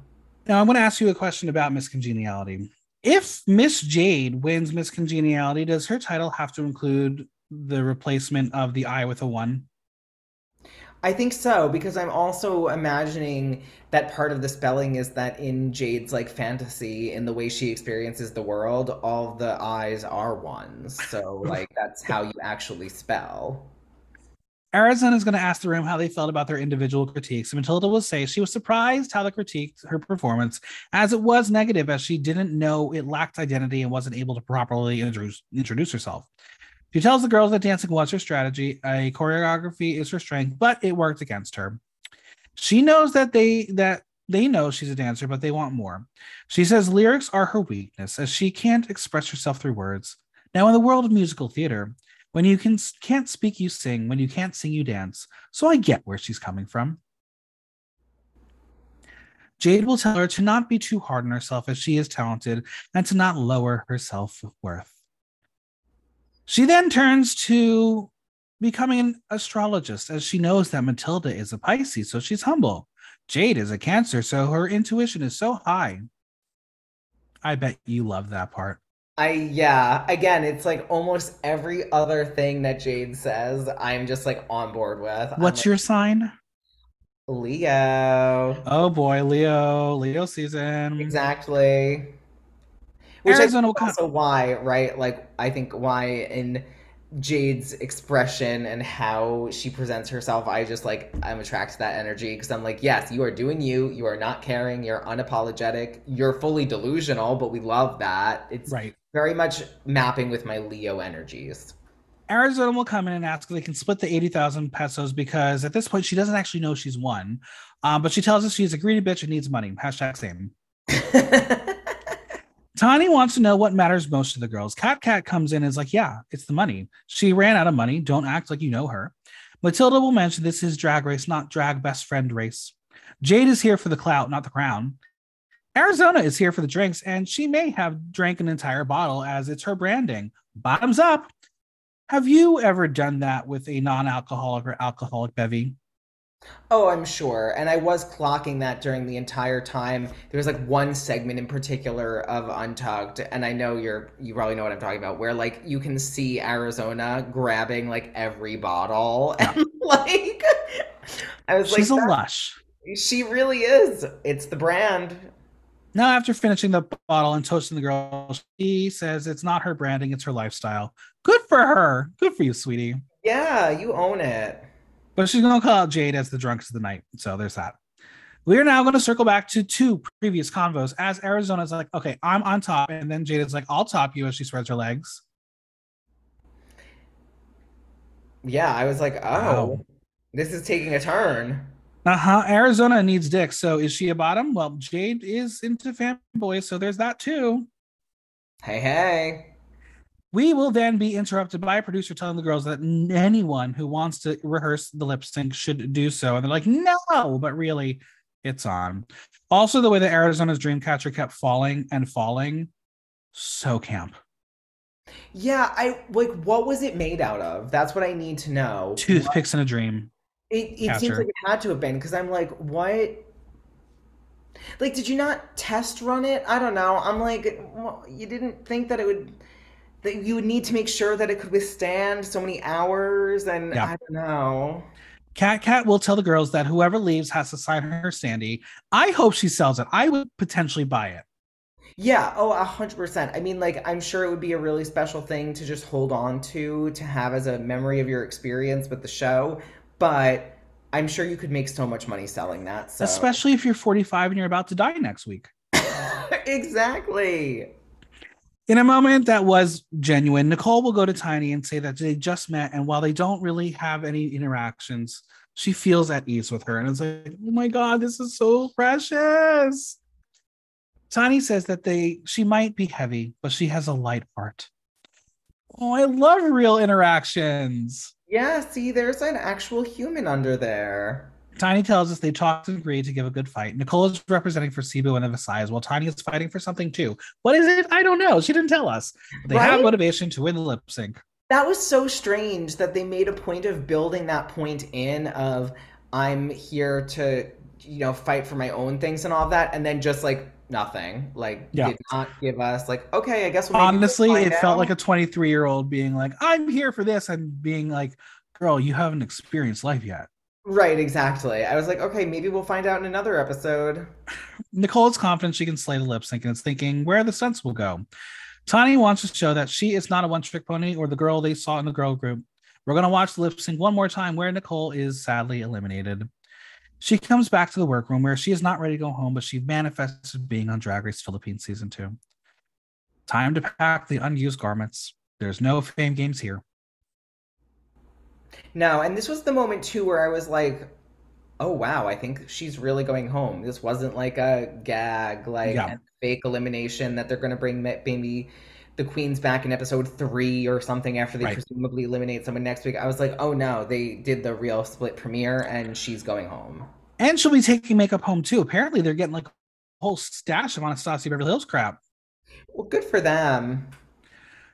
Now, I want to ask you a question about Miss Congeniality. If Miss Jade wins Miss Congeniality, does her title have to include the replacement of the I with a one? I think so because I'm also imagining that part of the spelling is that in Jade's like fantasy, in the way she experiences the world, all the eyes are ones. So like that's how you actually spell. Arizona is going to ask the room how they felt about their individual critiques. Matilda will say she was surprised how the critiqued her performance, as it was negative, as she didn't know it lacked identity and wasn't able to properly introduce, introduce herself. She tells the girls that dancing was her strategy, a choreography is her strength, but it worked against her. She knows that they that they know she's a dancer, but they want more. She says lyrics are her weakness, as she can't express herself through words. Now, in the world of musical theater, when you can can't speak, you sing. When you can't sing, you dance. So I get where she's coming from. Jade will tell her to not be too hard on herself as she is talented and to not lower her self worth. She then turns to becoming an astrologist as she knows that Matilda is a Pisces, so she's humble. Jade is a Cancer, so her intuition is so high. I bet you love that part. I yeah, again, it's like almost every other thing that Jade says, I'm just like on board with. I'm What's like, your sign? Leo? Oh boy, Leo, Leo season. Exactly. Which I Arizona is also why, right? Like I think why in Jade's expression and how she presents herself, I just like I'm attracted to that energy because I'm like, yes, you are doing you. You are not caring. You're unapologetic. You're fully delusional, but we love that. It's Right. Very much mapping with my Leo energies. Arizona will come in and ask if they can split the 80,000 pesos because at this point she doesn't actually know she's won. Um, but she tells us she's a greedy bitch and needs money. Hashtag same. Tani wants to know what matters most to the girls. Katkat comes in and is like, yeah, it's the money. She ran out of money. Don't act like you know her. Matilda will mention this is drag race, not drag best friend race. Jade is here for the clout, not the crown. Arizona is here for the drinks, and she may have drank an entire bottle as it's her branding. Bottoms up. Have you ever done that with a non-alcoholic or alcoholic bevy? Oh, I'm sure. And I was clocking that during the entire time. There was like one segment in particular of Untucked, and I know you're you probably know what I'm talking about, where like you can see Arizona grabbing like every bottle Yeah. and like I was like She's a lush. She really is. It's the brand. Now, after finishing the bottle and toasting the girl, she says it's not her branding, it's her lifestyle. Good for her. Good for you, sweetie. Yeah, you own it. But she's going to call out Jade as the drunkest of the night. So there's that. We are now going to circle back to two previous convos as Arizona's like, okay, I'm on top. And then Jade is like, I'll top you as she spreads her legs. Yeah, I was like, oh, Wow. this is taking a turn. Uh huh. Arizona needs dick. So is she a bottom? Well, Jade is into fanboys. So there's that too. Hey, hey. We will then be interrupted by a producer telling the girls that anyone who wants to rehearse the lip sync should do so. And they're like, no, but really, it's on. Also, the way that Arizona's Dreamcatcher kept falling and falling, so camp. Yeah, I like what was it made out of? That's what I need to know. Toothpicks in a dream. It, it seems like it had to have been because I'm like, what? Like, did you not test run it? I don't know. I'm like, well, you didn't think that it would, that you would need to make sure that it could withstand so many hours, and Yeah. I don't know. Katkat will tell the girls that whoever leaves has to sign her standee. I hope she sells it. I would potentially buy it. Yeah, oh, a hundred percent. I mean, like, I'm sure it would be a really special thing to just hold on to, to have as a memory of your experience with the show, but I'm sure you could make so much money selling that. So Especially if you're 45 and you're about to die next week. exactly. In a moment that was genuine, Nicole will go to Tiny and say that they just met, and while they don't really have any interactions, she feels at ease with her. And it's like, oh my god, this is so precious. Tiny says that they she might be heavy, but she has a light heart. Oh, I love real interactions. Yeah, see, there's an actual human under there. Tiny tells us they talked and agreed to give a good fight. Nicole is representing for Cebu and the Bisaya, while Tiny is fighting for something too. What is it? I don't know. She didn't tell us. They have motivation to win the lip sync. That was so strange that they made a point of building that point in of I'm here to, you know, fight for my own things and all that, and then just like nothing. Like Yeah. did not give us like, okay, I guess we'll Honestly, it felt like a 23 year old being like, I'm here for this, and being like, girl, you haven't experienced life yet. Right, exactly. I was like, okay, maybe we'll find out in another episode. Nicole is confident she can slay the lip sync and is thinking where the stunts will go. Tani wants to show that she is not a one trick pony or the girl they saw in the girl group. We're going to watch the lip sync one more time where Nicole is sadly eliminated. She comes back to the workroom where she is not ready to go home, but she manifested being on Drag Race Philippines season two. Time to pack the unused garments. There's no fame games here. No, and this was the moment too where I was like, oh wow, I think she's really going home. This wasn't like a gag, like Yeah, a fake elimination that they're gonna bring ma- maybe the queens back in episode three or something after they right. presumably eliminate someone next week. I was like, oh no, they did the real split premiere and she's going home. And she'll be taking makeup home too. Apparently, they're getting like a whole stash of Anastasia Beverly Hills crap. Well, good for them.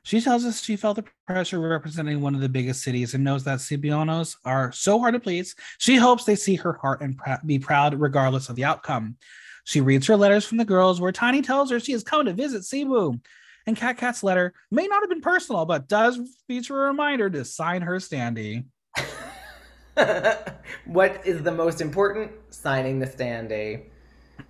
She tells us she felt the pressure representing one of the biggest cities and knows that Cebuanos are so hard to please. She hopes they see her heart and pr- be proud regardless of the outcome. She reads her letters from the girls where Tiny tells her she is coming to visit Cebu. And Katkat's letter may not have been personal, but does feature a reminder to sign her standee. what is the most important? Signing the standee.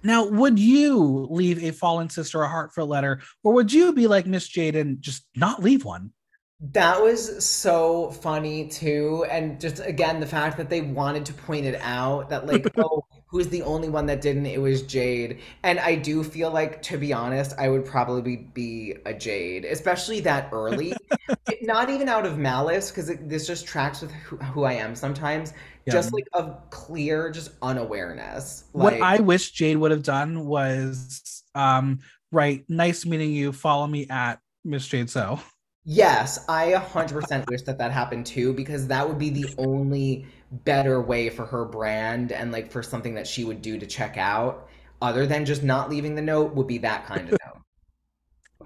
Now, would you leave a fallen sister a heartfelt letter, or would you be like Miss Jade and just not leave one? That was so funny too. And just again, the fact that they wanted to point it out that, like, oh, who's the only one that didn't? It was Jade. And I do feel like, to be honest, I would probably be a Jade, especially that early. It- Not even out of malice, because this just tracks with who, who I am sometimes. Yeah. Just like of clear, just unawareness. What Like, I wish Jade would have done was, um, right, nice meeting you. Follow me at Miss Jade So. Yes, I 100% wish that that happened too, because that would be the only better way for her brand and like for something that she would do to check out, other than just not leaving the note, would be that kind of note.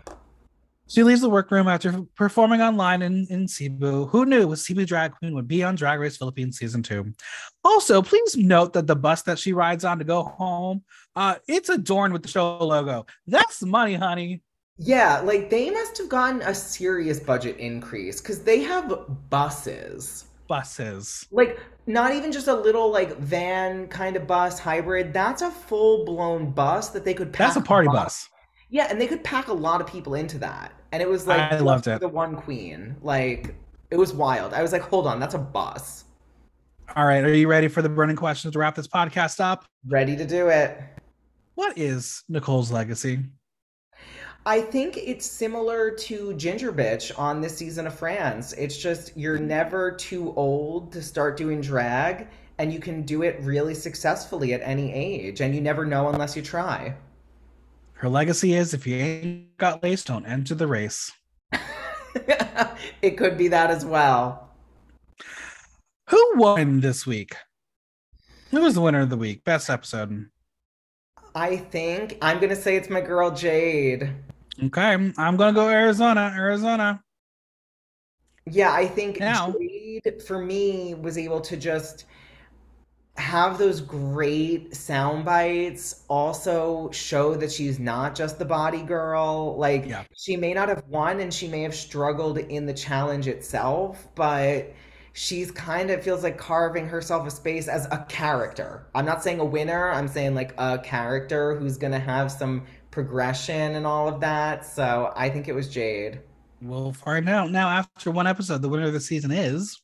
She leaves the workroom after performing online in, in Cebu. Who knew a Cebu drag queen would be on Drag Race Philippines season two? Also, please note that the bus that she rides on to go home, uh, it's adorned with the show logo. That's money, honey. Yeah, like they must have gotten a serious budget increase because they have buses. Buses. Like, not even just a little like van kind of bus hybrid. That's a full-blown bus that they could That's a party lot- bus. Yeah, and they could pack a lot of people into that. And it was like I loved it. the one queen. Like it was wild. I was like, hold on, that's a bus. All right, are you ready for the burning questions to wrap this podcast up? Ready to do it. What is Nicole's legacy? I think it's similar to Ginger Bitch on this season of France. It's just you're never too old to start doing drag, and you can do it really successfully at any age, and you never know unless you try. Her legacy is if you ain't got lace, don't enter the race. it could be that as well. Who won this week? Who was the winner of the week? Best episode. I think I'm gonna say it's my girl Jade. Okay, I'm gonna go Arizona. Arizona. Yeah, I think Now- Jade for me was able to just have those great sound bites, also show that she's not just the body girl. Like Yeah. she may not have won and she may have struggled in the challenge itself, but she's kind of feels like carving herself a space as a character. I'm not saying a winner, I'm saying like a character who's gonna have some progression and all of that. So I think it was Jade. We'll find out now. After one episode, the winner of the season is.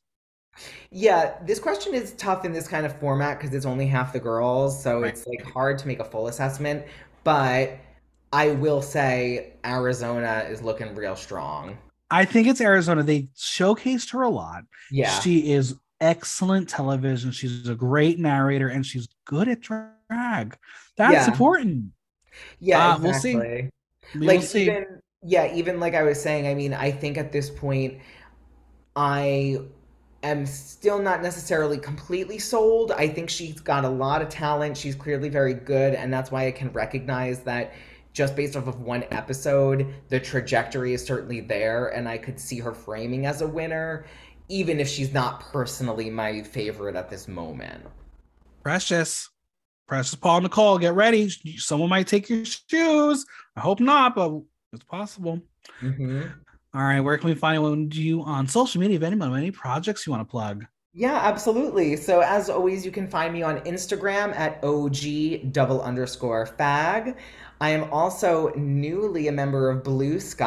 Yeah, this question is tough in this kind of format because it's only half the girls, so Right. it's like hard to make a full assessment. But I will say Arizona is looking real strong. I think it's Arizona. They showcased her a lot. Yeah. She is excellent television. She's a great narrator and she's good at drag. That's Yeah. important. Yeah, Uh, we'll see. We Like see. even yeah, even like I was saying, I mean, I think at this point I am still not necessarily completely sold. I think she's got a lot of talent. She's clearly very good, and that's why I can recognize that just based off of one episode, the trajectory is certainly there, and I could see her framing as a winner, even if she's not personally my favorite at this moment. Precious. Precious Paula Nicole, get ready. Someone might take your shoes. I hope not, but it's possible. hmm All right, where can we find you on social media? If anyone, any projects you want to plug? Yeah, absolutely. So as always, you can find me on Instagram at OG double underscore fag. I am also newly a member of Bluesky.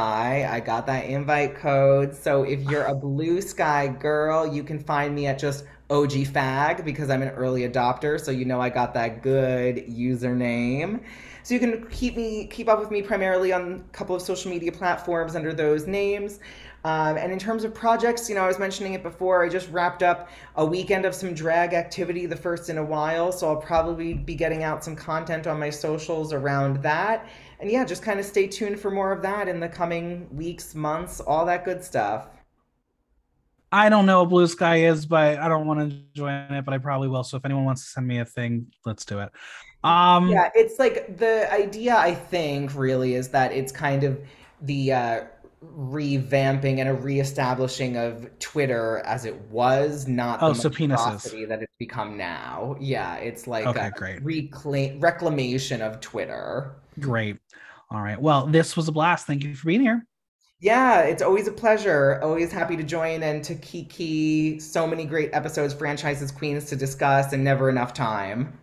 I got that invite code. So if you're a Bluesky girl, you can find me at just OG Fag because I'm an early adopter, so you know I got that good username. So you can keep me keep up with me primarily on a couple of social media platforms under those names. Um, and in terms of projects, you know, I was mentioning it before. I just wrapped up a weekend of some drag activity, the first in a while. So I'll probably be getting out some content on my socials around that. And yeah, just kind of stay tuned for more of that in the coming weeks, months, all that good stuff. I don't know what Bluesky is, but I don't want to join it, but I probably will. So if anyone wants to send me a thing, let's do it. Um, yeah, it's like the idea, I think, really is that it's kind of the uh, revamping and a reestablishing of Twitter as it was, not oh, the so penises. that it's become now. Yeah, it's like Okay, a great, reclaim reclamation of Twitter. great. All right. Well, this was a blast. Thank you for being here. Yeah, it's always a pleasure. Always happy to join and to kiki so many great episodes, franchises, queens to discuss, and never enough time.